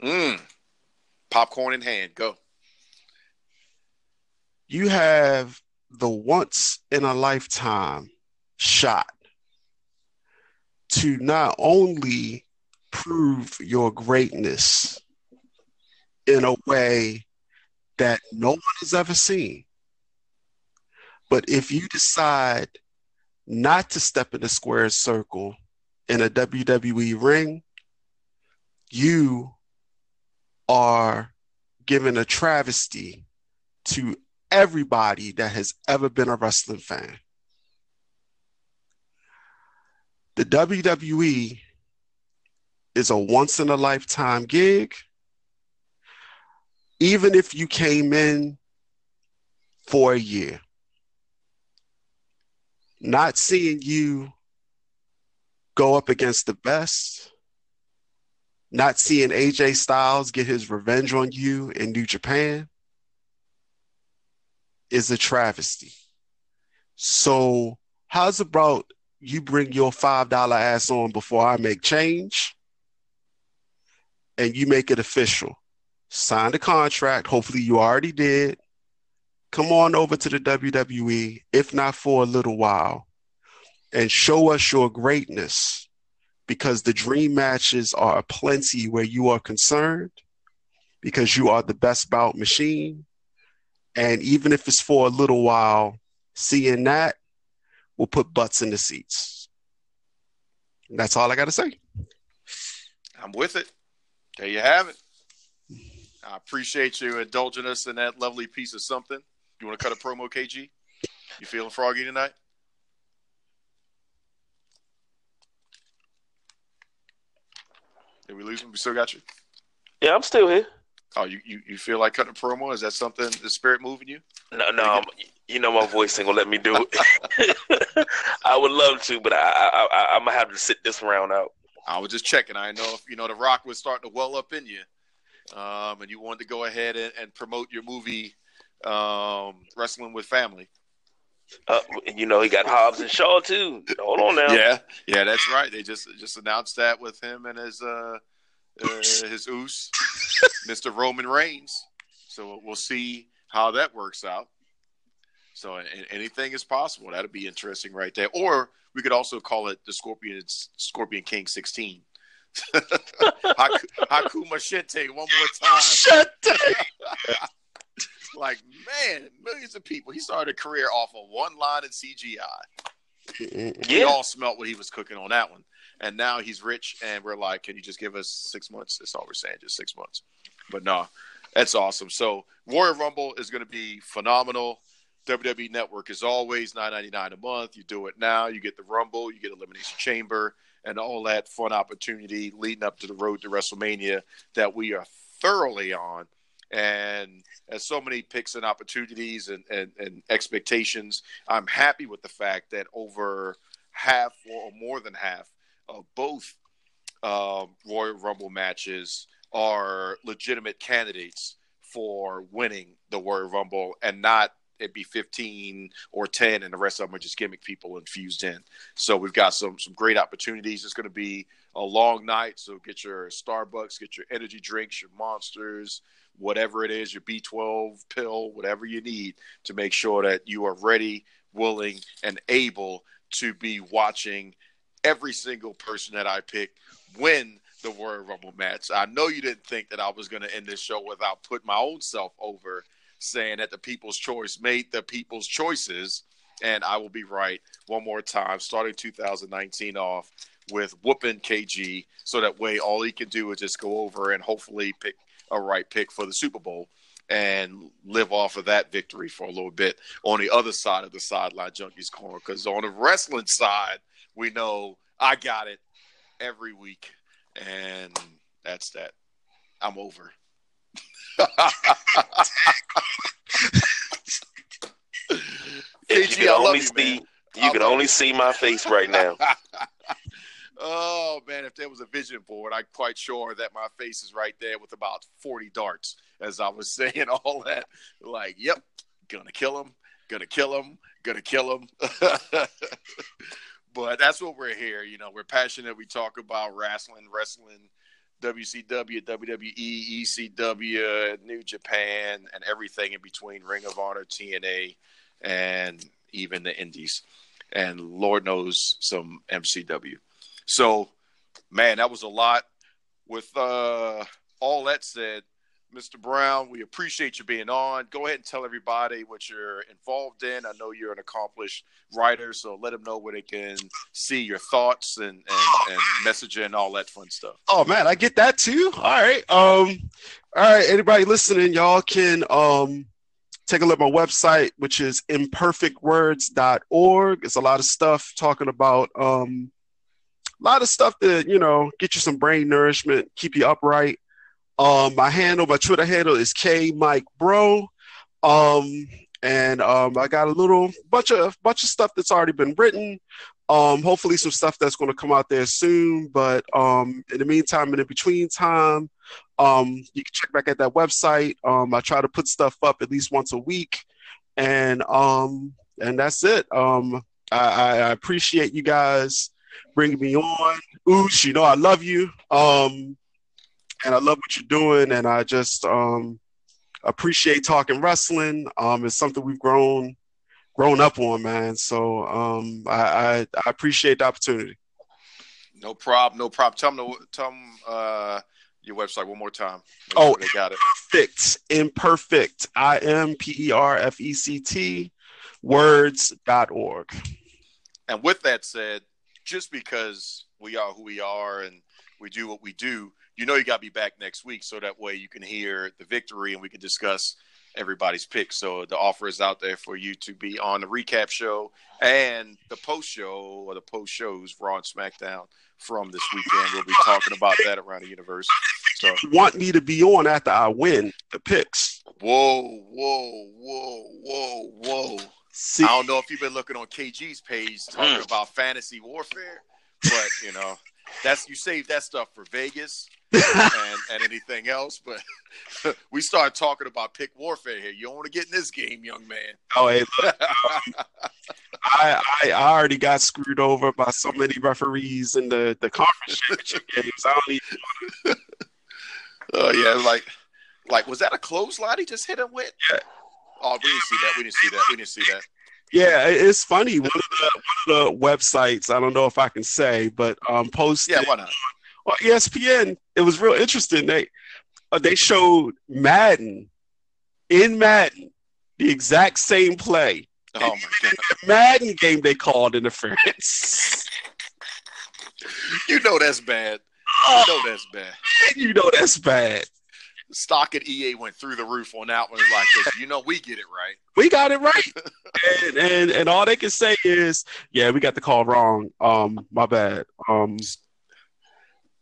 Mm. Popcorn in hand. Go. you have the once in a lifetime shot to not only prove your greatness in a way that no one has ever seen, but if you decide not to step in the square circle in a WWE ring, you are giving a travesty to everybody that has ever been a wrestling fan. The WWE is a once in a lifetime gig. Even if you came in for a year, not seeing you go up against the best, not seeing AJ Styles get his revenge on you in New Japan is a travesty. So, how's about you bring your $5 ass on before I make change and you make it official? Sign the contract. Hopefully, you already did. Come on over to the WWE, if not for a little while, and show us your greatness because the dream matches are plenty where you are concerned because you are the best bout machine and even if it's for a little while, seeing that will put butts in the seats. That's all I got to say. I'm with it. There you have it. I appreciate you indulging us in that lovely piece of something. You want to cut a promo, KG? You feeling froggy tonight? Did we lose him? We still got you. Yeah, I'm still here. Oh, you, you, you feel like cutting a promo? Is that something the spirit moving you? No, no. You know my voice ain't gonna let me do it. I would love to, but I, I, I am gonna have to sit this round out. I was just checking. I know if you know the Rock was starting to well up in you, um, and you wanted to go ahead and, and promote your movie, um, Wrestling with Family. Uh, you know he got Hobbs and Shaw too. Hold on now. Yeah, yeah, that's right. They just just announced that with him and his uh, uh, his oos, Mr. Roman Reigns. So we'll see how that works out. So anything is possible. That'd be interesting right there. Or we could also call it the Scorpion Scorpion King 16. Haku Machete one more time. Machete. like man, millions of people. He started a career off of one line in CGI. Mm-hmm. Yeah. We all smelt what he was cooking on that one and now he's rich, and we're like, can you just give us six months? That's all we're saying, just six months. But no, that's awesome. So Royal Rumble is going to be phenomenal. WWE Network is always nine ninety nine a month. You do it now, you get the Rumble, you get Elimination Chamber, and all that fun opportunity leading up to the road to WrestleMania that we are thoroughly on. And as so many picks and opportunities and, and, and expectations, I'm happy with the fact that over half or more than half of both uh, Royal Rumble matches are legitimate candidates for winning the Royal Rumble and not it be 15 or 10 and the rest of them are just gimmick people infused in. So we've got some some great opportunities. It's going to be a long night, so get your Starbucks, get your energy drinks, your monsters, whatever it is, your B12 pill, whatever you need to make sure that you are ready, willing and able to be watching every single person that I pick win the Royal Rumble match. I know you didn't think that I was going to end this show without putting my own self over, saying that the people's choice made the people's choices. And I will be right one more time, starting 2019 off with whooping KG. So that way, all he can do is just go over and hopefully pick a right pick for the Super Bowl and live off of that victory for a little bit on the other side of the sideline junkies corner. Because on the wrestling side, we know I got it every week, and that's that. I'm over. You can only you, see man. you can only you. see my face right now. oh man, if there was a vision board, I'm quite sure that my face is right there with about 40 darts as I was saying all that. Like, yep, gonna kill him, gonna kill him, gonna kill him. but that's what we're here. You know, we're passionate. We talk about wrestling, wrestling WCW, WWE, ECW, New Japan, and everything in between Ring of Honor, TNA, and even the Indies. And Lord knows some MCW. So, man, that was a lot. With uh, all that said, Mr. Brown, we appreciate you being on. Go ahead and tell everybody what you're involved in. I know you're an accomplished writer, so let them know where they can see your thoughts and, and, and messaging and all that fun stuff. Oh man, I get that too. All right. Um, all right, anybody listening, y'all can um take a look at my website, which is imperfectwords.org. It's a lot of stuff talking about um a lot of stuff that, you know, get you some brain nourishment, keep you upright. Um, my handle, my Twitter handle is K Mike Bro. Um, and um, I got a little bunch of bunch of stuff that's already been written. Um, hopefully some stuff that's going to come out there soon. But um, in the meantime, and in the between time, um, you can check back at that website. Um, I try to put stuff up at least once a week, and um, and that's it. Um, I, I appreciate you guys bringing me on. Oosh, you know I love you. Um, and I love what you're doing, and I just um, appreciate talking wrestling. Um, it's something we've grown grown up on, man. So um, I, I, I appreciate the opportunity. No problem, no problem. Tell them, tell them uh, your website one more time. Make oh, sure they got it. Perfect, imperfect. I M P E R F E C T words.org. And with that said, just because we are who we are and we do what we do, you know you got to be back next week so that way you can hear the victory and we can discuss everybody's picks. So the offer is out there for you to be on the recap show and the post show or the post shows Raw and SmackDown from this weekend. We'll be talking about that around the universe. So you want me to be on after I win the picks. Whoa, whoa, whoa, whoa, whoa. See? I don't know if you've been looking on KG's page talking mm. about fantasy warfare, but you know, that's you save that stuff for Vegas and, and anything else. But we start talking about pick warfare here. You don't want to get in this game, young man. Oh, hey, look, um, I, I, I already got screwed over by so many referees in the the conference championship games. I don't even. Oh yeah, like like was that a clothesline he just hit him with? Yeah. Oh, we didn't see that. We didn't see that. We didn't see that. Yeah, it's funny. One of the one of the websites, I don't know if I can say, but um posted yeah, why not? on ESPN. It was real interesting. They uh, they showed Madden in Madden the exact same play. Oh my god! The Madden game they called interference. you know that's bad. You know that's bad. You know that's bad stock at EA went through the roof on that one. Like, you know, we get it right. We got it right. and, and and all they can say is, yeah, we got the call wrong. Um, my bad. Um,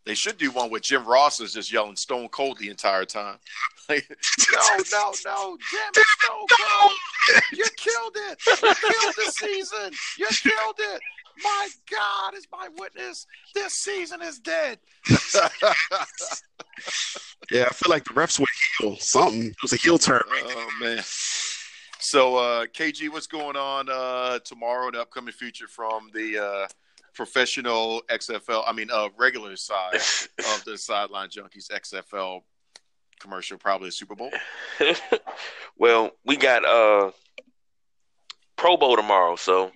they should do one with Jim Ross is just yelling Stone Cold the entire time. Like, no, no, no, damn it, Stone Cold, you killed it. You killed the season. You killed it. My God is my witness. This season is dead. yeah, I feel like the refs went heel. Something. It was a heel turn. Right oh man. So uh, KG, what's going on uh, tomorrow? The upcoming future from the uh, professional XFL. I mean, uh, regular side of the sideline junkies XFL commercial, probably a Super Bowl. well, we got uh Pro Bowl tomorrow, so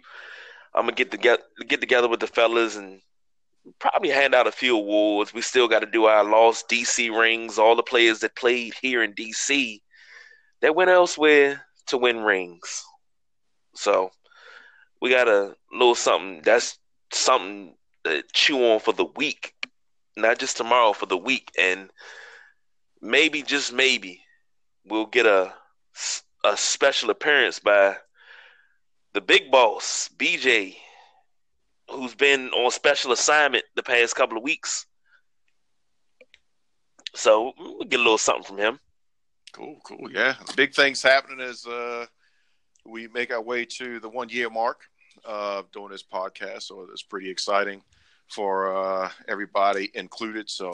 I'm gonna get together get together with the fellas and probably hand out a few awards. We still got to do our lost DC rings. All the players that played here in DC that went elsewhere to win rings. So we got a little something. That's something to chew on for the week, not just tomorrow for the week. And maybe just maybe we'll get a a special appearance by the big boss, BJ, who's been on special assignment the past couple of weeks. So we'll get a little something from him. Cool, cool. Yeah. Big things happening as uh, we make our way to the one year mark of doing this podcast. So it's pretty exciting for uh, everybody included. So,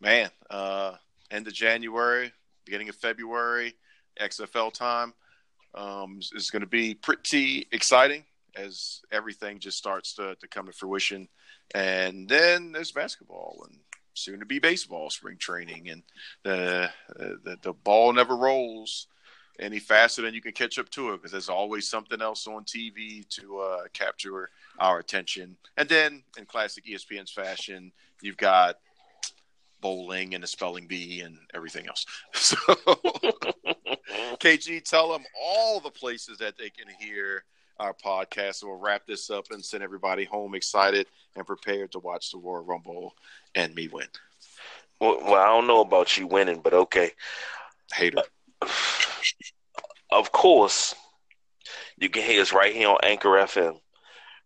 man, uh, end of January, beginning of February, XFL time um, is going to be pretty exciting as everything just starts to, to come to fruition. And then there's basketball, and soon to be baseball spring training, and the, the the ball never rolls any faster than you can catch up to it because there's always something else on TV to uh, capture our attention. And then, in classic ESPN's fashion, you've got bowling and the spelling bee and everything else. So, KG, tell them all the places that they can hear our podcast. We'll wrap this up and send everybody home excited and prepared to watch the Royal Rumble and me win. Well, well I don't know about you winning, but okay. Hater. Of course, you can hear us right here on Anchor FM,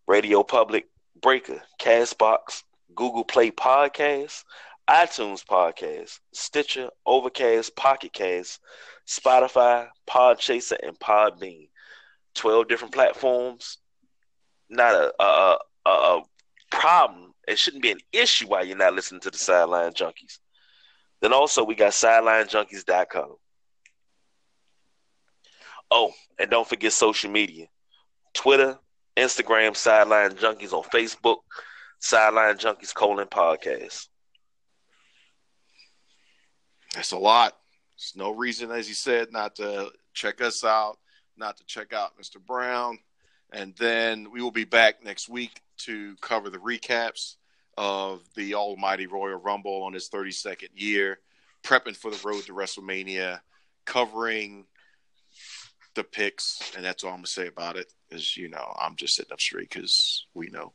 Radio Public, Breaker, Castbox, Google Play Podcasts, iTunes Podcast, Stitcher, Overcast, Pocket Cast, Spotify, Podchaser, and Podbean. 12 different platforms. Not a, a, a, a problem. It shouldn't be an issue why you're not listening to the Sideline Junkies. Then also, we got sidelinejunkies.com. Oh, and don't forget social media Twitter, Instagram, Sideline Junkies on Facebook, Sideline Junkies colon podcast. That's a lot. There's no reason, as he said, not to check us out, not to check out Mr. Brown. And then we will be back next week to cover the recaps of the Almighty Royal Rumble on his 32nd year, prepping for the road to WrestleMania, covering the picks, and that's all I'm gonna say about it. Is you know I'm just sitting up straight because we know,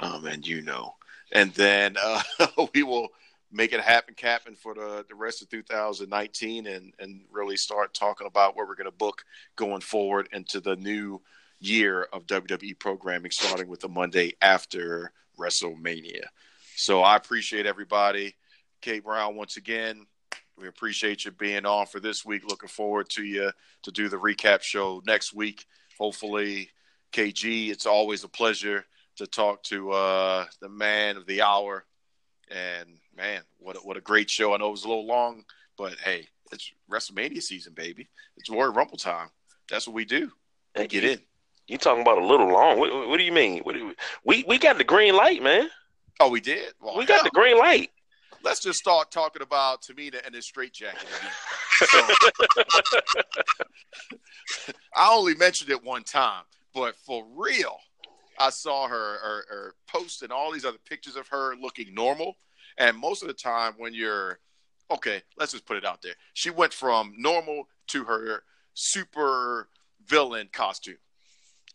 um, and you know, and then uh, we will make it happen, Captain, for the, the rest of 2019 and, and really start talking about what we're going to book going forward into the new year of WWE programming, starting with the Monday after WrestleMania. So I appreciate everybody. Kate Brown, once again, we appreciate you being on for this week. Looking forward to you to do the recap show next week. Hopefully, KG, it's always a pleasure to talk to uh, the man of the hour, and man, what a, what a great show! I know it was a little long, but hey, it's WrestleMania season, baby. It's Royal Rumble time. That's what we do. We get in. You talking about a little long? What, what do you mean? What do we, we we got the green light, man. Oh, we did. Well, we got the green light. Let's just start talking about Tamina and his straitjacket. So, I only mentioned it one time, but for real, I saw her or, or posting all these other pictures of her looking normal and most of the time, when you're okay, let's just put it out there. She went from normal to her super villain costume.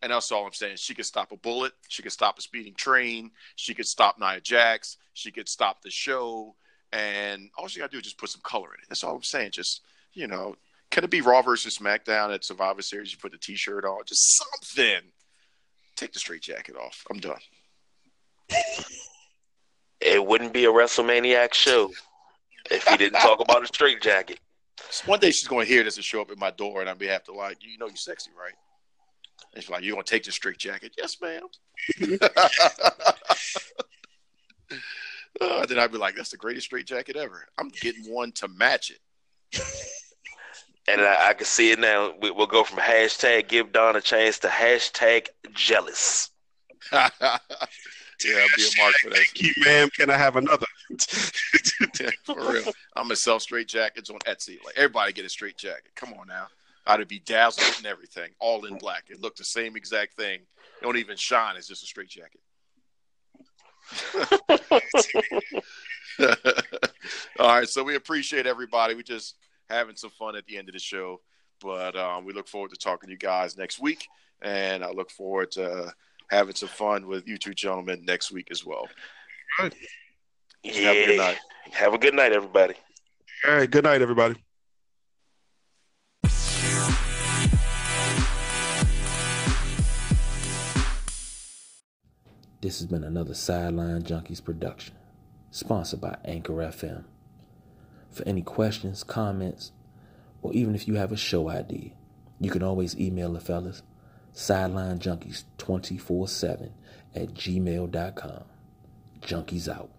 And that's all I'm saying. She could stop a bullet. She could stop a speeding train. She could stop Nia Jax. She could stop the show. And all she got to do is just put some color in it. That's all I'm saying. Just, you know, can it be Raw versus SmackDown at Survivor Series? You put the t shirt on, just something. Take the straight jacket off. I'm done. it wouldn't be a WrestleManiac show if he didn't talk about a straight jacket. One day she's going to hear this and show up at my door, and I'll be have to like, you know, you're sexy, right? And she's like, "You're going to take the straight jacket?" Yes, ma'am. uh, then I'd be like, "That's the greatest straight jacket ever." I'm getting one to match it. And I, I can see it now. We, will go from hashtag give Don a chance to hashtag jealous. Yeah, be a mark for that. Thank you, ma'am. Can I have another? yeah, for real. I'm gonna sell straight jackets on Etsy. Like everybody get a straight jacket. Come on now. I'd be dazzled and everything, all in black. It looked the same exact thing. It don't even shine. It's just a straight jacket. all right, so we appreciate everybody. We just having some fun at the end of the show, but um, we look forward to talking to you guys next week, and I look forward to having some fun with you two gentlemen next week as well. Good. Yeah. Have a good night. Have a good night, everybody. All right. Good night, everybody. This has been another Sideline Junkies production, sponsored by Anchor FM. For any questions, comments, or even if you have a show idea, you can always email the fellas sidelinejunkies 24 7 at gmail.com. Junkies out.